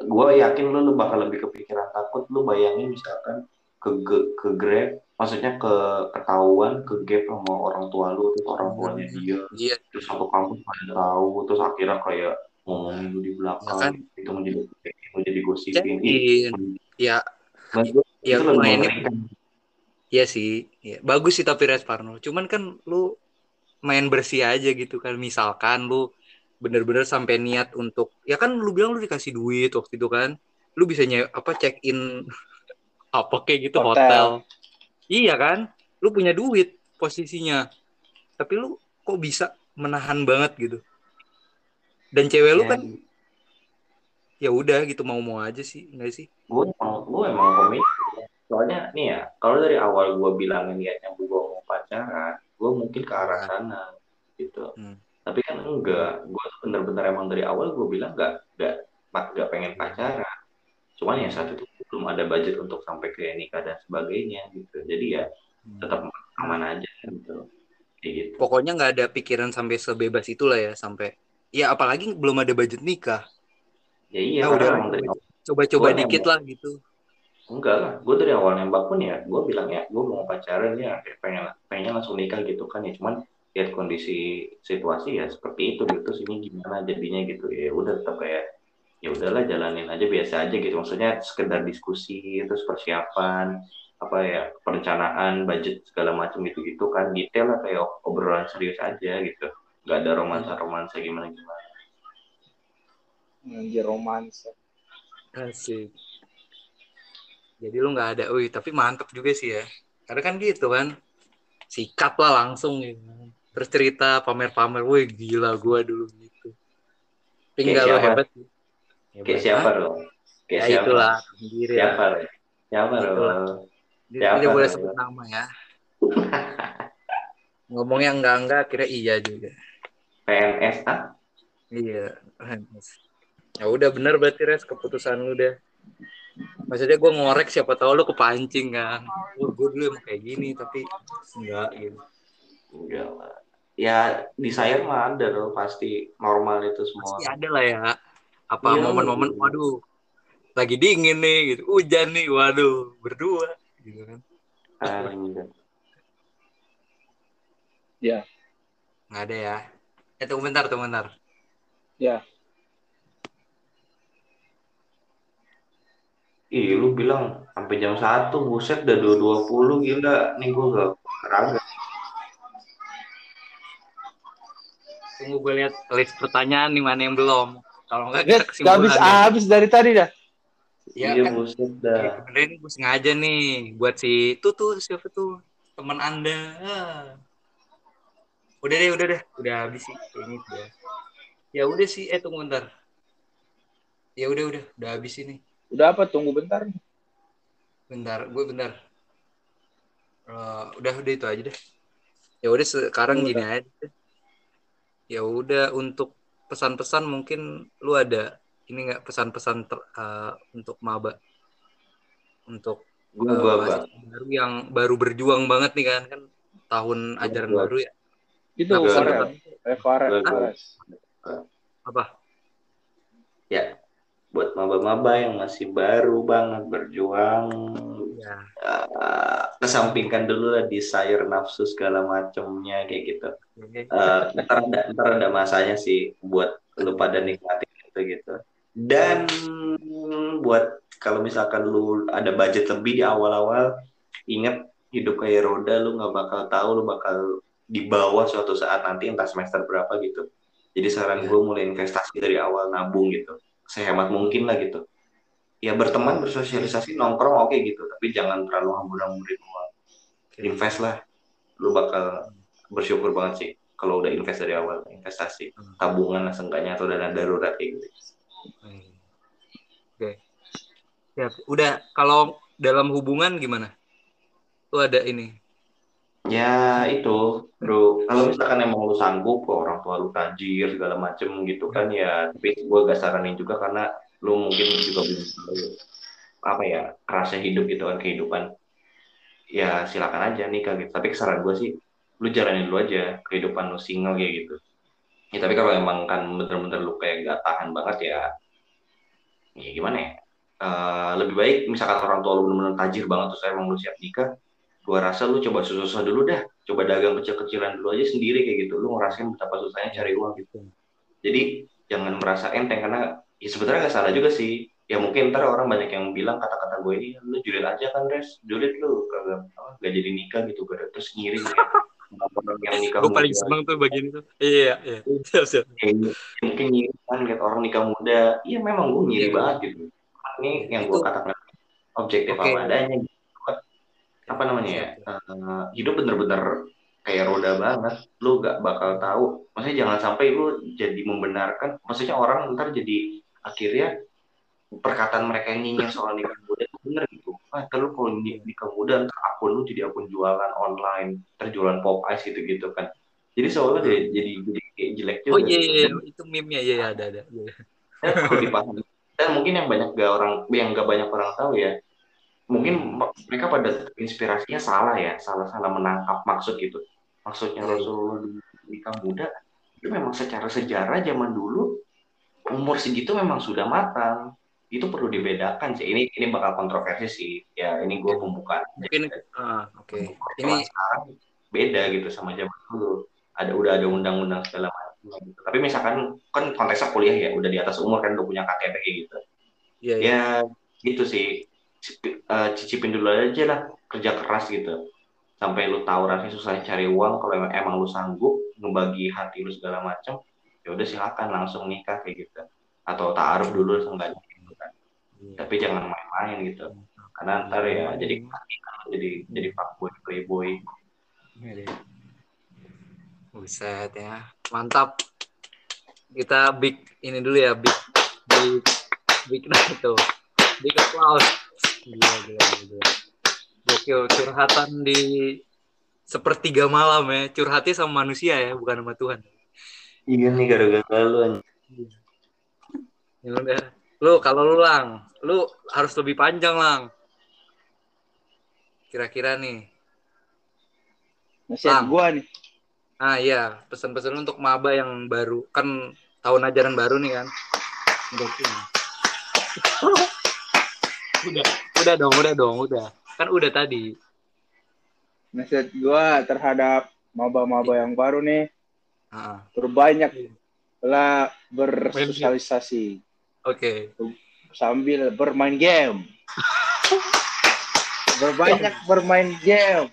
B: gue yakin lu, lu bakal lebih kepikiran takut lu bayangin misalkan ke ke grab maksudnya ke ketahuan ke gap sama orang tua lu terus orang tuanya dia
A: Iya,
B: terus satu kampus pada tahu terus akhirnya kayak ngomongin lu di belakang
A: Ya kan?
B: itu menjadi menjadi gosipin
A: Jadiin. ya
B: Menurut gua
A: ya
B: itu mengerikan.
A: Iya sih, ya, bagus sih tapi Res Parno. Cuman kan lu main bersih aja gitu kan. Misalkan lu bener-bener sampai niat untuk, ya kan lu bilang lu dikasih duit waktu itu kan. Lu bisa nye, apa check in apa kayak gitu
D: Hotel.
A: hotel. Iya kan? Lu punya duit posisinya. Tapi lu kok bisa menahan banget gitu. Dan cewek lu
B: Ya,
A: kan ya udah gitu mau-mau aja sih, enggak sih?
B: gue emang gue emang komit soalnya nih ya kalau dari awal gue bilang niatnya gue mau pacaran gue mungkin ke arah sana gitu
A: Hmm.
B: tapi kan enggak gue tuh bener-bener emang dari awal gue bilang enggak enggak enggak pengen pacaran cuman ya saat itu belum ada budget untuk sampai ke nikah dan sebagainya gitu. Jadi ya tetap aman aja gitu. Kayak gitu.
A: Pokoknya nggak ada pikiran sampai sebebas itulah ya sampai ya apalagi belum ada budget nikah.
B: Ya iya
A: Ya
B: karena
A: udah. coba-coba
B: Gua
A: dikit
B: nembak.
A: lah gitu.
B: Enggak lah gue dari awal nembak pun ya gue bilang ya gue mau pacaran ya kayak pengen pengen langsung nikah gitu kan ya. Cuman lihat kondisi situasi ya seperti itu gitu terus ini gimana jadinya gitu. Ya udah tetap kayak ya udahlah jalanin aja biasa aja gitu. Maksudnya sekedar diskusi terus persiapan apa ya perencanaan budget segala macam gitu gitu kan. Detail lah kayak obrolan serius aja gitu. Nggak ada romansa romansa gimana gimana
D: Anjir romansa.
A: asik. Jadi lu nggak ada wih tapi mantep juga sih ya. Karena kan gitu kan sikat lah langsung gitu terus cerita pamer-pamer wih gila gua dulu gitu. Tapi
B: Kayak
A: enggak lo hebat
B: kayak siapa loh kayak
A: ya
B: siapa?
A: itulah sendiri ya
B: siapa loh siapa
A: Dia
B: Siapa
A: tidak boleh
B: lo?
A: sebut nama ya. Ngomongnya enggak enggak kira iya juga.
B: PNS ah?
A: Iya. Ya udah bener berarti res keputusan lu deh. maksudnya gue ngorek siapa tahu lu kepancing kan. Oh, gue dulu emang kayak gini tapi enggak gitu.
B: Enggak lah. Ya di saya mah ada loh pasti normal itu semua.
A: Pasti ada lah ya apa
B: Iya.
A: momen-momen waduh lagi dingin nih gitu. Hujan nih waduh berdua gitu kan.
B: Ah, iya.
A: nggak ada ya. Eh tunggu bentar tunggu bentar.
B: Ih, lu bilang sampai jam satu buset udah dua dua puluh gila. Nih gue gak olahraga
A: tunggu gue lihat list pertanyaan nih mana yang belum kalau nggak
D: Lihat,
A: kita
D: gak habis habis dari tadi dah.
A: ya
B: iya
A: kan?
B: buset dah.
A: Sebenarnya ini gue sengaja nih buat si itu tuh siapa tuh? Teman anda. Ah. udah deh udah deh. Udah habis sih ini udah ya udah sih eh tunggu bentar. Ya udah udah. Udah habis ini.
D: Udah apa? Tunggu bentar.
A: bentar gue bentar. Eh, udah udah itu aja deh. Ya udah sekarang gini aja deh. ya udah untuk pesan-pesan mungkin lu ada? Ini nggak pesan-pesan ter- eh, untuk maba? Untuk
B: gua
A: mahasiswa baru yang baru berjuang banget nih kan? Kan tahun ajaran
B: Gua-
A: baru ya?
D: Itu
A: Nah, apa?
B: Ya buat maba-maba yang masih baru banget berjuang.
A: Ya
B: eh, kesampingkan dulu lah desire nafsu segala macemnya kayak gitu. Eh, ntar ada ntar ada masanya sih buat lu pada nikmatin gitu gitu. Dan buat kalau misalkan lu ada budget lebih di awal-awal ingat hidup kayak roda lu nggak bakal tahu lu bakal di bawah suatu saat nanti entah semester berapa gitu. Jadi saran
A: Iya.
B: gue mulai investasi dari awal nabung gitu sehemat mungkin lah gitu ya berteman bersosialisasi nongkrong oke gitu tapi jangan terlalu hambur-hamburin uang invest lah lu bakal bersyukur banget sih kalau udah invest dari awal investasi
A: Hmm.
B: tabungan lah seenggaknya atau dana darurat kayak gitu
A: Hmm. Oke. Siap. Udah kalau dalam hubungan gimana? Lu ada ini.
B: Ya itu. Bro kalau misalkan emang lu sanggup kok orang tua lu tajir segala macem gitu kan ya tapi gue gak saranin juga karena lu mungkin juga belum apa ya kerasnya hidup gitu kan kehidupan. Ya silakan aja nikah gitu. Tapi saran gue sih lu jalanin dulu aja kehidupan lu single kayak gitu. Ya tapi kalau emang kan bener-bener lu kayak gak tahan banget ya ya gimana ya? Eh, lebih baik misalkan orang tua lu bener-bener tajir banget terus emang lu siap nikah gua rasa lu coba susah-susah dulu dah coba dagang kecil-kecilan dulu aja sendiri kayak gitu lu ngerasain betapa susahnya cari uang gitu jadi jangan merasa enteng karena ya sebenarnya nggak salah juga sih ya mungkin ntar orang banyak yang bilang kata-kata gue ini lu julid aja kan res julid lu kagak apa, gak jadi nikah gitu gak terus ngiri gitu. orang yang nikah
A: Gue paling seneng tuh bagian itu. Iya, iya. Siap, siap.
B: kayak mungkin ngiri kan lihat orang nikah muda iya memang gue ngiri
A: Iya.
B: banget gitu ini yang gue katakan objektif
A: Oke.
B: apa adanya gitu. Apa namanya ya? Eh, hidup bener-bener kayak roda banget. Lu gak bakal tahu. Maksudnya jangan sampai lu jadi membenarkan. Maksudnya orang ntar jadi akhirnya perkataan mereka yang nyinyir soal nikah muda itu bener gitu. Ah ntar lu kalau ni- nikah muda ntar akun lu jadi akun jualan online. Ntar jualan pop ice gitu gitu kan. Jadi soalnya jadi jadi, jadi kayak jelek juga
A: Oh iya, iya, itu meme-nya. Iya, iya, ada, ada.
B: Dan perlu dipahami. Dan mungkin yang banyak gak orang yang gak banyak orang tahu ya mungkin mereka pada inspirasinya salah ya salah salah menangkap maksud gitu maksudnya
A: Hmm.
B: Rasul nikah muda itu memang secara sejarah zaman dulu umur segitu memang sudah matang itu perlu dibedakan sih ini ini bakal kontroversi sih ya ini gue pembukaan
A: Mungkin, ah, oke.
B: Ini
A: Ini,
B: sekarang beda gitu sama zaman dulu. Ada udah ada undang-undang segala macam gitu. Tapi misalkan kan konteksnya kuliah ya, udah di atas umur kan udah punya KTP gitu.
A: iya, iya.
B: Ya gitu sih. Eh, cicipin dulu aja lah kerja keras gitu. Sampai lu tahu rasanya susah cari uang kalau emang, emang lu sanggup ngebagi hati lu segala macam, ya udah silakan langsung nikah kayak gitu. Atau taaruf dulu seenggaknya gitu kan.
A: Iya.
B: Tapi jangan main-main gitu. Karena ntar ya jadi jadi jadi fuckboy playboy
A: Iya. Buset ya. Mantap. Kita big ini dulu ya, big big big nah itu. Big applause. Gila, gila, gila. Gokil curhatan di sepertiga malam ya. Curhatnya sama manusia ya, bukan sama Tuhan.
B: Iya nih gara-gara lu anjing.
A: Ya udah. Lu kalau lu lang, lu harus lebih panjang lang. Kira-kira nih.
C: Nasihat
A: Bang.
C: gua nih.
A: Ah iya, pesan-pesan untuk maba yang baru. Kan tahun ajaran baru nih kan. Udah, udah, udah dong, udah dong, udah. Kan udah tadi.
C: Nasihat gua terhadap maba-maba yang baru nih,
A: Ah,
C: berbanyak lah bersosialisasi
A: Oke.
C: sambil bermain game. Berbanyak bermain game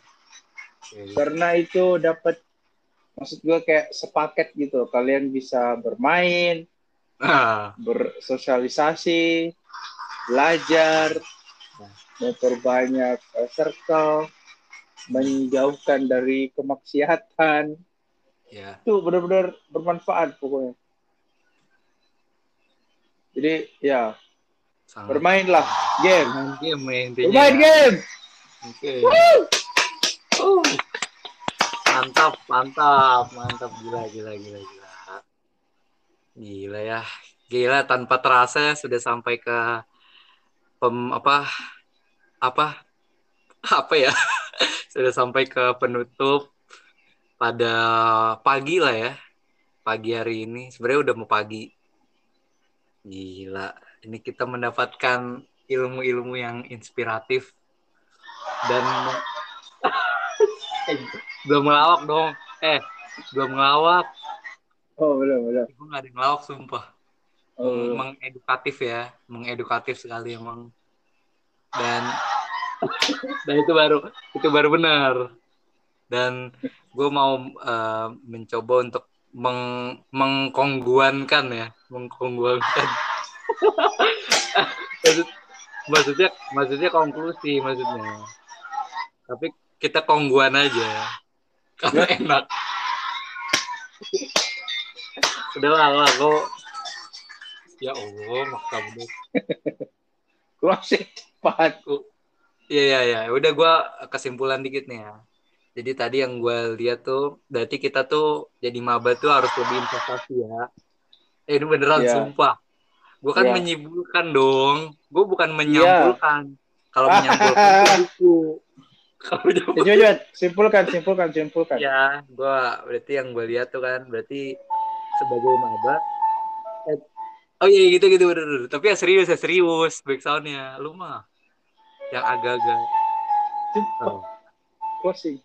A: Oke.
C: karena itu dapat maksud gua kayak sepaket gitu. Kalian bisa bermain,
A: Ah,
C: bersosialisasi, belajar, memperbanyak eh, circle, menjauhkan dari kemaksiatan.
A: ya.
C: Itu benar-benar bermanfaat pokoknya. Jadi ya
A: Sangat.
C: bermainlah game,
A: game ya intinya.
C: bermain
A: ya.
C: game.
A: Oke. Uh. Mantap, mantap, mantap gila gila gila gila. Gila ya. Gila tanpa terasa sudah sampai ke pem apa apa apa ya? sudah sampai ke penutup pada pagi lah ya. Pagi hari ini sebenarnya udah mau pagi. Gila, ini kita mendapatkan ilmu-ilmu yang inspiratif dan Eh, belum ngelawak dong eh belum ngelawak
C: Oh belum belum.
A: gue gak ada ngelawak sumpah
C: Oh,
A: mengedukatif ya mengedukatif sekali emang. Dan dan itu baru itu baru benar. Dan gue mau eh, mencoba untuk meng mengkongguankan ya mengkongguankan. Maksud- maksudnya maksudnya konklusi maksudnya. Tapi kita kongguan aja. Karena enak. Udah lah kok ya allah bener
C: gua masih cepat.
A: Iya iya iya, udah gua kesimpulan dikit nih ya. Jadi tadi yang gue lihat tuh, berarti kita tuh jadi maba tuh harus lebih investasi ya. Eh ini beneran
C: Iya.
A: sumpah. Gue kan
C: Iya.
A: menyimpulkan dong. Gue bukan menyampulkan. Kalau menyampulkan itu buku. Kalau
C: Ya,
A: menyampulkan
C: coba, coba, simpulkan, simpulkan, simpulkan.
A: ya, gue berarti yang gue lihat tuh kan, berarti sebagai maba. Oh iya gitu gitu bener, bener. Tapi ya serius ya serius backsoundnya. Lu mah yang agak-agak. Oh.
C: closing.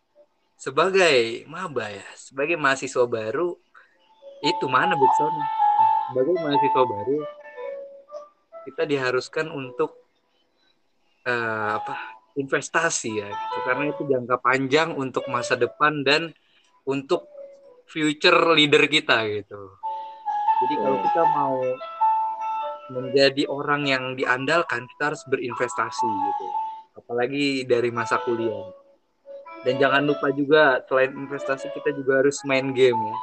A: sebagai maba ya, sebagai mahasiswa baru itu mana backsoundnya? Sebagai mahasiswa baru kita diharuskan untuk eh, apa investasi ya, gitu. karena itu jangka panjang untuk masa depan dan untuk future leader kita gitu. Jadi kalau kita mau menjadi orang yang diandalkan, kita harus berinvestasi gitu. Apalagi dari masa kuliah. Dan jangan lupa juga selain investasi kita juga harus main game ya.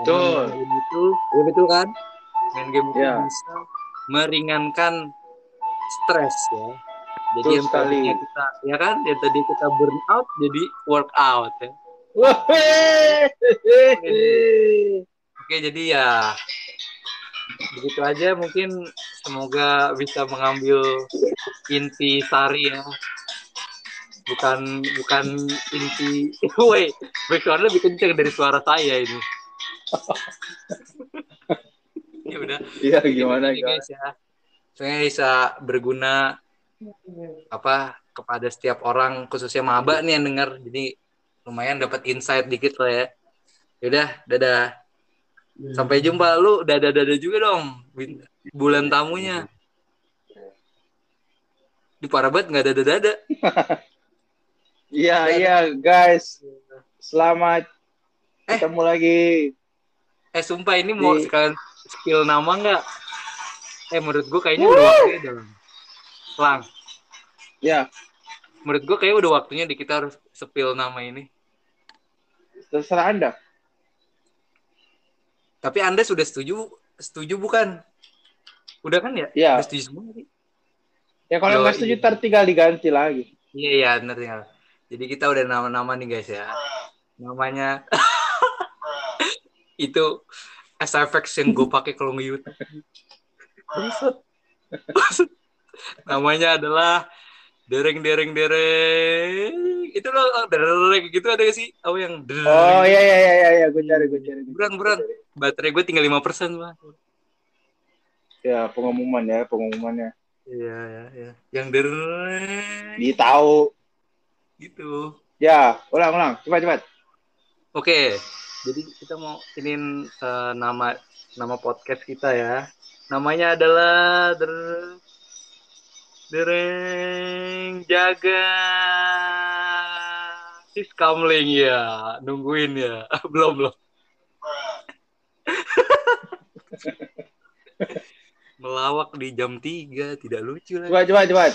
C: Betul.
A: game itu, ya betul kan? Main game itu
C: Ya.
A: bisa meringankan stres ya. Jadi
C: Betul
A: yang tadinya kita, ya kan? Yang tadi kita burn out jadi workout ya. Oke, jadi ya begitu aja mungkin semoga bisa mengambil inti sari ya. Bukan bukan inti woi, backsound lebih kenceng dari suara saya ini. ya udah.
C: Iya, gimana,
A: Ini, guys ya. Semoga bisa berguna apa kepada setiap orang khususnya maba nih yang dengar. Jadi lumayan dapat insight dikit lah ya. Yaudah, dadah. Sampai jumpa lu dadah-dadah juga dong bulan tamunya. Di parah banget nggak dada-dada.
C: Iya, iya, guys. Selamat
A: Eh.
C: ketemu lagi.
A: Eh sumpah ini mau
C: Di-
A: sekalian spill nama nggak? Eh menurut gua kayaknya udah waktunya dong. Lang,
C: Ya,
A: menurut gua kayaknya udah waktunya di kita harus spill nama ini.
C: terserah Anda.
A: Tapi Anda sudah setuju? Setuju bukan? Udah kan ya?
C: Iya.
A: Udah setuju semua tadi?
C: Ya kalau nggak setuju
A: iya.
C: ntar tinggal diganti lagi.
A: Iya iya bener tinggal. Jadi kita udah nama-nama nih guys ya. Namanya itu SFX yang gue pakai kalau nge YouTube. Buset. Namanya adalah dereng dereng dereng. Itu loh dereng gitu ada gak sih? Oh yang dereng.
C: Oh iya iya iya iya, gue cari gue cari.
A: Buran buran. Baterai gue tinggal 5% persen Bang.
C: Ya pengumuman ya pengumumannya.
A: Iya ya ya. Yang dereng
C: Di tahu.
A: gitu.
C: Ya ulang ulang cepat cepat.
A: Oke, jadi kita mau iniin eh, nama nama podcast kita ya. Namanya adalah Der Dereng Jaga Sis Kamling ya. Nungguin ya. belum belum. Melawak di jam 3 tidak lucu lagi.
C: Cepat cepat cepat.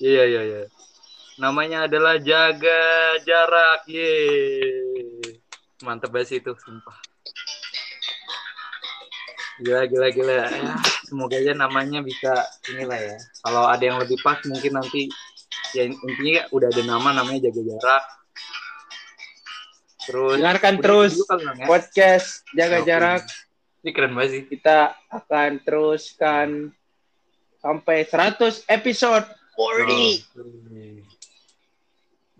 A: Iya iya iya. Namanya adalah jaga jarak. Ye. Mantep banget sih itu, sumpah. Gila gila gila. Ya, semoga aja namanya bisa inilah ya. Kalau ada yang lebih pas mungkin nanti ya intinya udah ada nama namanya jaga jarak. Terus
C: Dengarkan terus
A: itu dulu kali, Bang, ya.
C: podcast jaga
A: Oke.
C: jarak.
A: Ini keren banget sih.
C: Kita akan teruskan sampai 100 episode. 40.
A: Oh.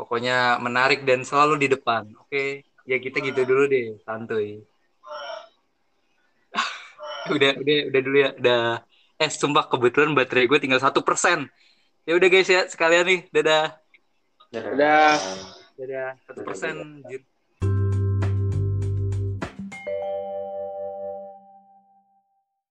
A: Pokoknya menarik dan selalu di depan. Oke, ya kita gitu dulu deh, santuy. Udah, udah, udah dulu ya. Udah. Eh, sumpah kebetulan baterai gue tinggal satu persen. Ya udah guys ya, sekalian nih. Dadah.
C: Udah.
A: Dadah. Satu persen.